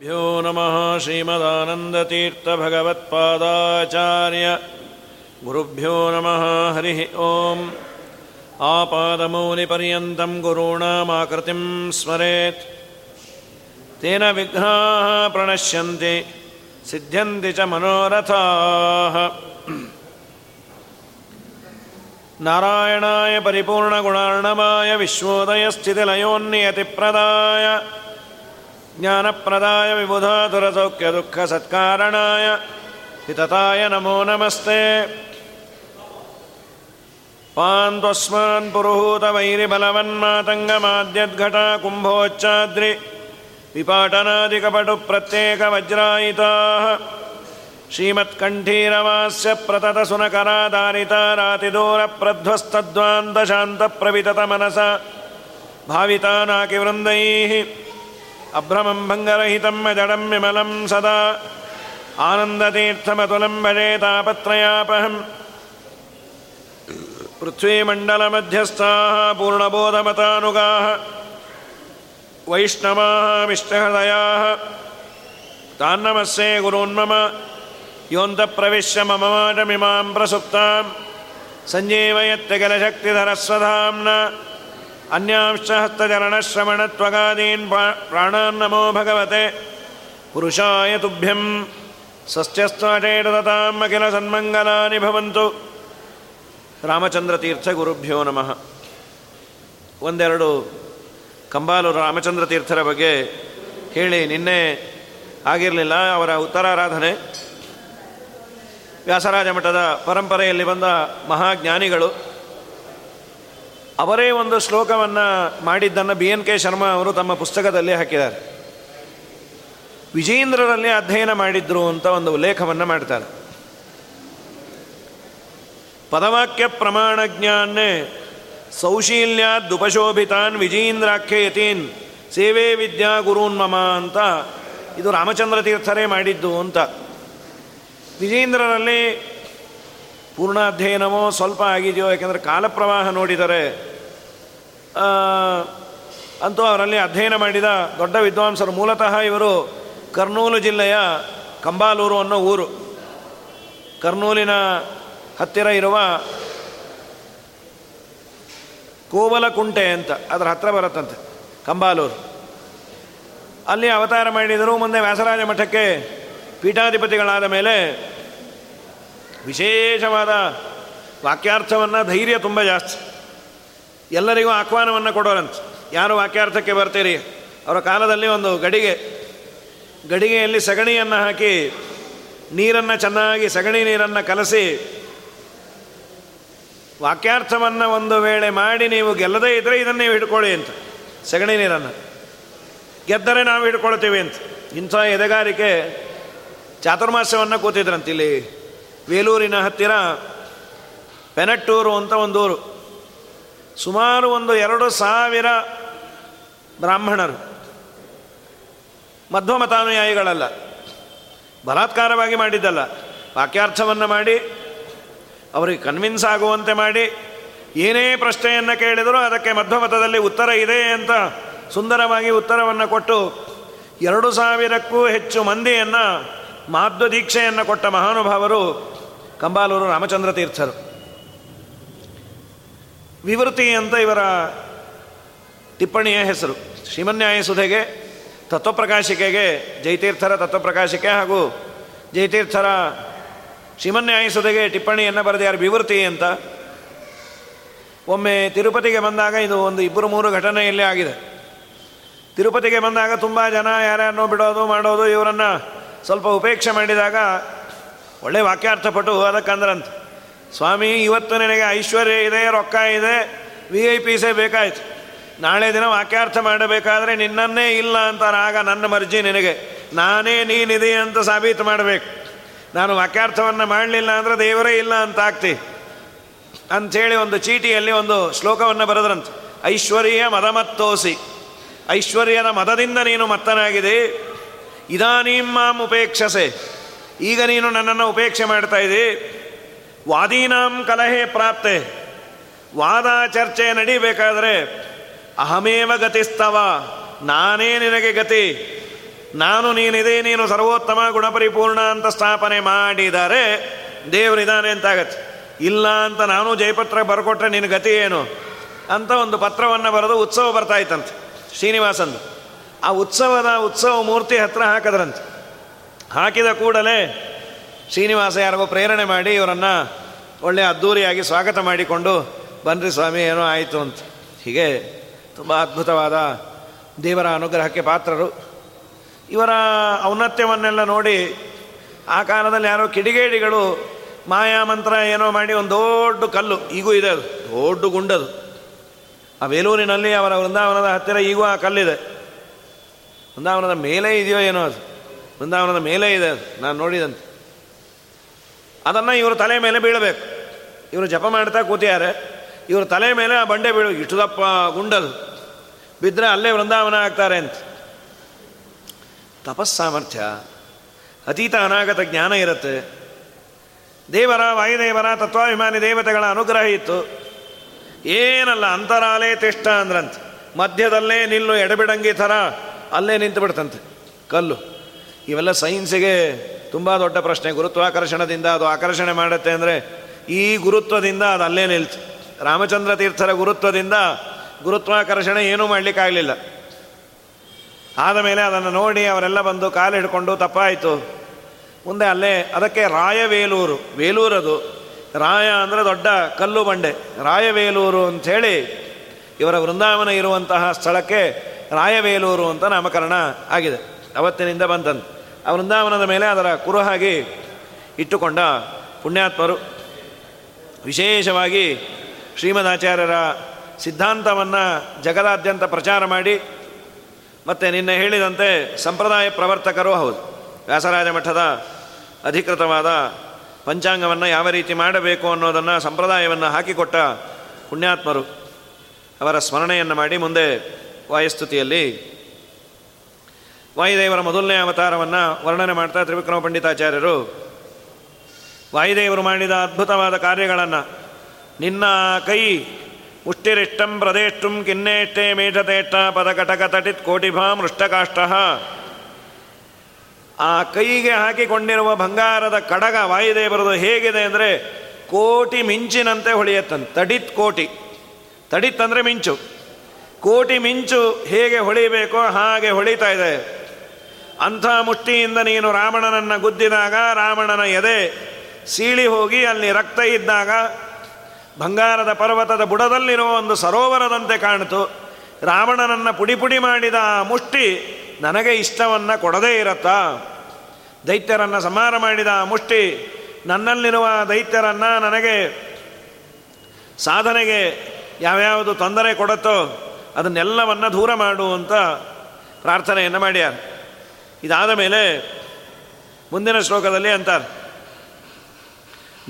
भ्यो नमः श्रीमदानन्दतीर्थभगवत्पादाचार्य। गुरुभ्यो नमः हरिः ओम्। आपादमौलिपर्यन्तं गुरूणामाकृतिं स्मरेत्। तेन विघ्नाः प्रणश्यन्ति सिद्ध्यन्ति च मनोरथाः। नारायणाय परिपूर्णगुणार्णवाय विश्वोदयस्थितिलयोन्नियतिप्रदाय ज्ञानप्रदाय विबुधातुरसौख्यदुःखसत्कारणाय हितताय नमो नमस्ते। पान्त्वस्मान् पुरुहूतवैरिबलवन्मातङ्गमाद्यद्घटा कुम्भोच्चाद्रि विपाटनादिकपटुप्रत्येकवज्रायिताः। श्रीमत्कण्ठीरवास्य प्रततसुनकरादारितारातिदूरप्रध्वस्तद्वान्तशान्तप्रविततमनसा भावितानाकिवृन्दैः अभ्रमं भङ्गरहितं जडं विमलं सदा। आनन्दतीर्थमतुलं भजे तापत्रयापहम्। पृथ्वीमण्डलमध्यस्थाः पूर्णबोधमतानुगाः। वैष्णवाः विष्णहृदयाः तान्नमस्ये गुरून्मम योऽन्तप्रविश्य मम वाचमिमां प्रसुप्तां सञ्जीवयत्यखिलशक्तिधरस्वधाम्ना अन्यांश्च हस्तचरणश्रवणत्वगादीन् प्राणान्नमो भगवते पुरुषाय तुभ्यं सस्यस्त्वाचेटदताम् अखिलसन्मङ्गलानि भवन्तु ರಾಮಚಂದ್ರತೀರ್ಥ ಗುರುಭ್ಯೋ ನಮಃ ಒಂದೆರಡು ಕಂಬಾಲೂರು ರಾಮಚಂದ್ರ ತೀರ್ಥರ ಬಗ್ಗೆ ಹೇಳಿ ನಿನ್ನೆ ಆಗಿರಲಿಲ್ಲ ಅವರ ಉತ್ತರಾರಾಧನೆ ವ್ಯಾಸರಾಜ ಮಠದ ಪರಂಪರೆಯಲ್ಲಿ ಬಂದ ಮಹಾಜ್ಞಾನಿಗಳು ಅವರೇ ಒಂದು ಶ್ಲೋಕವನ್ನು ಮಾಡಿದ್ದನ್ನು ಬಿ ಎನ್ ಕೆ ಶರ್ಮಾ ಅವರು ತಮ್ಮ ಪುಸ್ತಕದಲ್ಲಿ ಹಾಕಿದ್ದಾರೆ. ವಿಜೇಂದ್ರರಲ್ಲಿ ಅಧ್ಯಯನ ಮಾಡಿದ್ರು ಅಂತ ಒಂದು ಉಲ್ಲೇಖವನ್ನು ಮಾಡ್ತಾರೆ. ಪದವಾಕ್ಯ ಪ್ರಮಾಣ ಜ್ಞಾನೇ ಸೌಶೀಲ್ಯಾದುಪಶೋಭಿತಾನ್ ಯತೀನ್ ಸೇವೆ ವಿದ್ಯಾ ಗುರೂನ್ಮಮ ಅಂತ ಇದು ರಾಮಚಂದ್ರ ತೀರ್ಥರೇ ಮಾಡಿದ್ದು ಅಂತ. ವಿಜೇಂದ್ರರಲ್ಲಿ ಪೂರ್ಣ ಅಧ್ಯಯನವೋ ಸ್ವಲ್ಪ ಆಗಿದೆಯೋ, ಯಾಕೆಂದರೆ ಕಾಲಪ್ರವಾಹ ನೋಡಿದರೆ ಅಂತೂ ಅವರಲ್ಲಿ ಅಧ್ಯಯನ ಮಾಡಿದ ದೊಡ್ಡ ವಿದ್ವಾಂಸರು. ಮೂಲತಃ ಇವರು ಕರ್ನೂಲು ಜಿಲ್ಲೆಯ ಕಂಬಾಲೂರು ಅನ್ನೋ ಊರು. ಕರ್ನೂಲಿನ ಹತ್ತಿರ ಇರುವ ಕೋವಲಕುಂಟೆ ಅಂತ, ಅದರ ಹತ್ತಿರ ಬರುತ್ತಂತೆ, ಕಂಬಾಲೂರು. ಅಲ್ಲಿ ಅವತಾರ ಮಾಡಿದರು ಮುಂದೆ ವ್ಯಾಸರಾಜ ಮಠಕ್ಕೆ ಪೀಠಾಧಿಪತಿಗಳಾದ ಮೇಲೆ ವಿಶೇಷವಾದ ವಾಕ್ಯಾರ್ಥವನ್ನು ಧೈರ್ಯ ತುಂಬ ಜಾಸ್ತಿ. ಎಲ್ಲರಿಗೂ ಆಹ್ವಾನವನ್ನು ಕೊಡೋರಂತೆ. ಯಾರು ವಾಕ್ಯಾರ್ಥಕ್ಕೆ ಬರ್ತೀರಿ? ಅವರ ಕಾಲದಲ್ಲಿ ಒಂದು ಗಡಿಗೆ. ಗಡಿಗೆಯಲ್ಲಿ ಸಗಣಿಯನ್ನು ಹಾಕಿ ನೀರನ್ನು ಚೆನ್ನಾಗಿ ಸಗಣಿ ನೀರನ್ನು ಕಲಸಿ ವಾಕ್ಯಾರ್ಥವನ್ನು ಒಂದು ವೇಳೆ ಮಾಡಿ ನೀವು ಗೆಲ್ಲದೇ ಇದ್ದರೆ ಇದನ್ನು ನೀವು ಹಿಡ್ಕೊಳ್ಳಿ ಅಂತ. ಸಗಣಿ ನೀರನ್ನು. ಗೆದ್ದರೆ ನಾವು ಹಿಡ್ಕೊಳ್ತೀವಿ ಅಂತ. ಇಂಥ ಎದೆಗಾರಿಕೆ ಚಾತುರ್ಮಾಸ್ಯವನ್ನು ಕೂತಿದ್ರಂತ ಇಲ್ಲಿ. ವೇಲೂರಿನ ಹತ್ತಿರ ಪೆನಟ್ಟೂರು ಅಂತ ಒಂದು ಊರು ಸುಮಾರು ಒಂದು ಎರಡು ಸಾವಿರ ಬ್ರಾಹ್ಮಣರು. ಮಧ್ವಮತಾನುಯಾಯಿಗಳಲ್ಲ. ಬಲಾತ್ಕಾರವಾಗಿ ಮಾಡಿದ್ದಲ್ಲ. ವಾಕ್ಯಾರ್ಥವನ್ನು ಮಾಡಿ, ಅವರಿಗೆ ಕನ್ವಿನ್ಸ್ ಆಗುವಂತೆ ಮಾಡಿ, ಏನೇ ಪ್ರಶ್ನೆಯನ್ನು ಕೇಳಿದರೂ ಅದಕ್ಕೆ ಮಧ್ವಮತದಲ್ಲಿ ಉತ್ತರ ಇದೆ ಅಂತ ಸುಂದರವಾಗಿ ಉತ್ತರವನ್ನು ಕೊಟ್ಟು, ಎರಡು ಸಾವಿರಕ್ಕೂ ಹೆಚ್ಚು ಮಂದಿಯನ್ನು ಮಾಧ್ವ ದೀಕ್ಷೆಯನ್ನು ಕೊಟ್ಟ ಮಹಾನುಭಾವರು ಕಂಬಾಲೂರು ರಾಮಚಂದ್ರ ತೀರ್ಥರು. ವಿವೃತಿ ಅಂತ ಇವರ ಟಿಪ್ಪಣಿಯ ಹೆಸರು. ಶ್ರೀಮನ್ಯಾಯ ಸುಧೆಗೆ ತತ್ವಪ್ರಕಾಶಿಕೆಗೆ, ಜೈತೀರ್ಥರ ತತ್ವಪ್ರಕಾಶಿಕೆ ಹಾಗೂ ಜೈತೀರ್ಥರ ಶ್ರೀಮನ್ಯಾಯ ಸುಧೆಗೆ ಟಿಪ್ಪಣಿಯನ್ನು ಬರೆದ ಯಾರು? ವಿವೃತಿ ಅಂತ. ಒಮ್ಮೆ ತಿರುಪತಿಗೆ ಬಂದಾಗ ಇದು ಒಂದು ಇಬ್ಬರು ಮೂರು ಘಟನೆಯಲ್ಲೇ ಆಗಿದೆ. ತಿರುಪತಿಗೆ ಬಂದಾಗ ತುಂಬ ಜನ ಯಾರ್ಯಾರನ್ನೋ ಬಿಡೋದು ಮಾಡೋದು ಇವರನ್ನು ಸ್ವಲ್ಪ ಉಪೇಕ್ಷೆ ಮಾಡಿದಾಗ ಒಳ್ಳೆ ವಾಕ್ಯಾರ್ಥಪಟ್ಟು ಅದಕ್ಕಂದ್ರಂತ. ಸ್ವಾಮಿ, ಇವತ್ತು ನನಗೆ ಐಶ್ವರ್ಯ ಇದೆ, ರೊಕ್ಕ ಇದೆ ವಿ ಐ ಪಿಸೇ ಬೇಕಾಯ್ತು. ನಾಳೆ ದಿನ ವಾಕ್ಯಾರ್ಥ ಮಾಡಬೇಕಾದ್ರೆ ನಿನ್ನನ್ನೇ ಇಲ್ಲ ಅಂತಾರೆ ಆಗ ನನ್ನ ಮರ್ಜಿ ನಿನಗೆ. ನಾನೇ ನೀನಿದೆ ಅಂತ ಸಾಬೀತು ಮಾಡಬೇಕು. ನಾನು ವಾಕ್ಯಾರ್ಥವನ್ನು ಮಾಡಲಿಲ್ಲ ಅಂದರೆ ದೇವರೇ ಇಲ್ಲ ಅಂತ ಆಗ್ತಿ. ಅಂಥೇಳಿ ಒಂದು ಚೀಟಿಯಲ್ಲಿ ಒಂದು ಶ್ಲೋಕವನ್ನು ಬರೆದ್ರಂತೆ. ಐಶ್ವರ್ಯ ಮದಮತ್ತೋಸಿ. ಐಶ್ವರ್ಯದ ಮದದಿಂದ ನೀನು ಮತ್ತನಾಗಿದೆ. ಇದಾನೀಂ ಉಪೇಕ್ಷಸೆ. ಈಗ ನೀನು ನನ್ನನ್ನು ಉಪೇಕ್ಷೆ ಮಾಡ್ತಾ ಇದ್ದಿ. ವಾದೀನಾಂ ಕಲಹೆ ಪ್ರಾಪ್ತೆ. ವಾದ ಚರ್ಚೆ ನಡೀಬೇಕಾದ್ರೆ ಅಹಮೇವ ಗತಿಸ್ತವ. ನಾನೇ ನಿನಗೆ ಗತಿ. ನಾನು ನೀನಿದೆ, ನೀನು ಸರ್ವೋತ್ತಮ ಗುಣಪರಿಪೂರ್ಣ ಅಂತ ಸ್ಥಾಪನೆ ಮಾಡಿದರೆ ದೇವರಿದ್ದಾನೆ ಅಂತಾಗತ್ತೆ ಇಲ್ಲ ಅಂತ ನಾನು ಜಯಪತ್ರ ಬರ್ಕೊಟ್ರೆ ನಿನ್ನ ಗತಿ ಏನು? ಅಂತ ಒಂದು ಪತ್ರವನ್ನು ಬರೆದು ಉತ್ಸವ ಬರ್ತಾ ಇತ್ತಂತೆ ಶ್ರೀನಿವಾಸಂದು. ಆ ಉತ್ಸವದ ಉತ್ಸವ ಮೂರ್ತಿ ಹತ್ರ ಹಾಕಿದ್ರಂತೆ. ಹಾಕಿದ ಕೂಡಲೇ ಶ್ರೀನಿವಾಸ ಯಾರಿಗೋ ಪ್ರೇರಣೆ ಮಾಡಿ ಇವರನ್ನು ಒಳ್ಳೆಯ ಅದ್ಧೂರಿಯಾಗಿ ಸ್ವಾಗತ ಮಾಡಿಕೊಂಡು ಬನ್ರಿ ಸ್ವಾಮಿ, ಏನೋ ಆಯಿತು ಅಂತ. ಹೀಗೆ ತುಂಬ ಅದ್ಭುತವಾದ ದೇವರ ಅನುಗ್ರಹಕ್ಕೆ ಪಾತ್ರರು. ಇವರ ಔನ್ನತ್ಯವನ್ನೆಲ್ಲ ನೋಡಿ ಆ ಕಾಲದಲ್ಲಿ ಯಾರೋ ಕಿಡಿಗೇಡಿಗಳು ಮಾಯಾ ಮಂತ್ರ ಏನೋ ಮಾಡಿ ಒಂದು ದೊಡ್ಡ ಕಲ್ಲು, ಈಗೂ ಇದೆ ಅದು, ದೊಡ್ಡ ಗುಂಡದು. ಆ ಬೇಲೂರಿನಲ್ಲಿ ಅವರ ವೃಂದಾವನದ ಹತ್ತಿರ ಈಗೂ ಆ ಕಲ್ಲಿದೆ. ವೃಂದಾವನದ ಮೇಲೆ ಇದೆಯೋ ಏನೋ ಅದು, ವೃಂದಾವನದ ಮೇಲೆ ಇದೆ ಅದು, ನಾನು ನೋಡಿದಂತೆ. ಅದನ್ನು ಇವರು ತಲೆ ಮೇಲೆ ಬೀಳಬೇಕು. ಇವರು ಜಪ ಮಾಡ್ತಾ ಕೂತಿದ್ದಾರೆ. ಇವರು ತಲೆ ಮೇಲೆ ಆ ಬಂಡೆ ಬೀಳು, ಇಷ್ಟುದಪ್ಪ ಗುಂಡದು ಬಿದ್ದರೆ ಅಲ್ಲೇ ವೃಂದಾವನ ಆಗ್ತಾರೆ ಅಂತ. ತಪಸ್ಸಾಮರ್ಥ್ಯ ಅತೀತ ಅನಾಗತ ಜ್ಞಾನ ಇರುತ್ತೆ. ದೇವರ, ವಾಯುದೇವರ, ತತ್ವಾಭಿಮಾನಿ ದೇವತೆಗಳ ಅನುಗ್ರಹ ಇತ್ತು. ಏನಲ್ಲ, ಅಂತರಾಲೇ ತಿಷ್ಟ ಅಂದ್ರಂತೆ. ಮಧ್ಯದಲ್ಲೇ ನಿಲ್ಲು ಎಡಬಿಡಂಗಿ ಥರ, ಅಲ್ಲೇ ನಿಂತು ಬಿಡ್ತಂತೆ. ಕಲ್ಲು. ಇವೆಲ್ಲ ಸೈನ್ಸಿಗೆ ತುಂಬ ದೊಡ್ಡ ಪ್ರಶ್ನೆ. ಗುರುತ್ವಾಕರ್ಷಣದಿಂದ ಅದು ಆಕರ್ಷಣೆ ಮಾಡುತ್ತೆ ಅಂದರೆ ಈ ಗುರುತ್ವದಿಂದ ಅದು ಅಲ್ಲೇ ನಿಲ್ತು. ರಾಮಚಂದ್ರ ತೀರ್ಥರ ಗುರುತ್ವದಿಂದ ಗುರುತ್ವಾಕರ್ಷಣೆ ಏನೂ ಮಾಡಲಿಕ್ಕಾಗಲಿಲ್ಲ. ಆದ ಮೇಲೆ ಅದನ್ನು ನೋಡಿ ಅವರೆಲ್ಲ ಬಂದು ಕಾಲು ಹಿಡ್ಕೊಂಡು ತಪ್ಪಾಯಿತು. ಮುಂದೆ ಅಲ್ಲೇ, ಅದಕ್ಕೆ ರಾಯವೇಲೂರು. ವೇಲೂರದು. ರಾಯ ಅಂದರೆ ದೊಡ್ಡ ಕಲ್ಲು ಬಂಡೆ. ರಾಯವೇಲೂರು ಅಂಥೇಳಿ ಇವರ ವೃಂದಾವನ ಇರುವಂತಹ ಸ್ಥಳಕ್ಕೆ ರಾಯವೇಲೂರು ಅಂತ ನಾಮಕರಣ ಆಗಿದೆ. ಅವತ್ತಿನಿಂದ ಬಂತಂದು ಆ ವೃಂದಾವನದ ಮೇಲೆ ಅದರ ಕುರುಹಾಗಿ ಇಟ್ಟುಕೊಂಡ ಪುಣ್ಯಾತ್ಮರು. ವಿಶೇಷವಾಗಿ ಶ್ರೀಮದಾಚಾರ್ಯರ ಸಿದ್ಧಾಂತವನ್ನು ಜಗದಾದ್ಯಂತ ಪ್ರಚಾರ ಮಾಡಿ, ಮತ್ತು ನಿನ್ನೆ ಹೇಳಿದಂತೆ ಸಂಪ್ರದಾಯ ಪ್ರವರ್ತಕರೂ ಹೌದು. ವ್ಯಾಸರಾಜ ಮಠದ ಅಧಿಕೃತವಾದ ಪಂಚಾಂಗವನ್ನು ಯಾವ ರೀತಿ ಮಾಡಬೇಕು ಅನ್ನೋದನ್ನು ಸಂಪ್ರದಾಯವನ್ನು ಹಾಕಿಕೊಟ್ಟ ಪುಣ್ಯಾತ್ಮರು ಅವರ ಸ್ಮರಣೆಯನ್ನು ಮಾಡಿ ಮುಂದೆ ವಾಯುಸ್ತುತಿಯಲ್ಲಿ ವಾಯುದೇವರ ಮೊದಲನೇ ಅವತಾರವನ್ನು ವರ್ಣನೆ ಮಾಡ್ತಾ ತ್ರಿವಿಕ್ರಮ ಪಂಡಿತಾಚಾರ್ಯರು. ವಾಯುದೇವರು ಮಾಡಿದ ಅದ್ಭುತವಾದ ಕಾರ್ಯಗಳನ್ನು. ನಿನ್ನ ಕೈ ಉಷ್ಟಿರಿಷ್ಟಂ ಪ್ರದೇಷ್ಟುಂ ಕಿನ್ನೇಷ್ಟೇ ಮೇಷತೇಷ್ಟ ಪದಕಟಕ ತಟಿತ್ ಕೋಟಿಭಾಂ ಮೃಷ್ಟಕಾಷ್ಟ ಆ ಕೈಗೆ ಹಾಕಿಕೊಂಡಿರುವ ಬಂಗಾರದ ಕಡಗ ವಾಯುದೇವರದು ಹೇಗಿದೆ ಅಂದರೆ ಕೋಟಿ ಮಿಂಚಿನಂತೆ ಹೊಳೆಯತ್ತಂತೆ. ತಡಿತ್ ಕೋಟಿ. ತಡಿತ್ ಅಂದರೆ ಮಿಂಚು. ಕೋಟಿ ಮಿಂಚು ಹೇಗೆ ಹೊಳಿಬೇಕೋ ಹಾಗೆ ಹೊಳಿತಾ ಇದೆ. ಅಂಥ ಮುಷ್ಟಿಯಿಂದ ನೀನು ರಾವಣನನ್ನು ಗುದ್ದಿದಾಗ ರಾವಣನ ಎದೆ ಸೀಳಿ ಹೋಗಿ ಅಲ್ಲಿ ರಕ್ತ ಇದ್ದಾಗ ಬಂಗಾರದ ಪರ್ವತದ ಬುಡದಲ್ಲಿರುವ ಒಂದು ಸರೋವರದಂತೆ ಕಾಣಿತು. ರಾವಣನನ್ನು ಪುಡಿ ಪುಡಿ ಮಾಡಿದ ಆ ಮುಷ್ಟಿ ನನಗೆ ಇಷ್ಟವನ್ನು ಕೊಡದೇ ಇರತ್ತಾ. ದೈತ್ಯರನ್ನು ಸಂಹಾರ ಮಾಡಿದ ಆ ಮುಷ್ಟಿ ನನ್ನಲ್ಲಿರುವ ದೈತ್ಯರನ್ನು ನನಗೆ ಸಾಧನೆಗೆ ಯಾವ್ಯಾವುದು ತೊಂದರೆ ಕೊಡುತ್ತೋ ಅದನ್ನೆಲ್ಲವನ್ನು ದೂರ ಮಾಡು ಅಂತ ಪ್ರಾರ್ಥನೆಯನ್ನು ಮಾಡ್ಯಾರ ಇದಾದ ಮೇಲೆ ಮುಂದಿನ ಶ್ಲೋಕದಲ್ಲಿ ಅಂತಾರೆ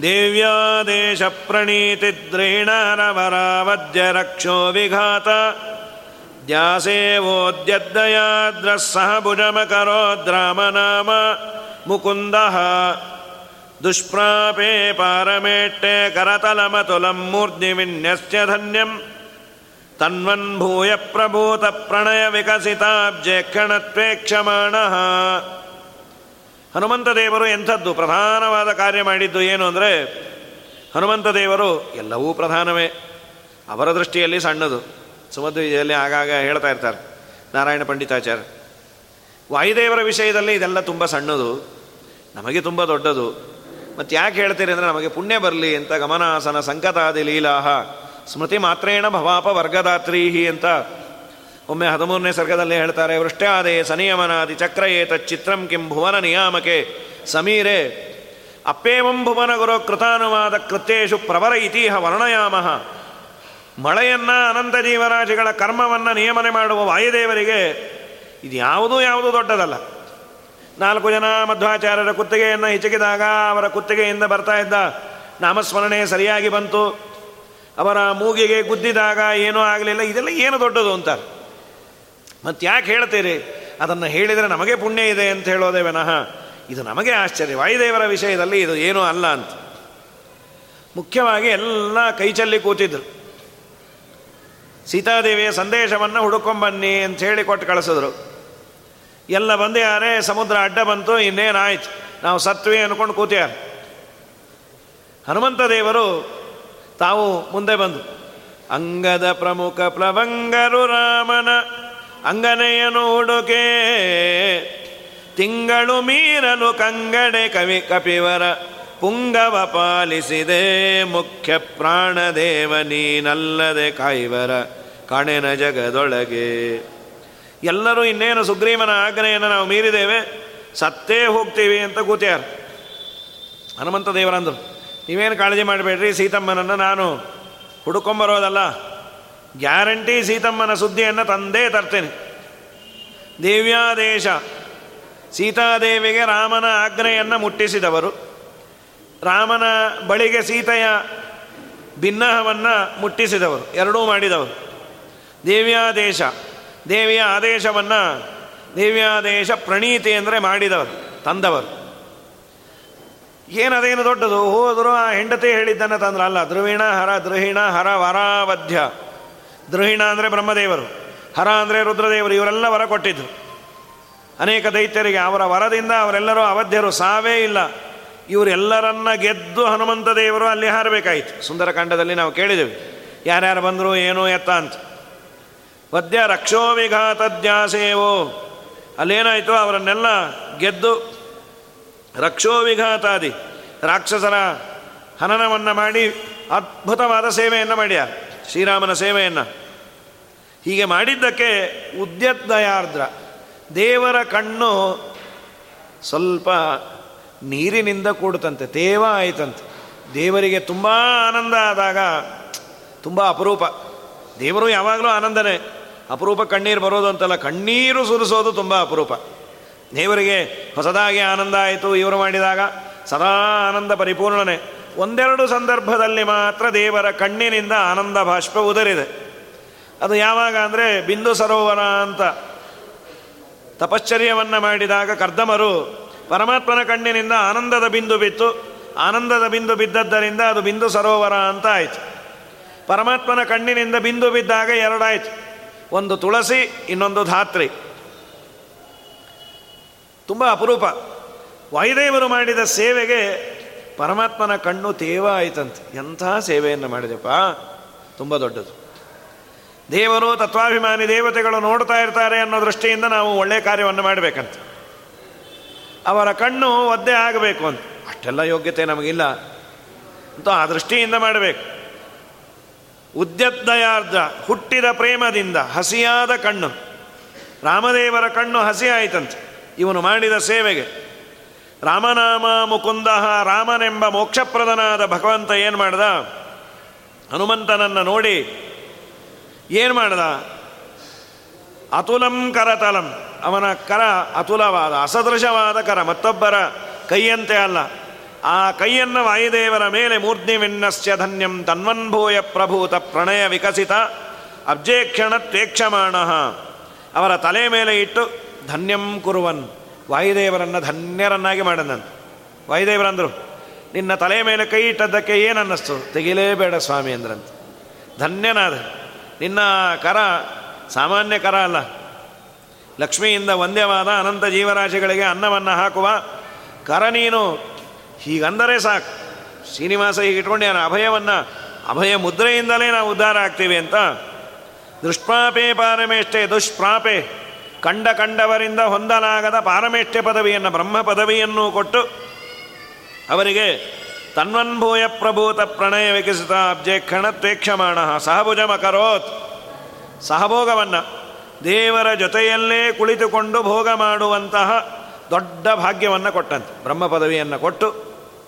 ದೇವ್ಯಾದೇಶ ಪ್ರಣೀತಿದ್ರೇಣಾರವರಾವದ್ಯ ರಕ್ಷೋ ವಿಘಾತ ದ್ಯಾಸೇವೋದ್ಯದ್ದಯಾದ್ರ ಸಹ ಭುಜಮಕರೋದ್ರಾಮನಾಮ ಮುಕುಂದ ದುಷ್ಪ್ರಾಪೇ ಪಾರಮೇಟ್ಟೆ ಕರತಲಮತುಲಂ ಮೂರ್ಧಿ ವಿನ್ಯಸ್ಯ ಧನ್ಯಂ ತನ್ವನ್ ಭೂಯ ಪ್ರಭೂತ ಪ್ರಣಯ ವಿಕಸಿತಾಬ್ಜೆ ಕ್ಷಣತ್ವೇಕ್ಷಮಾಣ ಹನುಮಂತ ದೇವರು ಎಂಥದ್ದು ಪ್ರಧಾನವಾದ ಕಾರ್ಯ ಮಾಡಿದ್ದು ಏನು ಅಂದರೆ, ಹನುಮಂತ ದೇವರು ಎಲ್ಲವೂ ಪ್ರಧಾನವೇ. ಅವರ ದೃಷ್ಟಿಯಲ್ಲಿ ಸಣ್ಣದು. ಸುಮಧ್ವಿಜಯಲ್ಲಿ ಆಗಾಗ ಹೇಳ್ತಾ ಇರ್ತಾರೆ, ನಾರಾಯಣ ಪಂಡಿತಾಚಾರ್ಯ. ವಾಯುದೇವರ ವಿಷಯದಲ್ಲಿ ಇದೆಲ್ಲ ತುಂಬ ಸಣ್ಣದು, ನಮಗೆ ತುಂಬ ದೊಡ್ಡದು. ಮತ್ತು ಯಾಕೆ ಹೇಳ್ತೀರಿ ಅಂದರೆ, ನಮಗೆ ಪುಣ್ಯ ಬರಲಿ ಅಂತ ಗಮನಾಸನ ಸಂಕತಾದಿ ಲೀಲಾಹ. ಸ್ಮೃತಿ ಮಾತ್ರೇಣ ಭವಾಪ ವರ್ಗದಾತ್ರೀಹಿ ಅಂತ ಒಮ್ಮೆ ಹದಿಮೂರನೇ ಸರ್ಗದಲ್ಲಿ ಹೇಳ್ತಾರೆ, ವೃಷ್ಟ್ಯಾದೆ ಸನಿಯಮನಾದಿ ಚಕ್ರಯೇತ ಚಿತ್ರಂ ಕಿಂ ಭುವನ ನಿಯಾಮಕೆ ಸಮೀರೆ ಅಪ್ಪೇವಂ ಭುವನ ಗುರು ಕೃತಾನುವಾದ ಕೃತ್ಯೇಶು ಪ್ರವರ ಇತಿಹ ವರ್ಣಯಾಮಹ. ಮಳೆಯನ್ನು ಅನಂತ ಜೀವರಾಜಿಗಳ ಕರ್ಮವನ್ನು ನಿಯಮನೆ ಮಾಡುವ ವಾಯುದೇವರಿಗೆ ಇದು ಯಾವುದೂ ಯಾವುದೂ ದೊಡ್ಡದಲ್ಲ. ನಾಲ್ಕು ಜನ ಮಧ್ವಾಚಾರ್ಯರ ಕುತ್ತಿಗೆಯನ್ನು ಹಿಚಕಿದಾಗ ಅವರ ಕುತ್ತಿಗೆಯಿಂದ ಬರ್ತಾ ಇದ್ದ ನಾಮಸ್ಮರಣೆ ಸರಿಯಾಗಿ ಬಂತು. ಅವರ ಮೂಗಿಗೆ ಗುದ್ದಿದಾಗ ಏನೂ ಆಗಲಿಲ್ಲ. ಇದೆಲ್ಲ ಏನು ದೊಡ್ಡದು ಅಂತಾರೆ ಮತ್ತೆ ಯಾಕೆ ಹೇಳ್ತೀರಿ? ಅದನ್ನು ಹೇಳಿದರೆ ನಮಗೆ ಪುಣ್ಯ ಇದೆ ಅಂತ ಹೇಳೋದೇ ವಿನಃ. ಇದು ನಮಗೆ ಆಶ್ಚರ್ಯ. ವಾಯುದೇವರ ವಿಷಯದಲ್ಲಿ ಇದು ಏನೂ ಅಲ್ಲ ಅಂತ. ಮುಖ್ಯವಾಗಿ ಎಲ್ಲ ಕೈಚಲ್ಲಿ ಕೂತಿದ್ರು. ಸೀತಾದೇವಿಯ ಸಂದೇಶವನ್ನು ಹುಡುಕೊಂಬನ್ನಿ ಅಂತ ಹೇಳಿ ಕೊಟ್ಟು ಕಳಿಸಿದ್ರು. ಎಲ್ಲ ಬಂದಿದ್ದಾರೆ ಸಮುದ್ರ ಅಡ್ಡ ಬಂತು, ಇನ್ನೇನಾಯ್ತು? ನಾವು ಸತ್ವಿ ಅನ್ಕೊಂಡು ಕೂತಿಯಾರ. ಹನುಮಂತ ದೇವರು ತಾವು ಮುಂದೆ ಬಂದು, ಅಂಗದ ಪ್ರಮುಖ ಪ್ಲವಂಗರು ರಾಮನ ಅಂಗನೆಯನು ಹುಡುಕೆ, ತಿಂಗಳು ಮೀರಲು ಕಂಗಡೆ ಕವಿ ಕಪಿವರ ಪುಂಗವ ಪಾಲಿಸಿದೆ, ಮುಖ್ಯ ಪ್ರಾಣದೇವ ನೀನಲ್ಲದೆ ಕಾಯಿವರ ಕಣೆನ ಜಗದೊಳಗೆ. ಎಲ್ಲರೂ ಇನ್ನೇನು ಸುಗ್ರೀವನ ಆಜ್ಞೆಯನ್ನು ನಾವು ಮೀರಿದ್ದೇವೆ, ಸತ್ತೇ ಹೋಗ್ತೀವಿ ಅಂತ ಕೂತ್ಯಾರ. ಹನುಮಂತ ದೇವರಂದರು. ನೀವೇನು ಕಾಳಜಿ ಮಾಡಬೇಡ್ರಿ, ಸೀತಮ್ಮನನ್ನು ನಾನು ಹುಡುಕೊಂಬರೋದಲ್ಲ. ಗ್ಯಾರಂಟಿ ಸೀತಮ್ಮನ ಸುದ್ದಿಯನ್ನು ತಂದೇ ತರ್ತೇನೆ. ದೇವ್ಯಾದೇಶ, ಸೀತಾದೇವಿಗೆ ರಾಮನ ಆಜ್ಞೆಯನ್ನು ಮುಟ್ಟಿಸಿದವರು. ರಾಮನ ಬಳಿಗೆ ಸೀತೆಯ ಭಿನ್ನಹವನ್ನು ಮುಟ್ಟಿಸಿದವರು, ಎರಡೂ ಮಾಡಿದವರು. ದೇವ್ಯಾದೇಶ, ದೇವಿಯ ಆದೇಶವನ್ನು ದೇವ್ಯಾದೇಶ ಪ್ರಣೀತಿ ಅಂದರೆ ಮಾಡಿದವರು, ತಂದವರು. ಏನದೇನು ದೊಡ್ಡದು? ಹೋದರು ಆ ಹೆಂಡತಿ ಹೇಳಿದ್ದನ್ನು ತಂದ್ರ. ಅಲ್ಲ ಧ್ರುವೀಣ ಹರ, ದ್ರುಹಿಣ, ಹರ, ವರಾವಧ್ಯ. ದ್ರುಹಿಣ ಅಂದರೆ ಬ್ರಹ್ಮದೇವರು, ಹರ ಅಂದರೆ ರುದ್ರದೇವರು, ಇವರೆಲ್ಲ ವರ ಕೊಟ್ಟಿದ್ರು. ಅನೇಕ ದೈತ್ಯರಿಗೆ ಅವರ ವರದಿಂದ ಅವರೆಲ್ಲರೂ ಅವಧ್ಯರು, ಸಾವೇ ಇಲ್ಲ. ಇವರೆಲ್ಲರನ್ನ ಗೆದ್ದು ಹನುಮಂತ ದೇವರು ಅಲ್ಲಿ ಹಾರಬೇಕಾಯಿತು. ಸುಂದರಕಾಂಡದಲ್ಲಿ ನಾವು ಕೇಳಿದೆವು. ಯಾರ್ಯಾರು ಬಂದರು, ಏನೋ, ಎತ್ತ ಅಂತ. ವದ್ಯ ರಕ್ಷೋ ವಿಘಾತದ್ಯಾಸೇವೋ ಅಲ್ಲೇನಾಯಿತು? ಅವರನ್ನೆಲ್ಲ ಗೆದ್ದು ರಕ್ಷೋ ವಿಘಾತಾದಿ. ರಾಕ್ಷಸರ ಹನನವನ್ನು ಮಾಡಿ ಅದ್ಭುತವಾದ ಸೇವೆಯನ್ನು ಮಾಡ್ಯ. ಶ್ರೀರಾಮನ ಸೇವೆಯನ್ನು. ಹೀಗೆ ಮಾಡಿದ್ದಕ್ಕೆ ಉದ್ಯದಯಾರ್ದ್ರ ದೇವರ ಕಣ್ಣು ಸ್ವಲ್ಪ ನೀರಿನಿಂದ ಕೂಡುತ್ತಂತೆ, ತೇವ ಆಯಿತಂತೆ. ದೇವರಿಗೆ ತುಂಬ ಆನಂದ ಆದಾಗ, ತುಂಬ ಅಪರೂಪ. ದೇವರು ಯಾವಾಗಲೂ ಆನಂದನೇ. ಅಪರೂಪ ಕಣ್ಣೀರು ಬರೋದು ಅಂತಲ್ಲ, ಕಣ್ಣೀರು ಸುರಿಸೋದು ತುಂಬ ಅಪರೂಪ. ದೇವರಿಗೆ ಹೊಸದಾಗಿ ಆನಂದ ಆಯಿತು ಇವರು ಮಾಡಿದಾಗ. ಸದಾ ಆನಂದ ಪರಿಪೂರ್ಣನೆ. ಒಂದೆರಡು ಸಂದರ್ಭದಲ್ಲಿ ಮಾತ್ರ ದೇವರ ಕಣ್ಣಿನಿಂದ ಆನಂದ ಬಾಷ್ಪ ಉದರಿದೆ. ಅದು ಯಾವಾಗ ಅಂದರೆ ಬಿಂದು ಸರೋವರ ಅಂತ. ತಪಶ್ಚರ್ಯವನ್ನು ಮಾಡಿದಾಗ ಕರ್ದಮರು ಪರಮಾತ್ಮನ ಕಣ್ಣಿನಿಂದ ಆನಂದದ ಬಿಂದು ಬಿತ್ತು. ಆನಂದದ ಬಿಂದು ಬಿದ್ದದ್ದರಿಂದ ಅದು ಬಿಂದು ಸರೋವರ ಅಂತ ಆಯಿತು. ಪರಮಾತ್ಮನ ಕಣ್ಣಿನಿಂದ ಬಿಂದು ಬಿದ್ದಾಗ ಎರಡಾಯಿತು. ಒಂದು ತುಳಸಿ, ಇನ್ನೊಂದು ಧಾತ್ರಿ. ತುಂಬ ಅಪರೂಪ. ವಾಯುದೇವರು ಮಾಡಿದ ಸೇವೆಗೆ ಪರಮಾತ್ಮನ ಕಣ್ಣು ತೇವ ಆಯ್ತಂತೆ. ಎಂಥ ಸೇವೆಯನ್ನು ಮಾಡಿದೆಪ್ಪ? ತುಂಬ ದೊಡ್ಡದು. ದೇವರು ತತ್ವಾಭಿಮಾನಿ ದೇವತೆಗಳು ನೋಡ್ತಾ ಇರ್ತಾರೆ ಅನ್ನೋ ದೃಷ್ಟಿಯಿಂದ ನಾವು ಒಳ್ಳೆಯ ಕಾರ್ಯವನ್ನು ಮಾಡಬೇಕಂತ. ಅವರ ಕಣ್ಣು ಒದ್ದೆ ಆಗಬೇಕು ಅಂತ. ಅಷ್ಟೆಲ್ಲ ಯೋಗ್ಯತೆ ನಮಗಿಲ್ಲ. ಅಂತ ಆ ದೃಷ್ಟಿಯಿಂದ ಮಾಡಬೇಕು. ಉದ್ಯದ್ದಯಾರ್ಧ ಹುಟ್ಟಿದ ಪ್ರೇಮದಿಂದ ಹಸಿಯಾದ ಕಣ್ಣು. ರಾಮದೇವರ ಕಣ್ಣು ಹಸಿ ಆಯ್ತಂತೆ. ಇವನು ಮಾಡಿದ ಸೇವೆಗೆ. ರಾಮನಾಮ ಮುಕುಂದ ರಾಮನೆಂಬ ಮೋಕ್ಷಪ್ರದನಾದ ಭಗವಂತ ಏನು ಮಾಡ್ದ? ಹನುಮಂತನನ್ನು ನೋಡಿ ಏನು ಮಾಡ್ದ? ಅತುಲಂ ಕರತಲಂ. ಅವನ ಕರ ಅತುಲವಾದ, ಅಸದೃಶವಾದ ಕರ, ಮತ್ತೊಬ್ಬರ ಕೈಯಂತೆ ಅಲ್ಲ. ಆ ಕೈಯನ್ನು ವಾಯುದೇವರ ಮೇಲೆ ಮೂರ್ಧ್ನಿವಿನ್ನಸ್ಯ ಧನ್ಯಂ ತನ್ವನ್ಭೂಯ ಪ್ರಭೂತ ಪ್ರಣಯ ವಿಕಸಿತ ಅಬ್ಜೇಕ್ಷಣ ತ್ವೇಕ್ಷಮಾಣ ಅವರ ತಲೆ ಮೇಲೆ ಇಟ್ಟು ಧನ್ಯಂ ಕುರುವನ್. ವಾಯುದೇವರನ್ನು ಧನ್ಯರನ್ನಾಗಿ ಮಾಡಿದನಂತ. ವಾಯುದೇವರಂದರು, ನಿನ್ನ ತಲೆ ಮೇಲೆ ಕೈ ಇಟ್ಟದ್ದಕ್ಕೆ ಏನು ಅನ್ನಿಸ್ತು ತೆಗಿಲೇಬೇಡ ಸ್ವಾಮಿ ಅಂದ್ರಂತ. ಧನ್ಯನಾದ. ನಿನ್ನ ಕರ, ಸಾಮಾನ್ಯ ಕರ ಅಲ್ಲ. ಲಕ್ಷ್ಮಿಯಿಂದ ಒಂದೇವಾದ ಅನಂತ ಜೀವರಾಶಿಗಳಿಗೆ ಅನ್ನವನ್ನು ಹಾಕುವ ಕರ ನೀನು. ಹೀಗಂದರೆ ಸಾಕು. ಶ್ರೀನಿವಾಸ ಹೀಗಿಟ್ಕೊಂಡು ನಾನು ಅಭಯವನ್ನು, ಅಭಯ ಮುದ್ರೆಯಿಂದಲೇ ನಾವು ಉದ್ಧಾರ ಆಗ್ತೀವಿ ಅಂತ. ದುಷ್ಪ್ರಾಪೆ ಪಾರಮೇಷ್ಟೆ ದುಷ್ಪ್ರಾಪೆ. ಕಂಡ ಕಂಡವರಿಂದ ಹೊಂದಲಾಗದ ಪಾರಮೇಷ್ಠ್ಯ ಪದವಿಯನ್ನು, ಬ್ರಹ್ಮ ಪದವಿಯನ್ನು ಕೊಟ್ಟು ಅವರಿಗೆ ತನ್ವನ್ಭೂಯ ಪ್ರಭೂತ ಪ್ರಣಯ ವಿಕಸಿತ ಅಬ್ಜೆ ಕ್ಷಣತ್ವೇಕ್ಷಮಾಣ ಸಹಭುಜಮಕರೋತ್. ಸಹಭೋಗವನ್ನು ದೇವರ ಜೊತೆಯಲ್ಲೇ ಕುಳಿತುಕೊಂಡು ಭೋಗ ಮಾಡುವಂತಹ ದೊಡ್ಡ ಭಾಗ್ಯವನ್ನು ಕೊಟ್ಟಂತೆ. ಬ್ರಹ್ಮ ಪದವಿಯನ್ನು ಕೊಟ್ಟು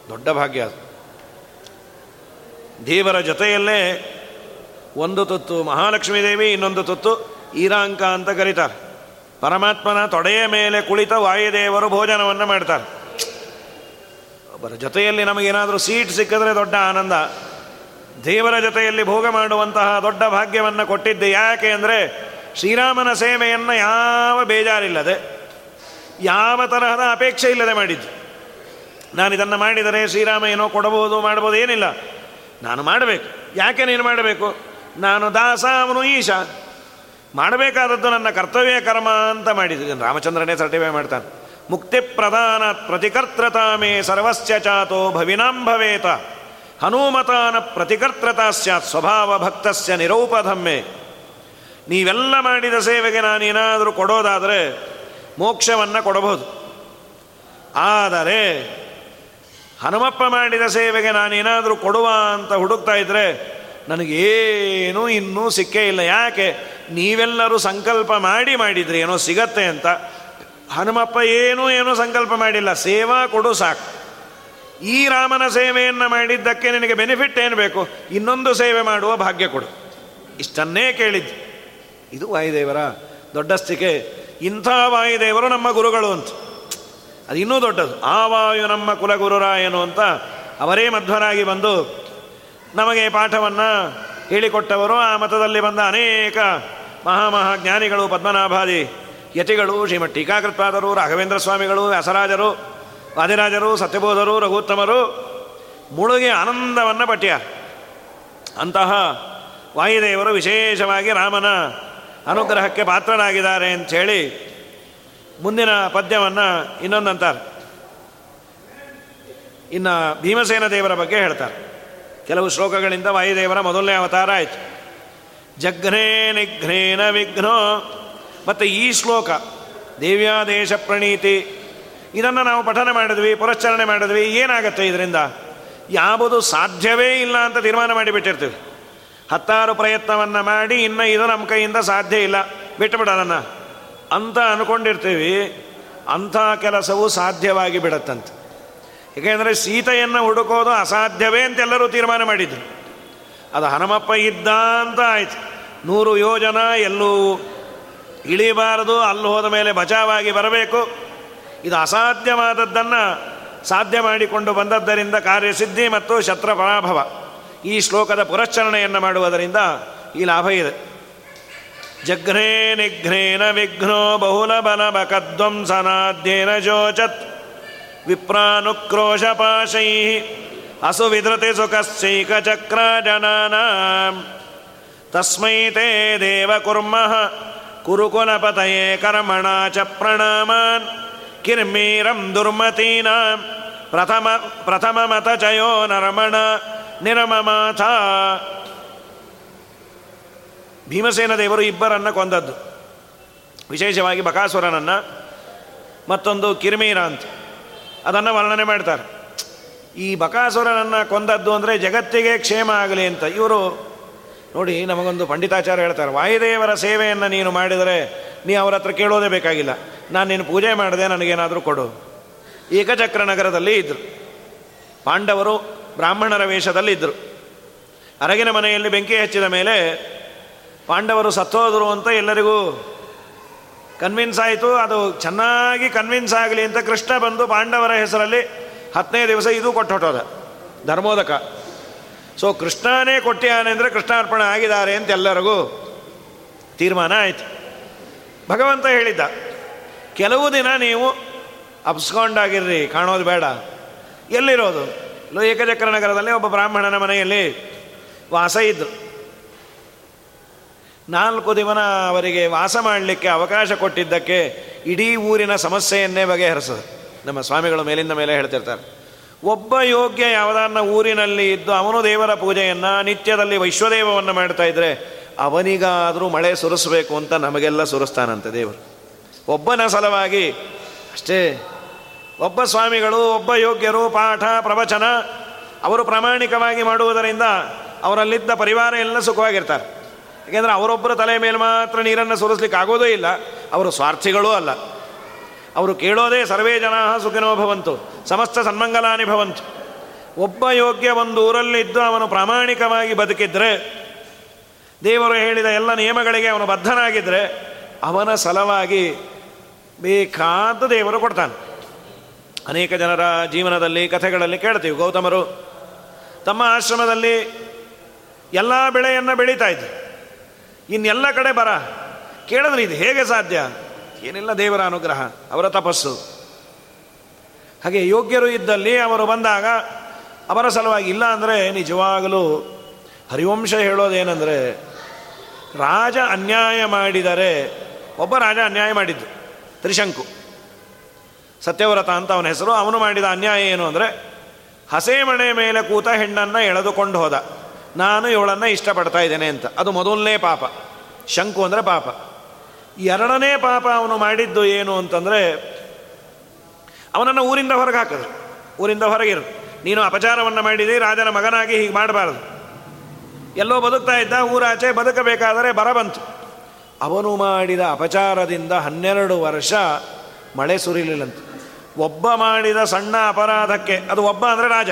ದೊಡ್ಡ ಭಾಗ್ಯ ಅದು. ದೇವರ ಜೊತೆಯಲ್ಲೇ ಒಂದು ತುತ್ತು ಮಹಾಲಕ್ಷ್ಮೀ ದೇವಿ, ಇನ್ನೊಂದು ತುತ್ತು ಈರಾಂಕ ಅಂತ ಕರೀತಾರೆ. ಪರಮಾತ್ಮನ ತೊಡೆಯ ಮೇಲೆ ಕುಳಿತ ವಾಯುದೇವರು ಭೋಜನವನ್ನು ಮಾಡ್ತಾರೆ. ಒಬ್ಬರ ಜೊತೆಯಲ್ಲಿ ನಮಗೇನಾದರೂ ಸೀಟ್ ಸಿಕ್ಕಿದ್ರೆ ದೊಡ್ಡ ಆನಂದ. ದೇವರ ಜೊತೆಯಲ್ಲಿ ಭೋಗ ಮಾಡುವಂತಹ ದೊಡ್ಡ ಭಾಗ್ಯವನ್ನು ಕೊಟ್ಟಿದ್ದೆ ಯಾಕೆ ಅಂದರೆ ಶ್ರೀರಾಮನ ಸೇವೆಯನ್ನು ಯಾವ ಬೇಜಾರಿಲ್ಲದೆ, ಯಾವ ತರಹದ ಅಪೇಕ್ಷೆ ಇಲ್ಲದೆ ಮಾಡಿದ್ದು. ನಾನು ಇದನ್ನು ಮಾಡಿದರೆ ಶ್ರೀರಾಮ ಏನೋ ಕೊಡಬಹುದು, ಮಾಡಬಹುದು, ಏನಿಲ್ಲ. ನಾನು ಮಾಡಬೇಕು. ಯಾಕೆ ನೀನು ಮಾಡಬೇಕು? ನಾನು ದಾಸ, ಅವನು ಈಶ. ಮಾಡಬೇಕಾದದ್ದು ನನ್ನ ಕರ್ತವ್ಯ ಕರ್ಮ ಅಂತ ಮಾಡಿದ್ದು ರಾಮಚಂದ್ರನೇ ಸರ್ಟಿಫೈ ಮಾಡ್ತಾನೆ. ಮುಕ್ತಿ ಪ್ರಧಾನ ಪ್ರತಿಕರ್ತತಾಮೇ ಸರ್ವಸ್ಯ ಚಾತೋ ಭವಿನಾಂ ಭವೇತ. ಹನುಮತಾನ ಪ್ರತಿಕರ್ತತಾ ಸ್ಯಾತ್ ಸ್ವಭಾವ ಭಕ್ತಸ್ಯ ನಿರೌಪಧಮ್ಮೆ ನೀವೆಲ್ಲ ಮಾಡಿದ ಸೇವೆಗೆ ನಾನೇನಾದರೂ ಕೊಡೋದಾದರೆ ಮೋಕ್ಷವನ್ನು ಕೊಡಬಹುದು. ಆದರೆ ಹನುಮಪ್ಪ ಮಾಡಿದ ಸೇವೆಗೆ ನಾನೇನಾದರೂ ಕೊಡುವ ಅಂತ ಹುಡುಕ್ತಾ ಇದ್ದರೆ ನನಗೇನೂ ಇನ್ನೂ ಸಿಕ್ಕೇ ಇಲ್ಲ. ಯಾಕೆ? ನೀವೆಲ್ಲರೂ ಸಂಕಲ್ಪ ಮಾಡಿ ಮಾಡಿದ್ರಿ. ಏನೋ ಸಿಗತ್ತೆ ಅಂತ. ಹನುಮಪ್ಪ ಏನೂ ಏನೂ ಸಂಕಲ್ಪ ಮಾಡಿಲ್ಲ. ಸೇವಾ ಕೊಡು ಸಾಕು. ಈ ರಾಮನ ಸೇವೆಯನ್ನು ಮಾಡಿದ್ದಕ್ಕೆ ನಿನಗೆ ಬೆನಿಫಿಟ್ ಏನು ಬೇಕು? ಇನ್ನೊಂದು ಸೇವೆ ಮಾಡುವ ಭಾಗ್ಯ ಕೊಡು. ಇಷ್ಟನ್ನೇ ಕೇಳಿದ್ದು ಇದು ವಾಯುದೇವರ ದೊಡ್ಡಸ್ತಿಕೆ. ಇಂಥ ವಾಯುದೇವರು ನಮ್ಮ ಗುರುಗಳು ಅಂತ. ಅದು ಇನ್ನೂ ದೊಡ್ಡದು. ಆ ವಾಯು ನಮ್ಮ ಕುಲಗುರುರಾಯನು ಅಂತ ಅವರೇ ಮಧ್ವರಾಗಿ ಬಂದು ನಮಗೆ ಪಾಠವನ್ನು ಹೇಳಿಕೊಟ್ಟವರು ಆ ಮತದಲ್ಲಿ ಬಂದ ಅನೇಕ ಮಹಾಮಹಾಜ್ಞಾನಿಗಳು ಪದ್ಮನಾಭಾದಿ ಯತಿಗಳು ಶ್ರೀಮಠ್ ಟೀಕಾಕೃತ್ಪಾದರು, ರಾಘವೇಂದ್ರ ಸ್ವಾಮಿಗಳು, ವ್ಯಾಸರಾಜರು, ವಾದಿರಾಜರು, ಸತ್ಯಬೋಧರು, ರಘುತ್ತಮರು. ಮುಳುಗಿ ಆನಂದವನ್ನು ಪಟ್ಯ. ಅಂತಹ ವಾಯುದೇವರು ವಿಶೇಷವಾಗಿ ರಾಮನ ಅನುಗ್ರಹಕ್ಕೆ ಪಾತ್ರರಾಗಿದ್ದಾರೆ ಅಂಥೇಳಿ ಮುಂದಿನ ಪದ್ಯವನ್ನು ಇನ್ನೊಂದಂತಾರೆ. ಇನ್ನು ಭೀಮಸೇನ ದೇವರ ಬಗ್ಗೆ ಹೇಳ್ತಾರೆ. ಕೆಲವು ಶ್ಲೋಕಗಳಿಂದ ವಾಯುದೇವರ ಮೊದಲನೇ ಅವತಾರ ಆಯಿತು. ಜಘ್ನೇ ನಿಘ್ನೇನ ವಿಘ್ನೋ. ಮತ್ತು ಈ ಶ್ಲೋಕ, ದೇವ್ಯಾದೇಶ ಪ್ರಣೀತಿ. ಇದನ್ನು ನಾವು ಪಠನ ಮಾಡಿದ್ವಿ ಪುರಶ್ಚರಣೆ ಮಾಡಿದ್ವಿ, ಏನಾಗುತ್ತೆ ಇದರಿಂದ? ಯಾವುದು ಸಾಧ್ಯವೇ ಇಲ್ಲ ಅಂತ ತೀರ್ಮಾನ ಮಾಡಿಬಿಟ್ಟಿರ್ತೀವಿ. ಹತ್ತಾರು ಪ್ರಯತ್ನವನ್ನು ಮಾಡಿ, ಇನ್ನು ಇದು ನಮ್ಮ ಕೈಯಿಂದ ಸಾಧ್ಯ ಇಲ್ಲ. ಬಿಟ್ಟುಬಿಡೋದನ್ನು ಅಂತ ಅಂದ್ಕೊಂಡಿರ್ತೀವಿ ಅಂಥ ಕೆಲಸವು ಸಾಧ್ಯವಾಗಿ ಬಿಡತ್ತಂತೆ. ಏಕೆಂದರೆ ಸೀತೆಯನ್ನು ಹುಡುಕೋದು ಅಸಾಧ್ಯವೇ ಅಂತೆಲ್ಲರೂ ತೀರ್ಮಾನ ಮಾಡಿದರು. ಅದು ಹನುಮಪ್ಪ ಇದ್ದ ಅಂತ ಆಯ್ತು. ನೂರು ಯೋಜನ, ಎಲ್ಲೂ ಇಳಿಬಾರದು, ಅಲ್ಲಿ ಹೋದ ಮೇಲೆ ಬಚಾವಾಗಿ ಬರಬೇಕು. ಇದು ಅಸಾಧ್ಯವಾದದ್ದನ್ನು ಸಾಧ್ಯ ಮಾಡಿಕೊಂಡು ಬಂದದ್ದರಿಂದ ಕಾರ್ಯಸಿದ್ಧಿ ಮತ್ತು ಶತ್ರ ಪರಾಭವ ಈ ಶ್ಲೋಕದ ಪುರಶ್ಚರಣೆಯನ್ನು ಮಾಡುವುದರಿಂದ ಈ ಲಾಭ ಇದೆ. ಜಘ್ನೇ ನಿಘ್ನೇನ ವಿಘ್ನೋ ಬಹುಲ ಬಲ ಬಕಧ್ವಂಸನಾಧ್ಯೇನ ಜೋಚತ್. ವಿಪ್ರಾನುಕ್ರೋಶಪಾಶೈ ಅಸುವಿಧೃತಿ ಸುಖಶ್ಚೈಕಚಕ್ರ ಜನಾನ ತಸ್ಮೈ ತೇ ದೇವ ಕುರ್ಮಃ ಕುರುಕುಲಪತಯೇ ಕರ್ಮಣ ಚ ಪ್ರಣಾಮಾನ್ ಕಿರ್ಮೀರಂ ದುರ್ಮತೀನಾಂ ಪ್ರಥಮ ಪ್ರಥಮ ಮತಚಯೋ ನರಮಣ ನಿರಮಮಾಥ ಭೀಮಸೇನ ದೇವರು ಇಬ್ಬರನ್ನು ಕೊಂದದ್ದು. ವಿಶೇಷವಾಗಿ ಬಕಾಸುರನನ್ನು, ಮತ್ತೊಂದು ಕಿರ್ಮೀರ ಅಂತ. ಅದನ್ನು ವರ್ಣನೆ ಮಾಡ್ತಾರೆ. ಈ ಬಕಾಸುರನನ್ನು ಕೊಂದದ್ದು ಅಂದರೆ ಜಗತ್ತಿಗೆ ಕ್ಷೇಮ ಆಗಲಿ ಅಂತ. ಇವರು ನೋಡಿ ನಮಗೊಂದು ಪಂಡಿತಾಚಾರ್ಯ ಹೇಳ್ತಾರೆ, ವಾಯುದೇವರ ಸೇವೆಯನ್ನು ನೀನು ಮಾಡಿದರೆ ನೀ ಅವರ ಹತ್ರ ಕೇಳೋದೇ ಬೇಕಾಗಿಲ್ಲ. ನಾನು ನೀನು ಪೂಜೆ ಮಾಡಿದೆ, ನನಗೇನಾದರೂ ಕೊಡು. ಏಕಚಕ್ರ ನಗರದಲ್ಲಿ ಇದ್ದರು ಪಾಂಡವರು ಬ್ರಾಹ್ಮಣರ ವೇಷದಲ್ಲಿ ಇದ್ದರು ಅರಗಿನ ಮನೆಯಲ್ಲಿ ಬೆಂಕಿ ಹಚ್ಚಿದ ಮೇಲೆ ಪಾಂಡವರು ಸತ್ತೋದರು ಅಂತ ಎಲ್ಲರಿಗೂ ಕನ್ವಿನ್ಸ್ ಆಯಿತು. ಅದು ಚೆನ್ನಾಗಿ ಕನ್ವಿನ್ಸ್ ಆಗಲಿ ಅಂತ ಕೃಷ್ಣ ಬಂದು ಪಾಂಡವರ ಹೆಸರಲ್ಲಿ ಹತ್ತನೇ ದಿವಸ ಇದು ಕೊಟ್ಟು ಹೊಟ್ಟೋದ ಧರ್ಮೋದಕ. ಸೊ ಕೃಷ್ಣನೇ ಕೊಟ್ಟಿಯಾನೆ ಅಂದರೆ ಕೃಷ್ಣಾರ್ಪಣೆ ಆಗಿದ್ದಾರೆ ಅಂತ ಎಲ್ಲರಿಗೂ ತೀರ್ಮಾನ ಆಯಿತು. ಭಗವಂತ ಹೇಳಿದ್ದ, ಕೆಲವು ದಿನ ನೀವು ಅಪ್ಸ್ಕೊಂಡಾಗಿರ್ರಿ ಕಾಣೋದು ಬೇಡ. ಎಲ್ಲಿರೋದು? ಏಕಚಕ್ರ ನಗರದಲ್ಲಿ ಒಬ್ಬ ಬ್ರಾಹ್ಮಣನ ಮನೆಯಲ್ಲಿ ವಾಸ ಇದ್ದರು ನಾಲ್ಕು ದಿನ ಅವರಿಗೆ ವಾಸ ಮಾಡಲಿಕ್ಕೆ ಅವಕಾಶ ಕೊಟ್ಟಿದ್ದಕ್ಕೆ ಇಡೀ ಊರಿನ ಸಮಸ್ಯೆಯನ್ನೇ ಬಗೆಹರಿಸದು. ನಮ್ಮ ಸ್ವಾಮಿಗಳು ಮೇಲಿಂದ ಮೇಲೆ ಹೇಳ್ತಿರ್ತಾರೆ. ಒಬ್ಬ ಯೋಗ್ಯ ಯಾವುದನ್ನ ಊರಿನಲ್ಲಿ ಇದ್ದು ಅವನು ದೇವರ ಪೂಜೆಯನ್ನು ನಿತ್ಯದಲ್ಲಿ ವೈಶ್ವದೇವವನ್ನು ಮಾಡ್ತಾ ಇದ್ದರೆ ಅವನಿಗಾದರೂ ಮಳೆ ಸುರಿಸಬೇಕು ಅಂತ ನಮಗೆಲ್ಲ ಸುರಿಸ್ತಾನಂತೆ ದೇವರು. ಒಬ್ಬನ ಸಲವಾಗಿ ಅಷ್ಟೇ. ಒಬ್ಬ ಸ್ವಾಮಿಗಳು, ಒಬ್ಬ ಯೋಗ್ಯರು, ಪಾಠ, ಪ್ರವಚನ ಅವರು ಪ್ರಾಮಾಣಿಕವಾಗಿ ಮಾಡುವುದರಿಂದ ಅವರಲ್ಲಿದ್ದ ಪರಿವಾರ ಎಲ್ಲ ಸುಖವಾಗಿರ್ತಾರೆ. ಯಾಕೆಂದರೆ ಅವರೊಬ್ಬರ ತಲೆ ಮೇಲೆ ಮಾತ್ರ ನೀರನ್ನು ಸುರಿಸ್ಲಿಕ್ಕೆ ಆಗೋದೇ ಇಲ್ಲ. ಅವರು ಸ್ವಾರ್ಥಿಗಳೂ ಅಲ್ಲ. ಅವರು ಕೇಳೋದೇ ಸರ್ವೇ ಜನ ಸುಖಿನೋ ಭವಂತು, ಸಮಸ್ತ ಸನ್ಮಂಗಲಾನಿ ಭವಂತು. ಒಬ್ಬ ಯೋಗ್ಯ ಒಂದು ಊರಲ್ಲಿದ್ದು ಅವನು ಪ್ರಾಮಾಣಿಕವಾಗಿ ಬದುಕಿದ್ರೆ, ದೇವರು ಹೇಳಿದ ಎಲ್ಲ ನಿಯಮಗಳಿಗೆ ಅವನು ಬದ್ಧನಾಗಿದ್ದರೆ ಅವನ ಸಲವಾಗಿ ಬೇಕಾದ ದೇವರು ಕೊಡ್ತಾನೆ. ಅನೇಕ ಜನರ ಜೀವನದಲ್ಲಿ, ಕಥೆಗಳಲ್ಲಿ ಕೇಳ್ತೀವಿ. ಗೌತಮರು ತಮ್ಮ ಆಶ್ರಮದಲ್ಲಿ ಎಲ್ಲ ಬೆಳೆಯನ್ನು ಬೆಳೀತಾ ಇದ್ರು. ಇನ್ನೆಲ್ಲ ಕಡೆ ಬರ. ಕೇಳಿದ್ರೆ ಇದು ಹೇಗೆ ಸಾಧ್ಯ? ಏನಿಲ್ಲ ದೇವರ ಅನುಗ್ರಹ, ಅವರ ತಪಸ್ಸು. ಹಾಗೆ ಯೋಗ್ಯರು ಇದ್ದಲ್ಲಿ ಅವರು ಬಂದಾಗ ಅವರ ಸಲುವಾಗಿ ಇಲ್ಲ ಅಂದರೆ ನಿಜವಾಗಲೂ ಹರಿವಂಶ ಹೇಳೋದೇನೆಂದರೆ ರಾಜ ಅನ್ಯಾಯ ಮಾಡಿದರೆ ಒಬ್ಬ ರಾಜ ಅನ್ಯಾಯ ಮಾಡಿದ್ದು, ತ್ರಿಶಂಕು. ಸತ್ಯವ್ರತ ಅಂತ ಅವನ ಹೆಸರು, ಅವನು ಮಾಡಿದ ಅನ್ಯಾಯ ಏನು ಅಂದರೆ ಹಸೆಮಣೆ ಮೇಲೆ ಕೂತ ಹೆಣ್ಣನ್ನು ಎಳೆದುಕೊಂಡು ಹೋದ. ನಾನು ಇವಳನ್ನು ಇಷ್ಟಪಡ್ತಾ ಇದ್ದೇನೆ ಅಂತ. ಅದು ಮೊದಲನೇ ಪಾಪ. ಶಂಕು ಅಂದರೆ ಪಾಪ. ಎರಡನೇ ಪಾಪ ಅವನು ಮಾಡಿದ್ದು ಏನು ಅಂತಂದರೆ, ಅವನನ್ನು ಊರಿಂದ ಹೊರಗೆ ಹಾಕಿದ್ರು ಊರಿಂದ ಹೊರಗಿರು ನೀನು ಅಪಚಾರವನ್ನು ಮಾಡಿದಿ, ರಾಜನ ಮಗನಾಗಿ ಹೀಗೆ ಮಾಡಬಾರದು. ಎಲ್ಲೋ ಬದುಕ್ತಾ ಇದ್ದ, ಊರಾಚೆ ಬದುಕಬೇಕಾದರೆ ಬರ ಬಂತು. ಅವನು ಮಾಡಿದ ಅಪಚಾರದಿಂದ ಹನ್ನೆರಡು ವರ್ಷ ಮಳೆ ಸುರಿಲಿಲ್ಲಂತೆ. ಒಬ್ಬ ಮಾಡಿದ ಸಣ್ಣ ಅಪರಾಧಕ್ಕೆ, ಅದು ಒಬ್ಬ ಅಂದರೆ ರಾಜ.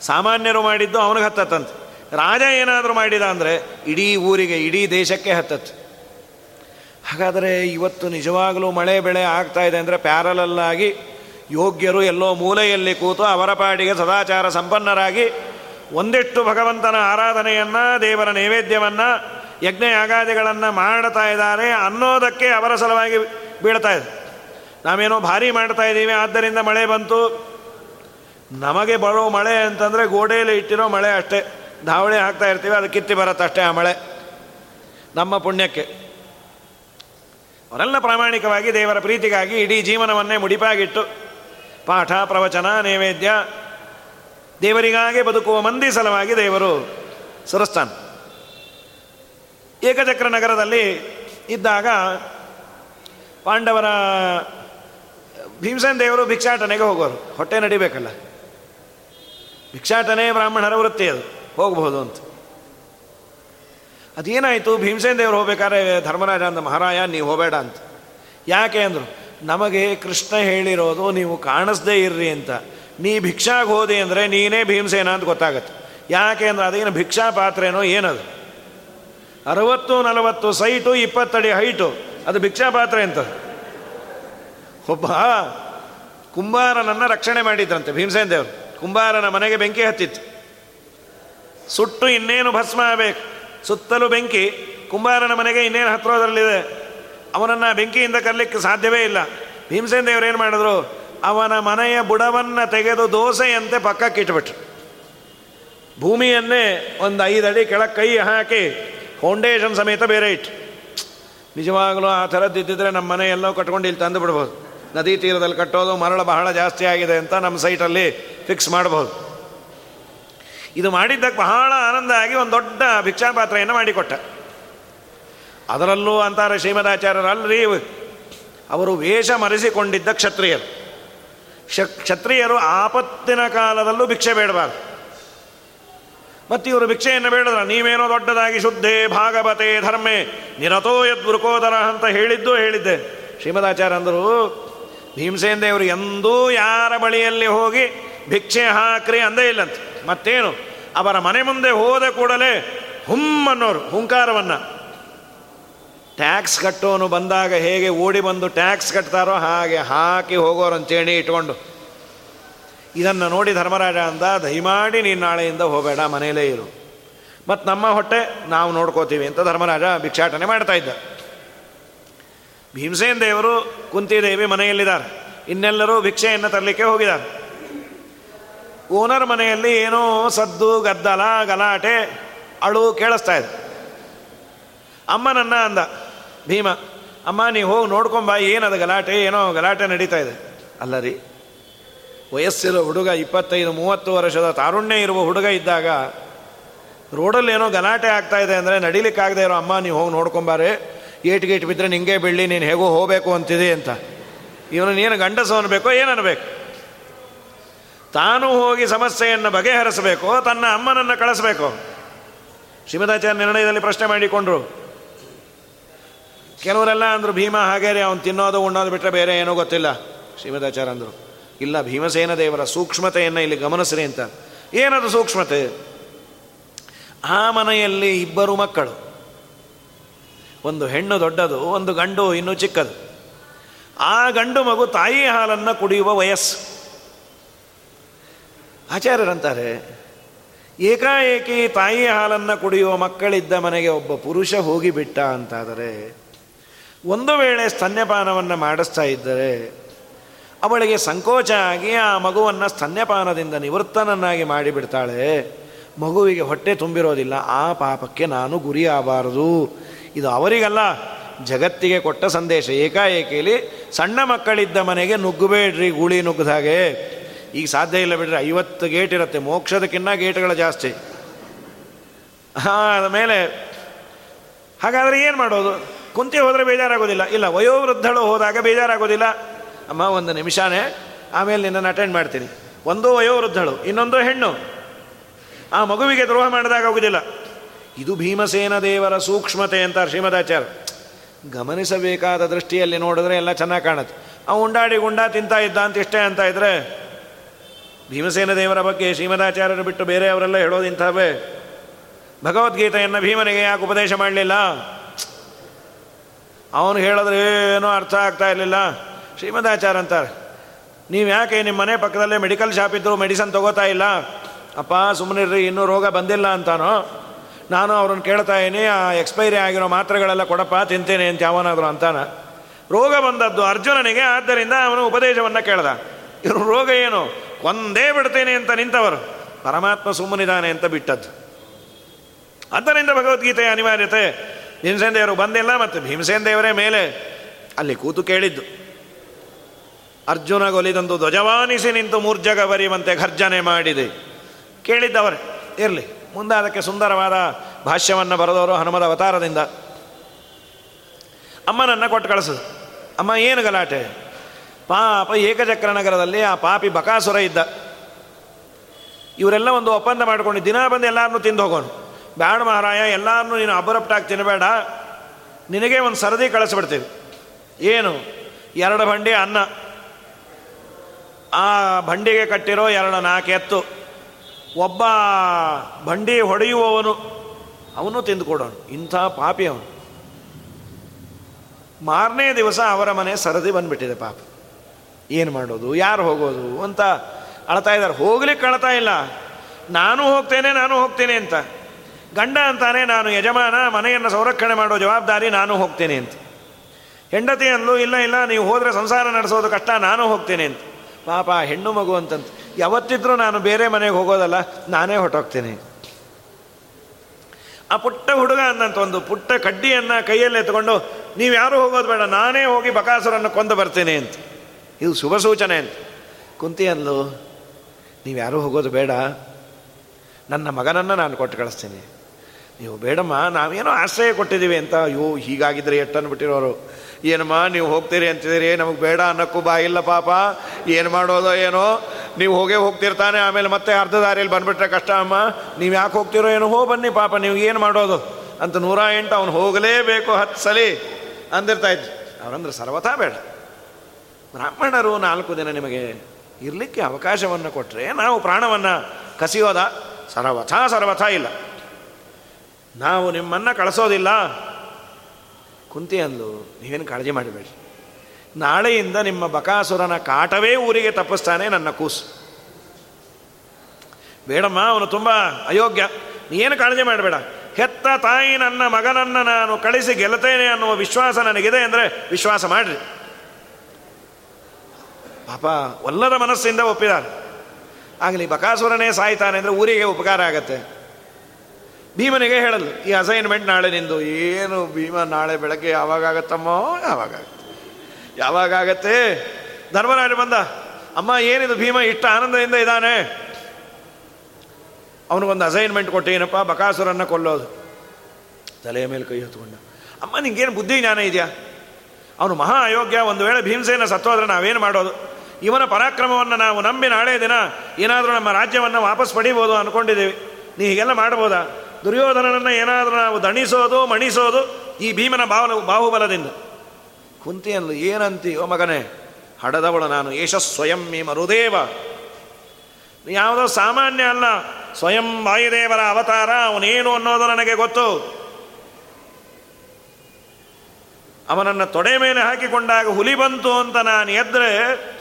ಸಾಮಾನ್ಯರು ಮಾಡಿದ್ದು ಅವನಿಗೆ ಹತ್ತತ್ತಂತೆ. ರಾಜ ಏನಾದರೂ ಮಾಡಿದ ಅಂದರೆ ಇಡೀ ಊರಿಗೆ, ಇಡೀ ದೇಶಕ್ಕೆ ಹತ್ತತ್ತು. ಹಾಗಾದರೆ ಇವತ್ತು ನಿಜವಾಗಲೂ ಮಳೆ, ಬೆಳೆ ಆಗ್ತಾ ಇದೆ ಅಂದರೆ ಪ್ಯಾರಲಲ್ಲಾಗಿ ಯೋಗ್ಯರು ಎಲ್ಲೋ ಮೂಲೆಯಲ್ಲಿ ಕೂತು ಅವರ ಪಾಡಿಗೆ ಸದಾಚಾರ ಸಂಪನ್ನರಾಗಿ ಒಂದಿಟ್ಟು ಭಗವಂತನ ಆರಾಧನೆಯನ್ನು, ದೇವರ ನೈವೇದ್ಯವನ್ನು ಯಜ್ಞ ಯಾಗಾದಿಗಳನ್ನು ಮಾಡ್ತಾ ಇದ್ದಾರೆ ಅನ್ನೋದಕ್ಕೆ ಅವರ ಸಲುವಾಗಿ ಬೀಳ್ತಾ ಇದೆ. ನಾವೇನೋ ಭಾರಿ ಮಾಡ್ತಾ ಇದ್ದೀವಿ, ಆದ್ದರಿಂದ ಮಳೆ ಬಂತು. ನಮಗೆ ಬರೋ ಮಳೆ ಅಂತಂದರೆ ಗೋಡೆಯಲ್ಲಿ ಇಟ್ಟಿರೋ ಮಳೆ ಅಷ್ಟೇ. ಧಾವಳಿ ಹಾಕ್ತಾ ಇರ್ತೀವಿ, ಅದು ಕಿತ್ತಿ ಬರುತ್ತಷ್ಟೇ ಆ ಮಳೆ. ನಮ್ಮ ಪುಣ್ಯಕ್ಕೆ. ಅವರೆಲ್ಲ ಪ್ರಾಮಾಣಿಕವಾಗಿ ದೇವರ ಪ್ರೀತಿಗಾಗಿ ಇಡೀ ಜೀವನವನ್ನೇ ಮುಡಿಪಾಗಿಟ್ಟು ಪಾಠ, ಪ್ರವಚನ, ನೈವೇದ್ಯ, ದೇವರಿಗಾಗಿ ಬದುಕುವ ಮಂದಿ ಸಲವಾಗಿ ದೇವರು ಸುರಸ್ತಾನ. ಏಕಚಕ್ರ ನಗರದಲ್ಲಿ ಇದ್ದಾಗ ಪಾಂಡವರ ಭೀಮಸೇನ ದೇವರು ಭಿಕ್ಷಾಟನೆಗೆ ಹೋಗೋರು. ಹೊಟ್ಟೆ ನಡಿಬೇಕಲ್ಲ. ಭಿಕ್ಷಾಟನೆ ಬ್ರಾಹ್ಮಣರ ವೃತ್ತಿ ಅದು. ಹೋಗಬಹುದು ಅಂತ ಅದೇನಾಯಿತು? ಭೀಮಸೇನ ದೇವರು ಹೋಗ್ಬೇಕಾದ್ರೆ ಧರ್ಮರಾಜ ಅಂದ ಮಹಾರಾಯ, ನೀವು ಹೋಗಬೇಡ ಅಂತ. ಯಾಕೆ ಅಂದರು, ನಮಗೆ ಕೃಷ್ಣ ಹೇಳಿರೋದು ನೀವು ಕಾಣಿಸ್ದೇ ಇರ್ರಿ ಅಂತ. ನೀ ಭಿಕ್ಷಾಗೆ ಹೋದೆ ಅಂದರೆ ನೀನೇ ಭೀಮಸೇನ ಅಂತ ಗೊತ್ತಾಗತ್ತೆ. ಯಾಕೆ ಅಂದ್ರೆ ಅದೇನು ಭಿಕ್ಷಾ ಪಾತ್ರೆನೋ ಏನದು? ಅರವತ್ತು, ನಲವತ್ತು ಸೈಟು, ಇಪ್ಪತ್ತಡಿ ಹೈಟು, ಅದು ಭಿಕ್ಷಾ ಪಾತ್ರೆ ಅಂತ. ಒಬ್ಬ ಕುಂಬಾರನನ್ನು ರಕ್ಷಣೆ ಮಾಡಿದ್ರಂತೆ ಭೀಮಸೇನ ದೇವರು ಕುಂಬಾರನ ಮನೆಗೆ ಬೆಂಕಿ ಹತ್ತಿತ್ತು. ಸುಟ್ಟು ಇನ್ನೇನು ಭಸ್ಮ ಆಗಬೇಕು? ಸುತ್ತಲೂ ಬೆಂಕಿ, ಕುಂಬಾರನ ಮನೆಗೆ ಇನ್ನೇನು ಹತ್ತಿರದಲ್ಲಿದೆ ಅವನನ್ನು ಬೆಂಕಿಯಿಂದ ಕರಲಿಕ್ಕೆ ಸಾಧ್ಯವೇ ಇಲ್ಲ. ಭೀಮಸೇನ ದೇವರು ಏನು ಮಾಡಿದ್ರು? ಅವನ ಮನೆಯ ಬುಡವನ್ನು ತೆಗೆದು ದೋಸೆಯಂತೆ ಪಕ್ಕಕ್ಕೆ ಇಟ್ಬಿಟ್ರು. ಭೂಮಿಯನ್ನೇ ಒಂದು ಐದು ಅಡಿ ಕೆಳಗೆ ಕೈ ಹಾಕಿ ಫೌಂಡೇಶನ್ ಸಮೇತ ಬೇರೆ ಇಟ್ಟು ನಿಜವಾಗಲೂ ಆ ಥರದ್ದಿದ್ದರೆ ನಮ್ಮ ಮನೆ ಎಲ್ಲೋ ಕಟ್ಕೊಂಡು ಇಲ್ಲಿ ತಂದು ಬಿಡ್ಬೋದು ನದಿ ತೀರದಲ್ಲಿ ಕಟ್ಟೋದು ಮರಳು ಬಹಳ ಜಾಸ್ತಿ ಆಗಿದೆ ಅಂತ ನಮ್ಮ ಸೈಟಲ್ಲಿ ಫಿಕ್ಸ್ ಮಾಡಬಹುದು ಇದು ಮಾಡಿದ್ದಕ್ಕೆ ಬಹಳ ಆನಂದ ಆಗಿ ಒಂದು ದೊಡ್ಡ ಭಿಕ್ಷಾಪಾತ್ರೆಯನ್ನು ಮಾಡಿಕೊಟ್ಟ. ಅದರಲ್ಲೂ ಅಂತಾರೆ ಶ್ರೀಮದಾಚಾರ್ಯರಲ್ರಿ ಅವರು ವೇಷ ಮರೆಸಿಕೊಂಡಿದ್ದ ಕ್ಷತ್ರಿಯರು. ಕ್ಷತ್ರಿಯರು ಆಪತ್ತಿನ ಕಾಲದಲ್ಲೂ ಭಿಕ್ಷೆ ಬೇಡಬಾರ್ದು. ಮತ್ತು ಇವರು ಭಿಕ್ಷೆಯನ್ನು ಬೇಡದ್ರ ನೀವೇನೋ ದೊಡ್ಡದಾಗಿ ಶುದ್ಧೆ ಭಾಗವತೆ ಧರ್ಮೆ, ನಿರತೋ ಯದ್ ಅಂತ ಹೇಳಿದ್ದು ಹೇಳಿದ್ದೆ. ಶ್ರೀಮದಾಚಾರ್ಯ ಅಂದರು ಭೀಮಸೇನ್ ದೇವರು ಎಂದೂ ಯಾರ ಬಳಿಯಲ್ಲಿ ಹೋಗಿ ಭಿಕ್ಷೆ ಹಾಕ್ರಿ ಅಂದೇ ಇಲ್ಲಂತೆ. ಮತ್ತೇನು? ಅವರ ಮನೆ ಮುಂದೆ ಹೋದ ಕೂಡಲೇ ಹುಮ್ಮನ್ನೋರು, ಹುಂಕಾರವನ್ನು. ಟ್ಯಾಕ್ಸ್ ಕಟ್ಟೋನು ಬಂದಾಗ ಹೇಗೆ ಓಡಿ ಬಂದು ಟ್ಯಾಕ್ಸ್ ಕಟ್ತಾರೋ ಹಾಗೆ ಹಾಕಿ ಹೋಗೋರು ಅಂತೇಳಿ ಇಟ್ಕೊಂಡು, ಇದನ್ನು ನೋಡಿ ಧರ್ಮರಾಜ ಅಂದ, ದಯಮಾಡಿ ನೀನು ನಾಳೆಯಿಂದ ಹೋಗಬೇಡ ಮನೆಯಲ್ಲೇ ಇರು. ಮತ್ತು ನಮ್ಮ ಹೊಟ್ಟೆ ನಾವು ನೋಡ್ಕೋತೀವಿ ಅಂತ ಧರ್ಮರಾಜ ಭಿಕ್ಷಾಟನೆ ಮಾಡ್ತಾ ಇದ್ದ. ಭೀಮಸೇನ್ ದೇವರು ಕುಂತಿದೇವಿ ಮನೆಯಲ್ಲಿದ್ದಾರೆ. ಇನ್ನೆಲ್ಲರೂ ಭಿಕ್ಷೆಯನ್ನು ತರಲಿಕ್ಕೆ ಹೋಗಿದ್ದಾರೆ. ಓನರ್ ಮನೆಯಲ್ಲಿ ಏನೋ ಸದ್ದು, ಗದ್ದಲ, ಗಲಾಟೆ, ಅಳು ಕೇಳಿಸ್ತಾ ಇದೆ ಅಮ್ಮನನ್ನ ಅಂದ, ಭೀಮ, ಅಮ್ಮ ನೀವು ಹೋಗಿ ನೋಡ್ಕೊಂಬ ಏನದು ಗಲಾಟೆ, ಏನೋ ಗಲಾಟೆ ನಡೀತಾ ಇದೆ. ಅಲ್ಲ ರೀ, ವಯಸ್ಸಿರೋ ಹುಡುಗ ಇಪ್ಪತ್ತೈದು, ಮೂವತ್ತು ವರ್ಷದ ತಾರುಣ್ಯ ಇರುವ ಹುಡುಗ ಇದ್ದಾಗ ರೋಡಲ್ಲಿ ಏನೋ ಗಲಾಟೆ ಆಗ್ತಾ ಇದೆ ಅಂದರೆ ನಡಿಲಿಕ್ಕಾಗದೆ ಇರೋ ಅಮ್ಮ, ನೀವು ಹೋಗಿ ನೋಡ್ಕೊಂಬಾರೆ ಏಟ್ ಗೇಟ್ ಬಿದ್ದರೆ ನಿಂಗೆ ಬೆಳ್ಳಿ, ನೀನು ಹೇಗೋ ಹೋಗಬೇಕು ಅಂತಿದೆ ಅಂತ. ಇವನು ನೀನು ಗಂಡಸು ಅನ್ಬೇಕೋ ಏನನ್ಬೇಕು ತಾನು ಹೋಗಿ ಸಮಸ್ಯೆಯನ್ನು ಬಗೆಹರಿಸಬೇಕು, ತನ್ನ ಅಮ್ಮನನ್ನು ಕಳಿಸ್ಬೇಕು. ಶ್ರೀಮದಾಚಾರ್ಯ ನಿರ್ಣಯದಲ್ಲಿ ಪ್ರಶ್ನೆ ಮಾಡಿಕೊಂಡ್ರು. ಕೆಲವರೆಲ್ಲ ಅಂದರು, ಭೀಮ ಹಾಗೇರಿ, ಅವನು ತಿನ್ನೋದು ಉಣ್ಣೋದು ಬಿಟ್ಟರೆ ಬೇರೆ ಏನೋ ಗೊತ್ತಿಲ್ಲ, ಶ್ರೀಮದಾಚಾರ್ಯ ಅಂದರು. ಇಲ್ಲ, ಭೀಮಸೇನ ದೇವರ ಸೂಕ್ಷ್ಮತೆಯನ್ನು ಇಲ್ಲಿ ಗಮನಿಸ್ರಿ ಅಂತ. ಏನದು ಸೂಕ್ಷ್ಮತೆ? ಆ ಮನೆಯಲ್ಲಿ ಇಬ್ಬರು ಮಕ್ಕಳು. ಒಂದು ಹೆಣ್ಣು ದೊಡ್ಡದು, ಒಂದು ಗಂಡು ಇನ್ನೂ ಚಿಕ್ಕದು. ಆ ಗಂಡು ಮಗು ತಾಯಿ ಹಾಲನ್ನು ಕುಡಿಯುವ ವಯಸ್ಸು. ಆಚಾರ್ಯರಂತಾರೆ, ಏಕಾಏಕಿ ತಾಯಿ ಹಾಲನ್ನು ಕುಡಿಯುವ ಮಕ್ಕಳಿದ್ದ ಮನೆಗೆ ಒಬ್ಬ ಪುರುಷ ಹೋಗಿಬಿಟ್ಟ ಅಂತಾದರೆ, ಒಂದು ವೇಳೆ ಸ್ತನ್ಯಪಾನವನ್ನು ಮಾಡಿಸ್ತಾ ಇದ್ದರೆ, ಅವಳಿಗೆ ಸಂಕೋಚ ಆಗಿ ಆ ಮಗುವನ್ನು ಸ್ತನ್ಯಪಾನದಿಂದ ನಿವೃತ್ತನನ್ನಾಗಿ ಮಾಡಿಬಿಡ್ತಾಳೆ. ಮಗುವಿಗೆ ಹೊಟ್ಟೆ ತುಂಬಿರೋದಿಲ್ಲ, ಆ ಪಾಪಕ್ಕೆ ನಾನು ಗುರಿಯಾಗಬಾರದು ಇದು ಅವರಿಗಲ್ಲ, ಜಗತ್ತಿಗೆ ಕೊಟ್ಟ ಸಂದೇಶ. ಏಕಾಏಕಿಯಲ್ಲಿ ಸಣ್ಣ ಮಕ್ಕಳಿದ್ದ ಮನೆಗೆ ನುಗ್ಗಬೇಡ್ರಿ, ಗೂಳಿ ನುಗ್ಗದ ಹಾಗೆ. ಈಗ ಸಾಧ್ಯ ಇಲ್ಲ ಬಿಡ್ರಿ, ಐವತ್ತು ಗೇಟ್ ಇರುತ್ತೆ, ಮೋಕ್ಷದಕ್ಕಿನ್ನ ಗೇಟ್ಗಳು ಜಾಸ್ತಿ. ಹಾಂ ಮೇಲೆ, ಹಾಗಾದರೆ ಏನು ಮಾಡೋದು? ಕುಂತಿ ಹೋದರೆ ಬೇಜಾರಾಗೋದಿಲ್ಲ. ಇಲ್ಲ, ವಯೋವೃದ್ಧಳು ಹೋದಾಗ ಬೇಜಾರಾಗೋದಿಲ್ಲ. ಅಮ್ಮ, ಒಂದು ನಿಮಿಷನೇ, ಆಮೇಲೆ ನಿನ್ನನ್ನು ಅಟೆಂಡ್ ಮಾಡ್ತೀನಿ. ಒಂದು ವಯೋವೃದ್ಧಳು, ಇನ್ನೊಂದು ಹೆಣ್ಣು. ಆ ಮಗುವಿಗೆ ದ್ರೋಹ ಮಾಡಿದಾಗ ಆಗೋದಿಲ್ಲ. ಇದು ಭೀಮಸೇನ ದೇವರ ಸೂಕ್ಷ್ಮತೆ ಅಂತ ಶ್ರೀಮದಾಚಾರ ಗಮನಿಸಬೇಕಾದ ದೃಷ್ಟಿಯಲ್ಲಿ ನೋಡಿದ್ರೆ ಎಲ್ಲ ಚೆನ್ನಾಗಿ ಕಾಣುತ್ತೆ. ಆ ಉಂಡಾಡಿ ಗುಂಡಾ ತಿಂತಾ ಇದ್ದ ಅಂತ ಇಷ್ಟೇ ಅಂತ ಇದ್ರೆ ಭೀಮಸೇನ ದೇವರ ಬಗ್ಗೆ ಶ್ರೀಮದಾಚಾರ್ಯರು ಬಿಟ್ಟು ಬೇರೆಯವರೆಲ್ಲ ಹೇಳೋದು ಇಂಥವೇ. ಭಗವದ್ಗೀತೆಯನ್ನು ಭೀಮನಿಗೆ ಯಾಕೆ ಉಪದೇಶ ಮಾಡಲಿಲ್ಲ? ಅವನು ಹೇಳಿದ್ರೆ ಏನೂ ಅರ್ಥ ಆಗ್ತಾ ಇರಲಿಲ್ಲ. ಶ್ರೀಮದಾಚಾರ್ಯ ಅಂತಾರೆ, ನೀವು ಯಾಕೆ ನಿಮ್ಮ ಮನೆ ಪಕ್ಕದಲ್ಲೇ ಮೆಡಿಕಲ್ ಶಾಪ್ ಇದ್ದರೂ ಮೆಡಿಸನ್ ತಗೋತಾ ಇಲ್ಲ? ಅಪ್ಪ ಸುಮ್ಮನಿರ್ರಿ ಇನ್ನೂ ರೋಗ ಬಂದಿಲ್ಲ ಅಂತಾನೋ. ನಾನು ಅವ್ರನ್ನ ಕೇಳ್ತಾ ಇದ್ದೀನಿ, ಆ ಎಕ್ಸ್ಪೈರಿ ಆಗಿರೋ ಮಾತ್ರೆಗಳೆಲ್ಲ ಕೊಡಪ್ಪ, ತಿಂತೇನೆ ಅಂತ ಯಾವನಾದರೂ ಅಂತಾನ. ರೋಗ ಬಂದದ್ದು ಅರ್ಜುನನಿಗೆ, ಆದ್ದರಿಂದ ಅವನು ಉಪದೇಶವನ್ನು ಕೇಳ್ದ. ಇವರು ರೋಗ ಏನು? ಒಂದೇ ಬಿಡ್ತೇನೆ ಅಂತ ನಿಂತವರು. ಪರಮಾತ್ಮ ಸುಮ್ಮನಿದ್ದಾನೆ ಅಂತ ಬಿಟ್ಟದ್ದು. ಅದರಿಂದ ಭಗವದ್ಗೀತೆಯ ಅನಿವಾರ್ಯತೆ. ಭೀಮಸೇನ ದೇವರು ಬಂದಿಲ್ಲ ಮತ್ತು ಭೀಮಸೇನ ದೇವರೇ ಮೇಲೆ ಅಲ್ಲಿ ಕೂತು ಕೇಳಿದ್ದು. ಅರ್ಜುನ ಗೊಲಿದಂದು ಧ್ವಜವಾನಿಸಿ ನಿಂತು ಮೂರ್ಜಗ ಬರೆಯುವಂತೆ ಘರ್ಜನೆ ಮಾಡಿದೆ. ಕೇಳಿದ್ದವರೇ, ಇರಲಿ ಮುಂದೆ ಅದಕ್ಕೆ ಸುಂದರವಾದ ಭಾಷ್ಯವನ್ನು ಬರೆದವರು ಹನುಮದ ಅವತಾರದಿಂದ. ಅಮ್ಮನನ್ನು ಕೊಟ್ಟು ಕಳಿಸೋದು ಅಮ್ಮ, ಏನು ಗಲಾಟೆ? ಪಾಪ ಏಕಚಕ್ರ ನಗರದಲ್ಲಿ ಆ ಪಾಪಿ ಬಕಾಸುರ ಇದ್ದ. ಇವರೆಲ್ಲ ಒಂದು ಒಪ್ಪಂದ ಮಾಡ್ಕೊಂಡು ದಿನ ಬಂದು ಎಲ್ಲರನ್ನೂ ತಿಂದು ಹೋಗೋನು. ಬ್ಯಾಡ ಮಹಾರಾಯ ಎಲ್ಲರನ್ನೂ ನೀನು ಅಬರಪ್ಟಾಗಿ ತಿನ್ನಬೇಡ ನಿನಗೆ ಒಂದು ಸರದಿ ಕಳಿಸ್ಬಿಡ್ತೀವಿ ಏನು? ಎರಡು ಬಂಡಿ ಅನ್ನ. ಆ ಬಂಡಿಗೆ ಕಟ್ಟಿರೋ ಎರಡು ನಾಲ್ಕು ಎತ್ತು. ಒಬ್ಬ ಬಂಡಿ ಹೊಡೆಯುವವನು, ಅವನು ತಿಂದುಕೊಡೋನು ಇಂಥ ಪಾಪಿ ಅವನು. ಮಾರನೇ ದಿವಸ ಅವರ ಮನೆ ಸರದಿ ಬಂದ್ಬಿಟ್ಟಿದೆ ಪಾಪ. ಏನು ಮಾಡೋದು? ಯಾರು ಹೋಗೋದು? ಅಂತ ಅಳ್ತಾ ಇದ್ದಾರೆ. ಹೋಗ್ಲಿಕ್ಕೆ ಅಳ್ತಾ ಇಲ್ಲ. ನಾನು ಹೋಗ್ತೇನೆ ನಾನು ಹೋಗ್ತೇನೆ ಅಂತ. ಗಂಡ ಅಂತಾನೆ ನಾನು ಯಜಮಾನ, ಮನೆಯನ್ನು ಸಂರಕ್ಷಣೆ ಮಾಡೋ ಜವಾಬ್ದಾರಿ ನಾನು ಹೋಗ್ತೇನೆ ಅಂತ. ಹೆಂಡತಿ ಅಂದ್ಲು, ಇಲ್ಲ ಇಲ್ಲ, ನೀವು ಹೋದರೆ ಸಂಸಾರ ನಡೆಸೋದು ಕಷ್ಟ, ನಾನು ಹೋಗ್ತೇನೆ ಅಂತ. ಪಾಪ, ಹೆಣ್ಣು ಮಗು ಅಂತಂತ ಯಾವತ್ತಿದ್ರೂ ನಾನು ಬೇರೆ ಮನೆಗೆ ಹೋಗೋದಲ್ಲ, ನಾನೇ ಹೊಟ್ಟೋಗ್ತೇನೆ ಆ ಪುಟ್ಟ ಹುಡುಗ ಅಂದಂತ ಒಂದು ಪುಟ್ಟ ಕಡ್ಡಿಯನ್ನು ಕೈಯಲ್ಲಿ ಎತ್ಕೊಂಡು ನೀವು ಯಾರು ಹೋಗೋದು ಬೇಡ, ನಾನೇ ಹೋಗಿ ಬಕಾಸುರನ್ನು ಕೊಂದು ಬರ್ತೇನೆ ಅಂತ. ಇದು ಶುಭ ಸೂಚನೆ ಅಂತ. ಕುಂತಿ ಅಂದ್ಲು, ನೀವು ಯಾರೂ ಹೋಗೋದು ಬೇಡ. ನನ್ನ ಮಗನನ್ನು ನಾನು ಕೊಟ್ಟು ಕಳಿಸ್ತೀನಿ. ನೀವು ಬೇಡಮ್ಮ, ನಾವೇನೋ ಆಶ್ರಯ ಕೊಟ್ಟಿದ್ದೀವಿ ಅಂತ. ಅಯ್ಯೋ, ಹೀಗಾಗಿದ್ರೆ ಎಟ್ಟನ್ನು ಬಿಟ್ಟಿರೋರು. ಏನಮ್ಮ, ನೀವು ಹೋಗ್ತೀರಿ ಅಂತಿದ್ದೀರಿ? ನಮಗೆ ಬೇಡ ಅನ್ನಕ್ಕೂ ಬಾ, ಇಲ್ಲ ಪಾಪ. ಏನು ಮಾಡೋದೋ ಏನೋ. ನೀವು ಹೋಗೇ ಹೋಗ್ತಿರ್ತಾನೆ, ಆಮೇಲೆ ಮತ್ತೆ ಅರ್ಧ ದಾರಿಯಲ್ಲಿ ಬಂದುಬಿಟ್ರೆ ಕಷ್ಟ ಅಮ್ಮ. ನೀವು ಯಾಕೆ ಹೋಗ್ತಿರೋ ಏನೋ, ಹೋ ಬನ್ನಿ ಪಾಪ, ನೀವು ಏನು ಮಾಡೋದು? ಅಂತ ನೂರ ಎಂಟು, ಅವನು ಹೋಗಲೇಬೇಕು ಹತ್ತು ಸಲಿ ಅಂದಿರ್ತಾ ಇದ್ರು ಅವರಂದ್ರೆ ಸರ್ವಥಾ ಬೇಡ. ಬ್ರಾಹ್ಮಣರು ನಾಲ್ಕು ದಿನ ನಿಮಗೆ ಇರಲಿಕ್ಕೆ ಅವಕಾಶವನ್ನು ಕೊಟ್ಟರೆ ನಾವು ಪ್ರಾಣವನ್ನು ಕಸಿಯೋದ ಸರ್ವಥ ಸರವಥ ಇಲ್ಲ. ನಾವು ನಿಮ್ಮನ್ನು ಕಳಿಸೋದಿಲ್ಲ. ಕುಂತಿ ಅಂದ್ಲು, ನೀವೇನು ಕಾಳಜಿ ಮಾಡಬೇಡಿ. ನಾಳೆಯಿಂದ ನಿಮ್ಮ ಬಕಾಸುರನ ಕಾಟವೇ ಊರಿಗೆ ತಪ್ಪಿಸ್ತಾನೆ ನನ್ನ ಕೂಸು. ಬೇಡಮ್ಮ, ಅವನು ತುಂಬ ಅಯೋಗ್ಯ. ನೀನು ಕಾಳಜಿ ಮಾಡಬೇಡ. ಹೆತ್ತ ತಾಯಿ ನನ್ನ ಮಗನನ್ನು ನಾನು ಕಳಿಸಿ ಗೆಲ್ಲತೇನೆ ಅನ್ನುವ ವಿಶ್ವಾಸ ನನಗಿದೆ ಅಂದರೆ ವಿಶ್ವಾಸ ಮಾಡಿರಿ. ಪಾಪ ಒಲ್ಲದ ಮನಸ್ಸಿಂದ ಒಪ್ಪಿದಾನೆ. ಆಗಲಿ, ಬಕಾಸುರನೇ ಸಾಯ್ತಾನೆ ಅಂದರೆ ಊರಿಗೆ ಉಪಕಾರ ಆಗತ್ತೆ. ಭೀಮನಿಗೆ ಹೇಳಲ್ಲ ಈ ಅಸೈನ್ಮೆಂಟ್ ನಾಳೆ ನಿಂದು. ಏನು ಭೀಮ, ನಾಳೆ ಬೆಳಗ್ಗೆ ಯಾವಾಗತ್ತಮ್ಮೋ ಯಾವಾಗತ್ತೆ ಯಾವಾಗತ್ತೆ ಧರ್ಮರಾಜ ಬಂದ. ಅಮ್ಮ, ಏನಿದು ಭೀಮ? ಇಷ್ಟ ಆನಂದದಿಂದ ಇದ್ದಾನೆ. ಅವನಿಗೊಂದು ಅಸೈನ್ಮೆಂಟ್ ಕೊಟ್ಟೇನಪ್ಪ ಬಕಾಸುರನ್ನ ಕೊಲ್ಲೋದು. ತಲೆಯ ಮೇಲೆ ಕೈ ಹೊತ್ಕೊಂಡ. ಅಮ್ಮ, ನಿಂಗೇನು ಬುದ್ಧಿ ಜ್ಞಾನ ಇದೆಯಾ? ಅವನು ಮಹಾ ಅಯೋಗ್ಯ. ಒಂದು ವೇಳೆ ಭೀಮಸೇನ ಸತ್ತೋದ್ರೆ ನಾವೇನು ಮಾಡೋದು? ಇವನ ಪರಾಕ್ರಮವನ್ನು ನಾವು ನಂಬಿ ನಾಳೆ ದಿನ ಏನಾದರೂ ನಮ್ಮ ರಾಜ್ಯವನ್ನು ವಾಪಸ್ ಪಡಿಬೋದು ಅಂದ್ಕೊಂಡಿದ್ದೀವಿ ನೀ ಹೀಗೆಲ್ಲ ಮಾಡ್ಬೋದಾ? ದುರ್ಯೋಧನನನ್ನು ಏನಾದರೂ ನಾವು ದಣಿಸೋದು, ಮಣಿಸೋದು ಈ ಭೀಮನ ಬಾಹು ಬಾಹುಬಲದಿಂದ. ಕುಂತಿ ಅಂದ್ಲು ಏನಂತೀಯೋ ಮಗನೇ, ಹಡದವಳು ನಾನು, ಏಷ ಸ್ವಯಂ ಮೀ ಮರುದೇವ. ಯಾವುದೋ ಸಾಮಾನ್ಯ ಅಲ್ಲ, ಸ್ವಯಂ ವಾಯುದೇವರ ಅವತಾರ, ಅವನೇನು ಅನ್ನೋದು ನನಗೆ ಗೊತ್ತು. ಅವನನ್ನು ತೊಡೆ ಮೇಲೆ ಹಾಕಿಕೊಂಡಾಗ ಹುಲಿ ಬಂತು ಅಂತ ನಾನು ಎದ್ರೆ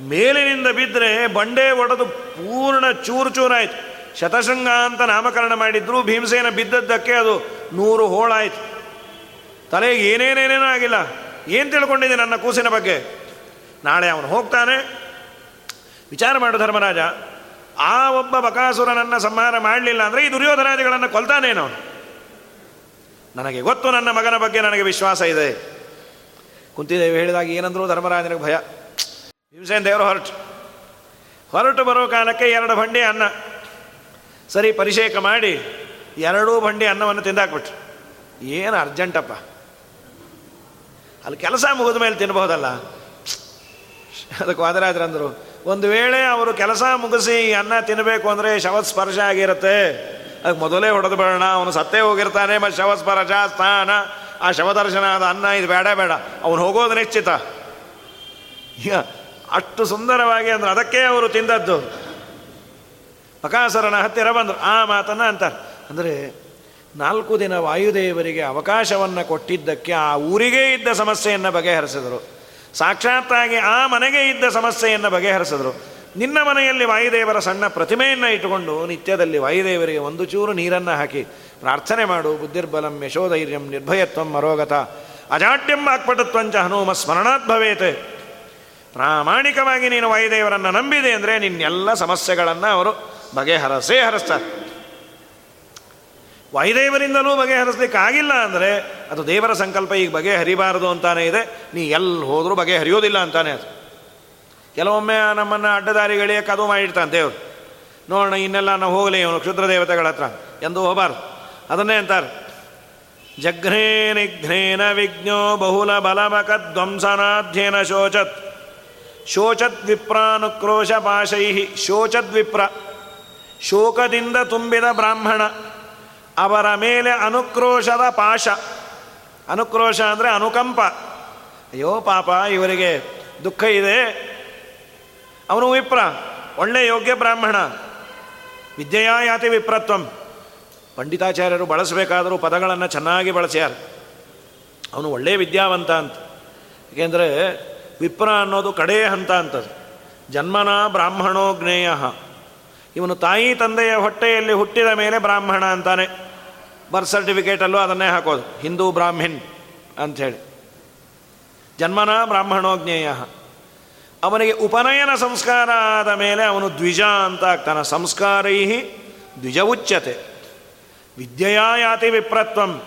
ಮೇಲಿನಿಂದ ಬಿದ್ದರೆ ಬಂಡೆ ಒಡೆದು ಪೂರ್ಣ ಚೂರು ಚೂರಾಯಿತು. ಶತಶೃಂಗ ಅಂತ ನಾಮಕರಣ ಮಾಡಿದ್ರು, ಭೀಮಸೇನ ಬಿದ್ದದ್ದಕ್ಕೆ ಅದು ನೂರು ಹೋಳಾಯಿತು. ತಲೆಗೆ ಏನೇನೇನೇನೂ ಆಗಿಲ್ಲ. ಏನು ತಿಳ್ಕೊಂಡಿದೆ ನನ್ನ ಕೂಸಿನ ಬಗ್ಗೆ? ನಾಳೆ ಅವನು ಹೋಗ್ತಾನೆ. ವಿಚಾರ ಮಾಡು ಧರ್ಮರಾಜ. ಆ ಒಬ್ಬ ಬಕಾಸುರನನ್ನು ಸಂಹಾರ ಮಾಡಲಿಲ್ಲ ಅಂದರೆ ಈ ದುರ್ಯೋಧನಾದಿಗಳನ್ನು ಕೊಲ್ತಾನೇನೋ ನನಗೆ ಗೊತ್ತು ನನ್ನ ಮಗನ ಬಗ್ಗೆ ನನಗೆ ವಿಶ್ವಾಸ ಇದೆ. ಕುಂತಿದೇವಿ ಹೇಳಿದಾಗ ಏನಂದರೂ ಧರ್ಮರಾಜನಿಗೆ ಭಯ. ಭೀಮಸೇನ ದೇವರು ಹೊರಟು ಹೊರಟು ಬರೋ ಕಾಲಕ್ಕೆ ಎರಡು ಬಂಡಿ ಅನ್ನ. ಸರಿ ಪರಿಷೇಕ ಮಾಡಿ, ಎರಡೂ ಬಂಡಿ ಅನ್ನವನ್ನು ತಿಂದಾಕ್ಬಿಟ್ರು. ಏನು ಅರ್ಜೆಂಟಪ್ಪ? ಅಲ್ಲಿ ಕೆಲಸ ಮುಗಿದ ಮೇಲೆ ತಿನ್ಬಹುದಲ್ಲ? ಅದಕ್ಕೆ ವಾದರಾಜರಂದರು ಒಂದು ವೇಳೆ ಅವರು ಕೆಲಸ ಮುಗಿಸಿ ಅನ್ನ ತಿನ್ನಬೇಕು ಅಂದರೆ ಶವಸ್ಪರ್ಶ ಆಗಿರುತ್ತೆ. ಅದಕ್ಕೆ ಮೊದಲೇ ಹೊಡೆದು ಬೇಡ ಅವನು ಸತ್ತೇ ಹೋಗಿರ್ತಾನೆ, ಮತ್ತು ಶವಸ್ಪರ್ಶ ಸ್ಥಾನ ಆ ಶವದರ್ಶನ ಆದ ಅನ್ನ ಇದು ಬೇಡ ಬೇಡ. ಅವನು ಹೋಗೋದು ನಿಶ್ಚಿತ. ಅಷ್ಟು ಸುಂದರವಾಗಿ ಅಂದ್ರೆ. ಅದಕ್ಕೆ ಅವರು ತಿಂದದ್ದು. ಬಕಾಸರನ ಹತ್ತಿರ ಬಂದರು. ಆ ಮಾತನ್ನ ಅಂತಾರೆ. ಅಂದರೆ ನಾಲ್ಕು ದಿನ ವಾಯುದೇವರಿಗೆ ಅವಕಾಶವನ್ನು ಕೊಟ್ಟಿದ್ದಕ್ಕೆ ಆ ಊರಿಗೇ ಇದ್ದ ಸಮಸ್ಯೆಯನ್ನು ಬಗೆಹರಿಸಿದರು. ಸಾಕ್ಷಾತ್ತಾಗಿ ಆ ಮನೆಗೆ ಇದ್ದ ಸಮಸ್ಯೆಯನ್ನು ಬಗೆಹರಿಸಿದರು. ನಿನ್ನ ಮನೆಯಲ್ಲಿ ವಾಯುದೇವರ ಸಣ್ಣ ಪ್ರತಿಮೆಯನ್ನು ಇಟ್ಟುಕೊಂಡು ನಿತ್ಯದಲ್ಲಿ ವಾಯುದೇವರಿಗೆ ಒಂದು ಚೂರು ನೀರನ್ನು ಹಾಕಿ ಪ್ರಾರ್ಥನೆ ಮಾಡು. ಬುದ್ಧಿರ್ಬಲಂ ಯಶೋಧೈರ್ಯಂ ನಿರ್ಭಯತ್ವಂ ಮರೋಗತ ಅಜಾಟ್ಯಂ ಆಕ್ಪಟತ್ವಂಚ ಹನುಮ ಸ್ಮರಣಾತ್ ಭವೇತೆ. ಪ್ರಾಮಾಣಿಕವಾಗಿ ನೀನು ವಾಯುದೇವರನ್ನು ನಂಬಿದೆ ಅಂದರೆ ನಿನ್ನೆಲ್ಲ ಸಮಸ್ಯೆಗಳನ್ನು ಅವರು ಬಗೆಹರಸೇ ಹರಿಸ್ತಾರೆ. ವಾಯುದೇವರಿಂದಲೂ ಬಗೆಹರಿಸ್ಲಿಕ್ಕೆ ಆಗಿಲ್ಲ ಅಂದರೆ ಅದು ದೇವರ ಸಂಕಲ್ಪ ಈಗ ಬಗೆಹರಿಬಾರದು ಅಂತಾನೆ ಇದೆ. ನೀ ಎಲ್ಲಿ ಹೋದರೂ ಬಗೆಹರಿಯೋದಿಲ್ಲ ಅಂತಾನೆ ಅದು. ಕೆಲವೊಮ್ಮೆ ನಮ್ಮನ್ನು ಅಡ್ಡದಾರಿಗಳಿಗೆ ಕದು ಮಾಡಿರ್ತಾನೆ ದೇವರು. ನೋಡೋಣ, ಇನ್ನೆಲ್ಲ ನಾವು ಹೋಗಲಿ ಇವನು ಕ್ಷುದ್ರ ದೇವತೆಗಳ ಹತ್ರ. ಎಂದು ಹೋಗಬಾರ್ದು. ಅದನ್ನೇ ಅಂತಾರೆ. ಜಘ್ನೇ ನಿಘ್ನೇನ ವಿಘ್ನೋ ಬಹುಲ ಧ್ವಂಸನಾಧ್ಯೇನ ಶೋಚತ್. ಶೋಚದ್ ಪಾಶೈಹಿ ಶೋಚದ್ವಿಪ್ರ ಶೋಚದ್ ವಿಪ್ರ ಶೋಕದಿಂದ ತುಂಬಿದ ಬ್ರಾಹ್ಮಣ, ಅವರ ಮೇಲೆ ಅನುಕ್ರೋಶದ ಪಾಶ. ಅನುಕ್ರೋಶ ಅಂದರೆ ಅನುಕಂಪ. ಅಯ್ಯೋ ಪಾಪ, ಇವರಿಗೆ ದುಃಖ ಇದೆ. ಅವನು ವಿಪ್ರ, ಒಳ್ಳೆ ಯೋಗ್ಯ ಬ್ರಾಹ್ಮಣ. ವಿದ್ಯೆಯ ವಿಪ್ರತ್ವಂ. ಪಂಡಿತಾಚಾರ್ಯರು ಬಳಸಬೇಕಾದರೂ ಪದಗಳನ್ನು ಚೆನ್ನಾಗಿ ಬಳಸ್ಯಾರ. ಅವನು ಒಳ್ಳೆಯ ವಿದ್ಯಾವಂತ ಅಂತ. ಏಕೆಂದರೆ ವಿಪ್ರ ಅನ್ನೋದು ಕಡೇ ಹಂತ ಅಂತದು ಜನ್ಮನ ಬ್ರಾಹ್ಮಣೋ ಜ್ಞೇಯ. ಇವನು ತಾಯಿ ತಂದೆಯ ಹೊಟ್ಟೆಯಲ್ಲಿ ಹುಟ್ಟಿದ ಮೇಲೆ ಬ್ರಾಹ್ಮಣ ಅಂತಾನೆ. ಬರ್ತ್ ಸರ್ಟಿಫಿಕೇಟಲ್ಲೂ ಅದನ್ನೇ ಹಾಕೋದು. ಹಿಂದೂ ಬ್ರಾಹ್ಮಿನ್ ಅಂಥೇಳಿ. ಜನ್ಮನ ಬ್ರಾಹ್ಮಣೋ ಜ್ಞೇಯ. ಅವನಿಗೆ ಉಪನಯನ ಸಂಸ್ಕಾರ ಆದ ಮೇಲೆ ಅವನು ದ್ವಿಜ ಅಂತ ಆಗ್ತಾನೆ. ಸಂಸ್ಕಾರೈ ದ್ವಿಜ ಉಚ್ಯತೆ. ವಿದ್ಯೆಯ ಯಾತಿ ವಿಪ್ರತ್ವಂ.